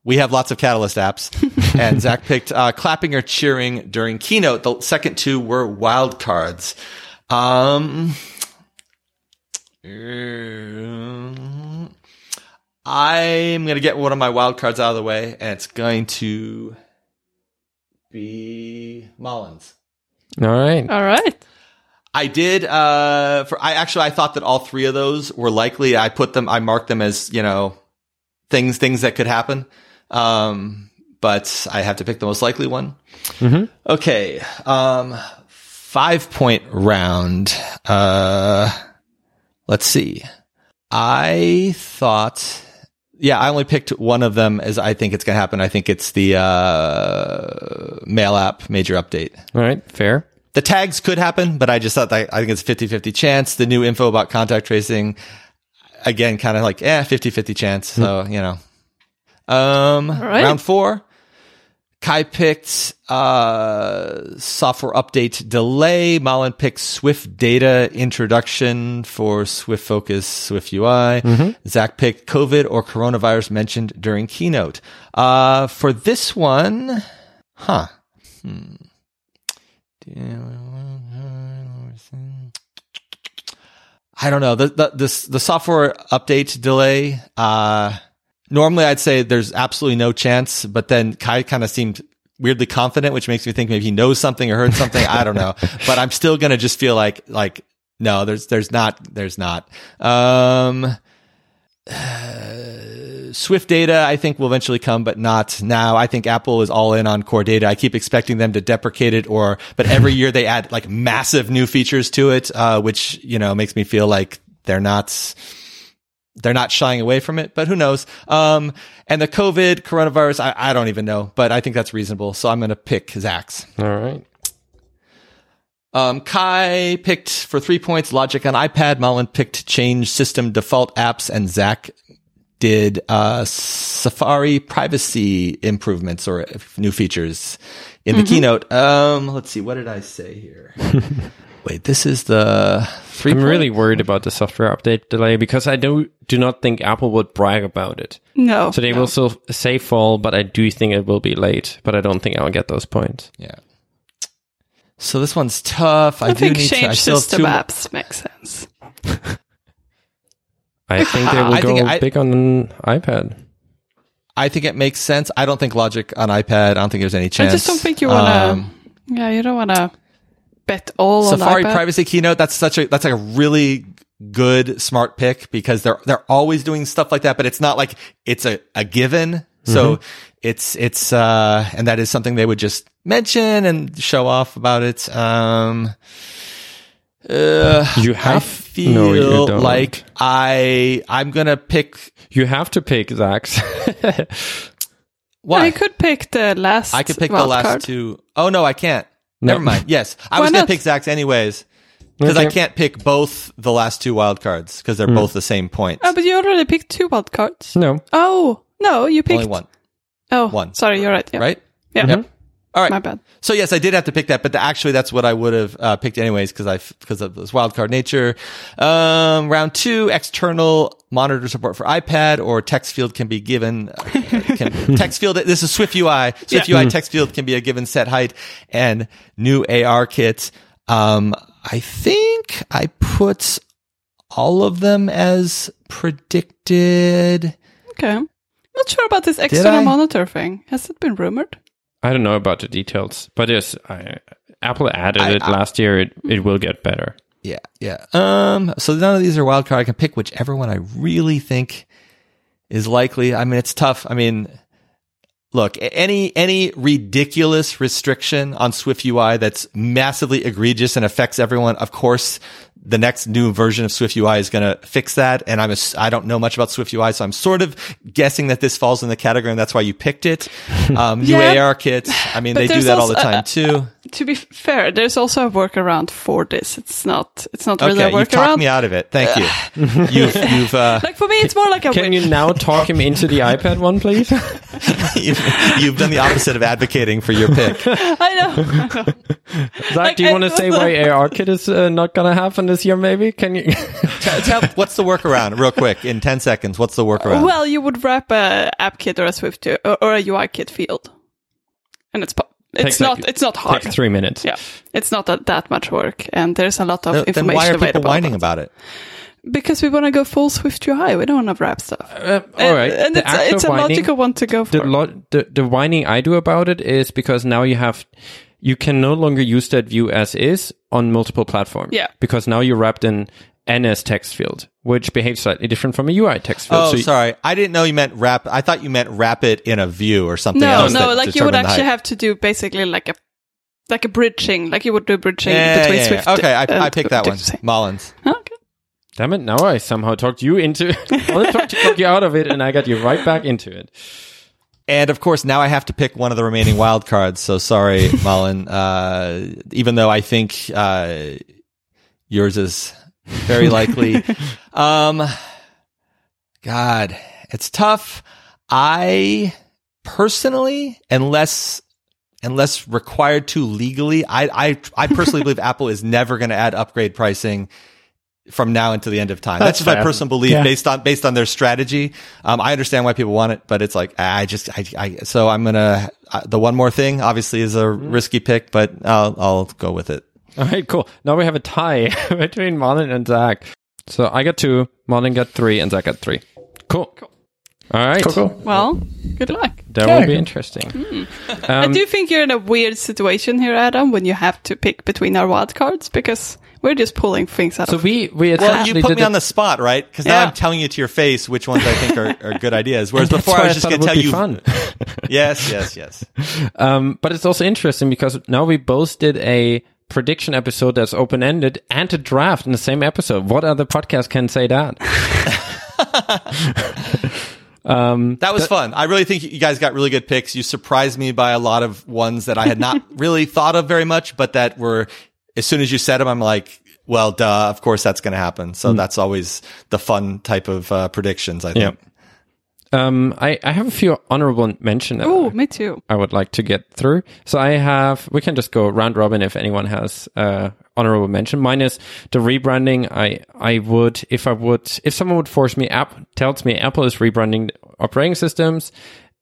We have lots of Catalyst apps, and Zach picked uh, clapping or cheering during keynote. The second two were wild cards. Um, I'm gonna get one of my wild cards out of the way, and it's going to be Malin's. All right. All right. I did. Uh, for I actually I thought that all three of those were likely. I put them. I marked them as you know things things that could happen. Um, but I have to pick the most likely one. Okay. Um, five point round. Uh, let's see. I thought. Yeah, I only picked one of them as I think it's going to happen. I think it's the uh, mail app major update. All right. Fair. The tags could happen, but I just thought that I think it's a 50-50 chance. The new info about contact tracing, again, kind of like, eh, 50-50 chance. So, you know. Um, right. round four. Kai picked, uh, software update delay. Malin picked Swift data introduction for Swift Focus, SwiftUI. Zach picked COVID or coronavirus mentioned during keynote. Uh, for this one, huh. Hmm. I don't know the the this the software update delay. Uh, normally I'd say there's absolutely no chance, but then Kai kind of seemed weirdly confident, which makes me think maybe he knows something or heard something. I don't know, but I'm still gonna just feel like like no, there's there's not there's not. Um, Swift data, I think will eventually come, but not now. I think Apple is all in on core data. I keep expecting them to deprecate it or, but every year they add like massive new features to it, uh, which, you know, makes me feel like they're not, they're not shying away from it, but who knows? Um, and the COVID coronavirus, I, I don't even know, but I think that's reasonable. So I'm going to pick Zach's. All right. Um, Kai picked for three points logic on iPad. Malin picked change system default apps and Zach did uh, Safari privacy improvements or new features in the keynote. Um, let's see, what did I say here? Wait, this is the three. I'm point- really worried about the software update delay because I do do not think Apple would brag about it. No. So they no. will still say fall, but I do think it will be late. But I don't think I'll get those points. Yeah. So this one's tough. I, I do think need to. I still system two mo- apps makes sense. I think they will I go I- big on an iPad. I think it makes sense. I don't think Logic on iPad. I don't think there's any chance. I just don't think you wanna. Um, yeah, you don't wanna bet all Safari on iPad. privacy keynote. That's such a that's like a really good smart pick because they're they're always doing stuff like that, but it's not like it's a, a given. So it's it's uh and that is something they would just mention and show off about it. Um uh, You I have- feel No, you don't. like I I'm gonna pick You have to pick Zach's. why I could pick the last. I could pick the last card. two. Oh no, I can't. Never mind. Yes, I Why was gonna pick Zach's anyways because I can't pick both the last two wild cards because they're Hmm. both the same point. Oh, but you already picked two wild cards. no. Oh no, you picked Only one, Oh, One. Sorry, you're right. Yeah. right? Yeah. Yep. All right. My bad. So yes, I did have to pick that, but the, actually that's what I would have uh, picked anyways because I because of this wild card nature. Um, round two, external monitor support for iPad or text field can be given. Uh, can, text field. This is SwiftUI. Swift UI text field can be a given set height and new ARKit. Um, I think I put all of them as predicted. Okay. Not sure about this external monitor thing. Has it been rumored? I don't know about the details, but yes, I, Apple added I- it I- last year. It, it will get better. Yeah, yeah. Um, so none of these are wild card. I can pick whichever one I really think is likely. I mean, it's tough. I mean, look, any any ridiculous restriction on SwiftUI that's massively egregious and affects everyone, of course, the next new version of SwiftUI is going to fix that. And I'm a, I don't know much about SwiftUI, so I'm sort of guessing that this falls in the category, and that's why you picked it. Um, Yeah. ARKits. I mean, they do that all the time too. To be fair, there's also a workaround for this. It's not. It's not really Okay, a you've talked me out of it. Thank you. you've you've uh, Like for me, it's more like a. Can wi- you now talk him into the iPad one, please? you've, you've done the opposite of advocating for your pick. I know. I know. Zach, Like, do you want to say why ARKit is uh, not going to happen this year? Maybe can you? Tell, tell- what's the workaround, real quick, in ten seconds? What's the workaround? Well, you would wrap a AppKit or a Swift or, or a UIKit field, and it's po- it's Takes not it's not hard. Takes three minutes. Yeah, it's not that, that much work, and there's a lot of then information why are people available. whining about it? Because we want to go full SwiftUI. We don't want to wrap stuff. Uh, all and, right. and The it's, actual it's a whining- logical one to go for. the, lo- the the whining I do about it is because now you have you can no longer use that view as is on multiple platforms. Yeah. Because now you're wrapped in NSTextField, which behaves slightly different from a UITextField. Oh, So you- sorry. I didn't know you meant wrap. I thought you meant wrap it in a view or something no, else. no, like you would actually have to do basically like a like a bridging, like you would do bridging Yeah, between yeah, yeah. Swift. Okay, I, and I picked that one. Dictionary. Malin's. Okay. Damn it! Now I somehow talked you into. I was trying to talk you out of it, and I got you right back into it. And of course, now I have to pick one of the remaining wild cards. So sorry, Malin. Uh, even though I think uh, yours is very likely. um, God, it's tough. I personally, unless unless required to legally, I I I personally believe Apple is never going to add upgrade pricing from now until the end of time. That's, That's just my personal belief Yeah. based on based on their strategy. Um, I understand why people want it, but it's like I just I, I so I'm gonna uh, the one more thing obviously is a risky pick, but I'll I'll go with it. All right, cool. Now we have a tie between Malin and Zach. So I got two, Malin got three, and Zach got three. Cool. cool. All right. Cool, cool. Well, good luck. That Yeah, will be interesting. I Um, do think you're in a weird situation here, Adam, when you have to pick between our wild cards because we're just pulling things out so of. we we Well, you put me it- on the spot, right? Because now Yeah. I'm telling you to your face which ones I think are, are good ideas. Whereas before I was just going to tell you. fun. Yes, yes, yes. Um, but it's also interesting because now we both did a prediction episode that's open ended and a draft in the same episode. What other podcast can say that? That was fun. I really think you guys got really good picks. You surprised me by a lot of ones that I had not really thought of very much, but that were, as soon as you said them, I'm like, well, duh, of course that's going to happen. So that's always the fun type of uh, predictions, I think. Um, I, I have a few honorable mention that oh, me too. I would like to get through. So I have, we can just go round robin if anyone has, uh, honorable mention. Mine is the rebranding. I, I would, if I would, if someone would force me, app tells me Apple is rebranding operating systems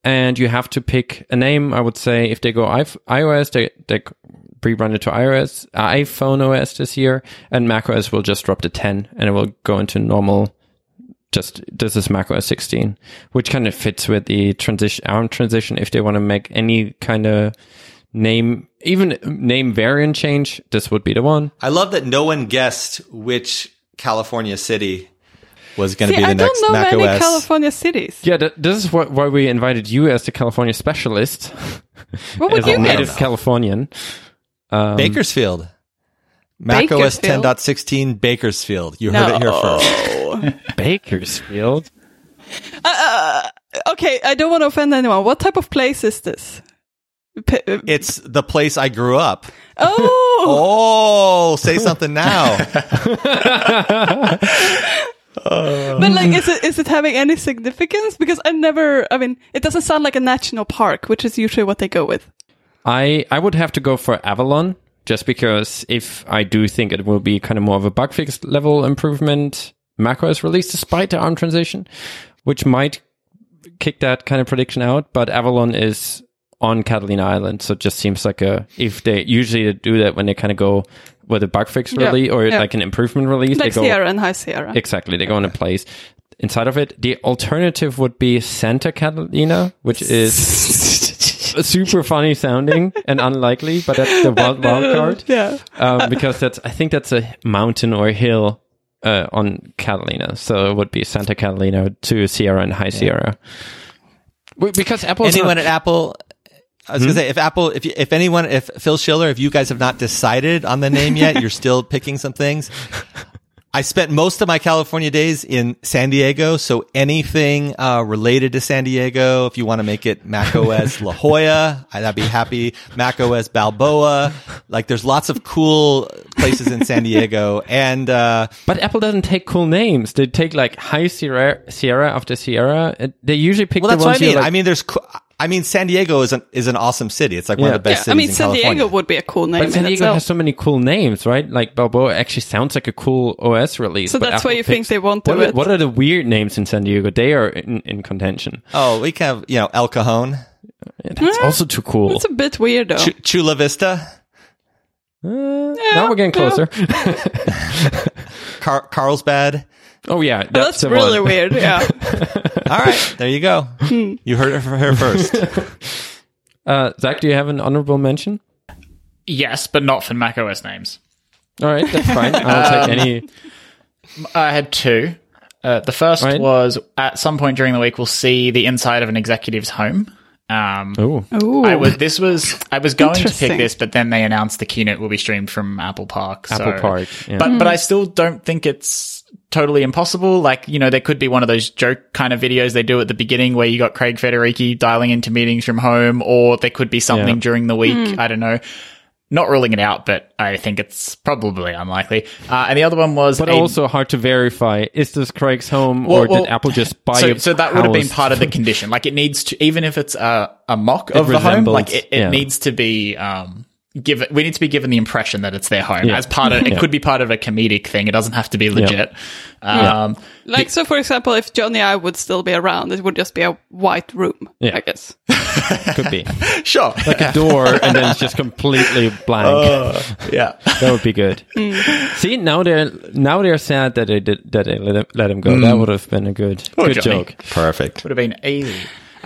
and you have to pick a name, I would say if they go iOS, they, they rebrand it to iOS, iPhone OS this year and macOS will just drop to 10 and it will go into normal just this is macOS 16, which kind of fits with the transition ARM transition. If they want to make any kind of name, even name variant change, this would be the one. I love that no one guessed which California city was going to be the I don't next know Mac many OS. California cities. Yeah, th- this is what, why we invited you as the California specialist, What would as you a native? Californian. Um, Bakersfield. Mac OS Bakersfield? 10.16 Bakersfield. You heard it here first. Bakersfield. Okay, I don't want to offend anyone. What type of place is this? P- uh, It's the place I grew up. oh, Oh, say something now. but like, is it is it having any significance? Because I never. I mean, it doesn't sound like a national park, which is usually what they go with. I I would have to go for Avalon just because if I do think it will be kind of more of a bug fix level improvement macOS release despite the ARM transition, which might kick that kind of prediction out. But Avalon is on Catalina Island, so it just seems like a if they usually they do that when they kind of go with a bug fix Yeah, release or yeah. like an improvement release. Like they go Sierra and High Sierra. exactly they go in a place inside of it. The alternative would be Santa Catalina, which is super funny sounding and unlikely, but that's the wild, wild card. yeah. Um, because that's, I think that's a mountain or a hill uh, on Catalina. So it would be Santa Catalina to Sierra and High Sierra. W- Because Apple's anyone not- at Apple. I was gonna say if Apple, if you, if anyone, if Phil Schiller, if you guys have not decided on the name yet, you're still picking some things. I spent most of my California days in San Diego, so anything uh, related to San Diego, if you want to make it Mac OS La Jolla, I'd be happy. Mac OS Balboa, like there's lots of cool places in San Diego, and uh, but Apple doesn't take cool names. They take like High Sierra, Sierra after Sierra. They usually pick well, the that's what I mean. like, I mean, there's, co- I mean, San Diego is an is an awesome city. It's like one Yeah. of the best Yeah, I mean, in San California. Diego would be a cool name But San Diego itself. has so many cool names, right? Like Balboa actually sounds like a cool OS release. So but that's why Apple you think they won't do what are, it. What are the weird names in San Diego? They are in, in contention. Oh, we can have, you know, El Cajon, Yeah, that's also too cool. It's a bit weird though. Ch- Chula Vista, Uh, now we're getting yeah. closer. Car- Carlsbad. Oh yeah, that's, That's really weird. Yeah. All right, there you go. You heard it from her first. Uh, Zach, do you have an honorable mention? Yes, but not for Mac OS names. All right, that's fine. I'll take any. I had two. Uh, the first Right. was at some point during the week we'll see the inside of an executive's home. Um, Oh, Ooh. I was this was I was going to pick this, but then they announced the keynote will be streamed from Apple Park. Apple Park. Yeah. But but I still don't think it's totally impossible. Like you know, there could be one of those joke kind of videos they do at the beginning where you got Craig Federighi dialing into meetings from home, or there could be something Yeah. during the week. I don't know. Not ruling it out, but I think it's probably unlikely. Uh, and the other one was but a- also hard to verify. Is this Craig's home, Well, or well, did Apple just buy so, a so that would have been part of the condition. Like it needs to, even if it's a, a mock of the home, like it, it yeah. needs to be, um, give it, we need to be given the impression that it's their home Yeah. as part of, it Yeah. could be part of a comedic thing. It doesn't have to be legit. Um, Like, so for example, if Jony Ive would still be around, it would just be a white room, Yeah. I guess. Could be sure. like a door, and then it's just completely blank. yeah. that would be good. See, now they're now they're sad that they did that they let him, let him go. That would have been a good Poor good Jony. joke. Perfect. Would have been easy.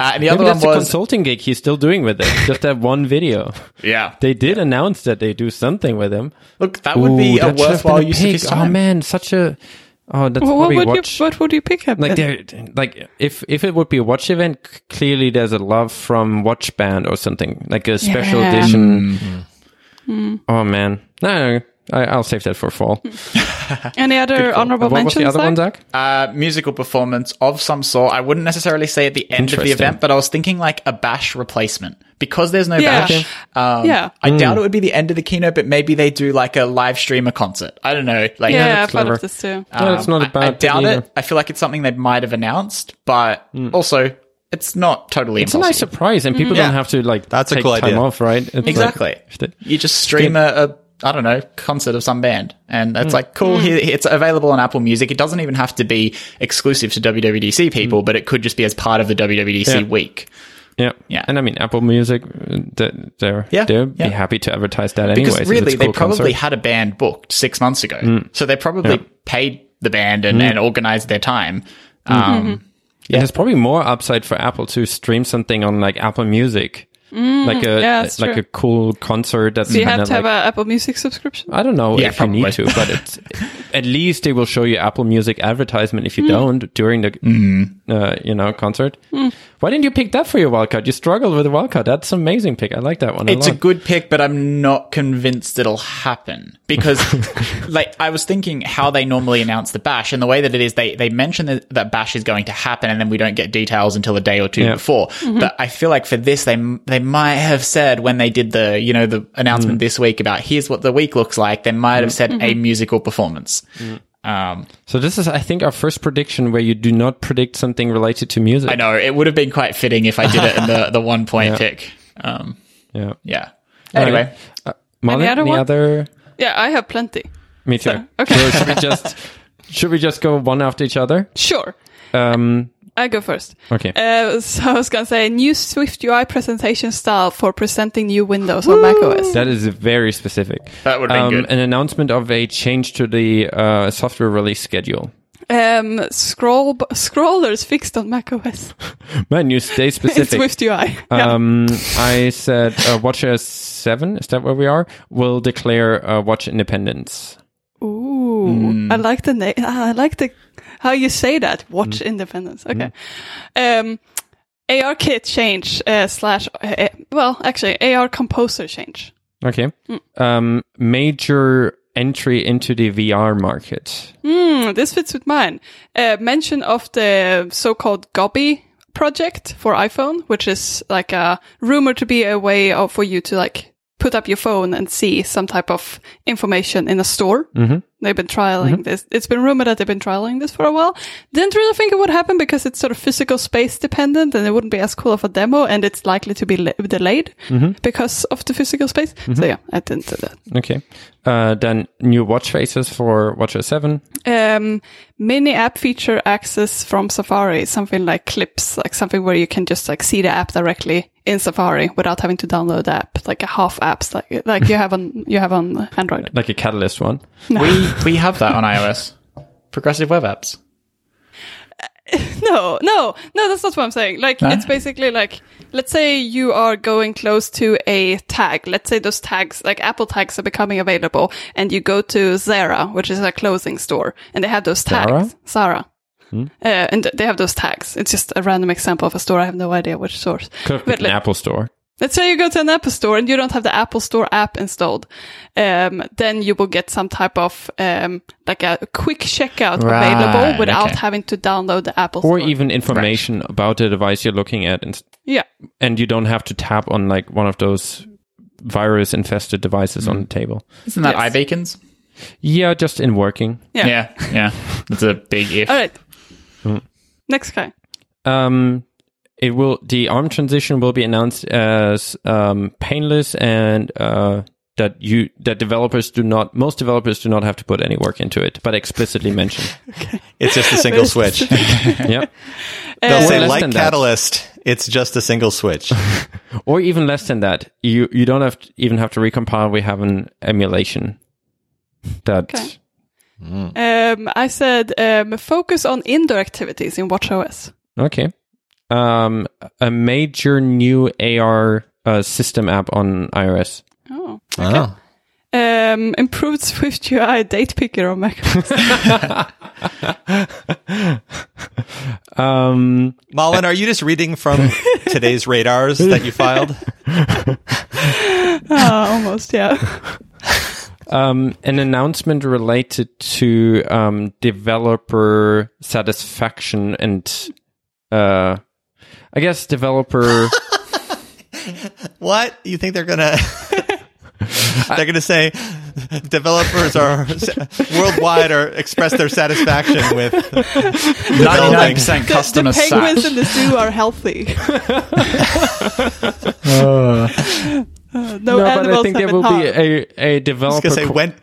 Uh, and the Maybe other one that's a consulting gig he's still doing with it. Just that one video. yeah. They did announce that they do something with him. Look, that would be Ooh, a that should have worthwhile a use of pick. his Oh time. man, such a oh that's Well, what probably would watch. you what would you pick up? like then? there, like if if it would be a watch event, c- clearly there's a LoveFrom Watch Band or something like a special Yeah. edition. Mm-hmm. Oh man, no, I, I'll save that for fall. Any other honorable what was mentions? the other one, Zach? Zach? Uh, musical performance of some sort. I wouldn't necessarily say at the end of the event, but I was thinking like a bash replacement because there's no Yeah. bash. Um, Yeah. I doubt it would be the end of the keynote, but maybe they do like a live stream a concert. I don't know. Like, Yeah, that's I've thought clever. of this too. No, it's not a I- bad I, pick doubt either. it. I feel like it's something they might have announced, but also it's not totally It's a nice surprise, and people Yeah. don't have to like That's a cool time idea. off, right? It's Exactly. like- You just stream a, a I don't know concert of some band, and Hmm. it's like cool. Here, it's available on Apple Music. It doesn't even have to be exclusive to WWDC people, but it could just be as part of the WWDC Hmm. Yeah. week. Yeah, Yeah. And I mean, Apple Music, they're Yeah, they'll yeah. be happy to advertise that anyway. Because really, they cool probably concert. had a band booked six months ago, Hmm. so they probably paid the band and, and organized their time. Hmm. Um, Yeah. There's probably more upside for Apple to stream something on like Apple Music, like a Mm, yeah, like true. a cool concert. That's Do you have to have an Apple Music subscription? I don't know Yeah, if you need to, but it's at least they will show you Apple Music advertisement if you don't during the uh, you know concert. Hmm. Why didn't you pick that for your wildcard? You struggled with the wildcard. That's an amazing pick. I like that one. it's a a good pick, but I'm not convinced it'll happen because, like, I was thinking how they normally announce the bash, and the way that it is, they they mention that, that bash is going to happen, and then we don't get details until a day or two Yeah. before. Mm-hmm. But I feel like for this, they they might have said when they did the you know the announcement mm. this week about here's what the week looks like, they might have mm. said a mm-hmm. musical performance. Mm. Um, So this is, I think, our first prediction where you do not predict something related to music. I know it would have been quite fitting if I did it in the the one point pick. Um, Yeah. yeah. Anyway. Uh, Molly, Any other any other? Yeah, I have plenty. Me too. So, okay. So should we just should we just go one after each other? Sure. Um, I go first. okay. Uh, so I was gonna say new SwiftUI presentation style for presenting new windows on macOS. That is very specific. That would've been um, good. An announcement of a change to the uh, software release schedule. Um, scroll b- scrollers fixed on macOS Man, you stay specific. SwiftUI. Yeah. Um, I said uh, WatchOS 7, is that where we are? Will declare uh, watch independence. Ooh, I like the name. I like the how you say that. Watch independence. Okay. Um, ARKit change uh, slash. Uh, well, actually, AR composer change. Okay. Hmm. Um, major entry into the VR market. Hmm, this fits with mine. Uh, mention of the so-called Gobi project for iPhone, which is like a rumor to be a way of for you to like put up your phone and see some type of information in a store. Mm-hmm. They've been trialing this. It's been rumored that they've been trialing this for a while. Didn't really think it would happen because it's sort of physical space dependent and it wouldn't be as cool of a demo and it's likely to be le- delayed because of the physical space. So yeah, I didn't do that. Okay. Uh, then new watch faces for WatchOS 7. um, mini app feature access from Safari, something like clips, like something where you can just like see the app directly in Safari without having to download the app, like a half apps, like like you have on you have on Android. Like a Catalyst one. We we have that on iOS. Progressive web apps. No, no, no, that's not what I'm saying. Like it's basically like let's say you are going close to a tag. Let's say those tags, like Apple tags, are becoming available, and you go to Zara, which is a clothing store, and they have those tags. Zara. Uh, and they have those tags. It's just a random example of a store. I have no idea which source. Could have But an like- Apple store. Let's say you go to an Apple store and you don't have the Apple Store app installed. Um, then you will get some type of um, like a quick checkout Right, available without okay. having to download the Apple Or Store. even information about the device you're looking at. And, yeah, and you don't have to tap on like one of those virus infested devices on the table. Isn't that Yes. iBeacons? Yeah, just in working. yeah. Yeah, yeah. It's a big if. All right. Next guy. Um, it will the ARM transition will be announced as um, painless and uh, that you that developers do not most developers do not have to put any work into it, but explicitly mention. It's just a single switch. yeah, They'll Or say like than that. Catalyst. It's just a single switch. or even less than that. You you don't have to even have to recompile. We have an emulation that. Okay. Um, I said um, focus on indoor activities in WatchOS. Okay. Um, a major new AR uh, system app on iOS. Oh. Oh. Um, improved SwiftUI date picker on Mac. Um, Malin, are you just reading from today's radars that you filed? oh, almost, yeah. um, an announcement related to um, developer satisfaction and, uh, I guess developer. What? You think they're gonna? they're gonna say developers are worldwide are express their satisfaction with Ninety-nine percent The, customer the penguins sat. in the zoo are healthy. Uh, no, no, but I think there will be harmed. a, a I was developer. gonna say co- when.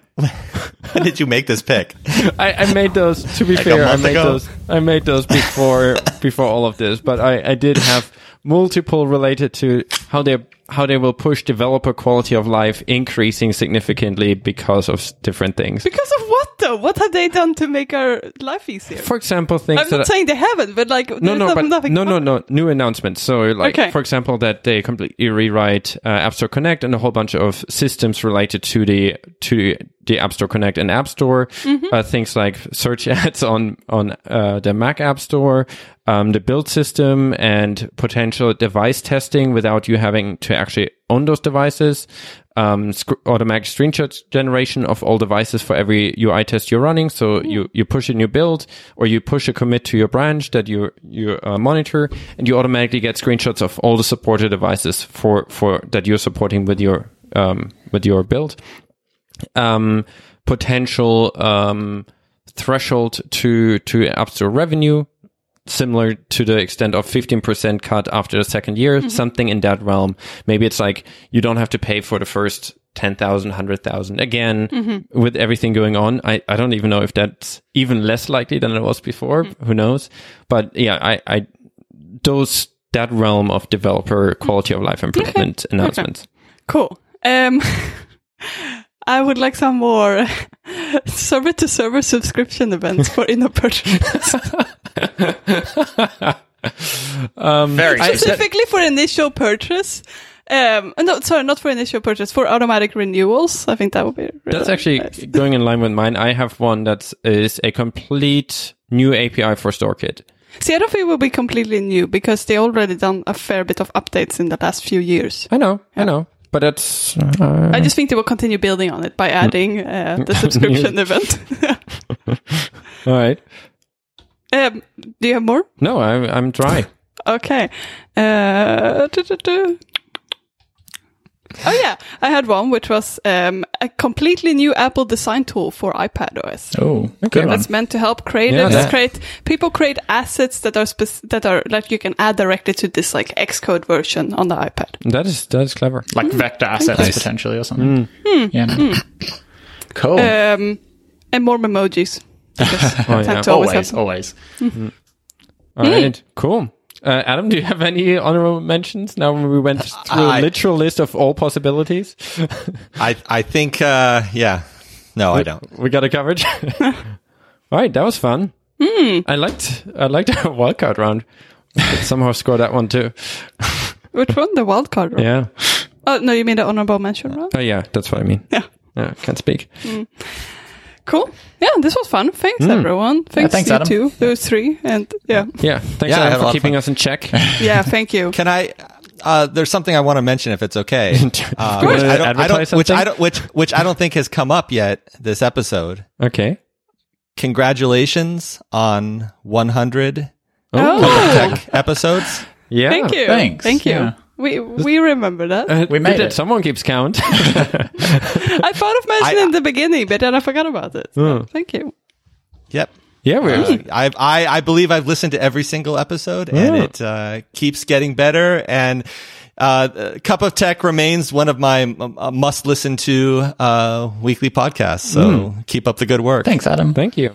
When did you make this pick? I, I made those. To be Like fair, I made ago? those. I made those before before all of this, but I, I did have multiple related to how they how they will push developer quality of life increasing significantly because of different things. Because of what though? What have they done to make our life easier? For example, things I'm not saying they haven't, but like no, no, but nothing no, no, no, new announcements. So, like, Okay. for example, that they completely rewrite uh, App Store Connect and a whole bunch of systems related to the to the App Store Connect and App Store. Mm-hmm. Uh, things like search ads on on uh, the Mac App Store, um, the build system, and potential device testing without you having to actually own those devices. Um, sc- automatic screenshot generation of all devices for every UI test you're running. So you, you push a new build or you push a commit to your branch that you you uh, monitor, and you automatically get screenshots of all the supported devices for for that you're supporting with your um, with your build. Um, potential um, threshold to to App Store revenue similar to the extent of 15% cut after the second year, mm-hmm. something in that realm. Maybe it's like you don't have to pay for the first 10,000, 100,000. Again, mm-hmm. with everything going on, I, I don't even know if that's even less likely than it was before. Mm-hmm. Who knows? But yeah, I, I, those, that realm of developer quality of life improvement announcements. Cool. Um, I would like some more server to server subscription events for in purchase. Very I- Specifically for initial purchase. Um, no, sorry, not for initial purchase, for automatic renewals. I think that would be really That's actually nice. going in line with mine. I have one that is a complete new API for StoreKit. See, I don't think it will be completely new because they already done a fair bit of updates in the last few years. I know, I know, but that's. Uh, I just think they will continue building on it by adding uh, the subscription event. all right. um, do you have more? No, I'm I'm dry. Okay. Uh. Oh yeah, I had one which was um, a completely new Apple design tool for iPad OS. Oh, good one. That's meant to help create Yeah, create people create assets that are spec- that are like you can add directly to this like Xcode version on the iPad. That is that is clever. Like vector assets Nice. potentially or something. Hmm. Yeah. Cool. Um, and more emojis. Because Oh, yeah. to always always, have always. All right, cool. Uh, Adam, do you have any honorable mentions? Now when we went through a I- literal list of all possibilities, I I think uh, yeah. No, I don't. we got it covered. all right, that was fun. I liked I liked our wildcard round. Somehow scored that one too. Which one? The wild card. round? Yeah. Oh no, you mean the honorable mention round? Oh yeah, that's what I mean. Yeah. Yeah, can't speak. Cool. Yeah, this was fun. Thanks Hmm. everyone. Thanks, thanks, you Adam. two. Those three. And yeah. Yeah, thanks Yeah, Adam, for keeping us in check. Yeah, thank you. Can I? Uh, there's something I want to mention if it's okay. Uh, which, I don't, I don't, which I don't, which which I don't think has come up yet this episode. okay. Congratulations on 100 Oh, Tech episodes. Yeah. thank you. thanks. Thank you. Yeah. We we remember that. Uh, We made did. it. Someone keeps count. I thought of mentioning I- in the beginning, but then I forgot about it. So Hmm. Thank you. Yep. yeah, we're. Uh, I, I I believe I've listened to every single episode, and it uh, keeps getting better. And uh, Cup of Tech remains one of my uh, must listen to uh, weekly podcasts. So keep up the good work. Thanks, Adam. Thank you.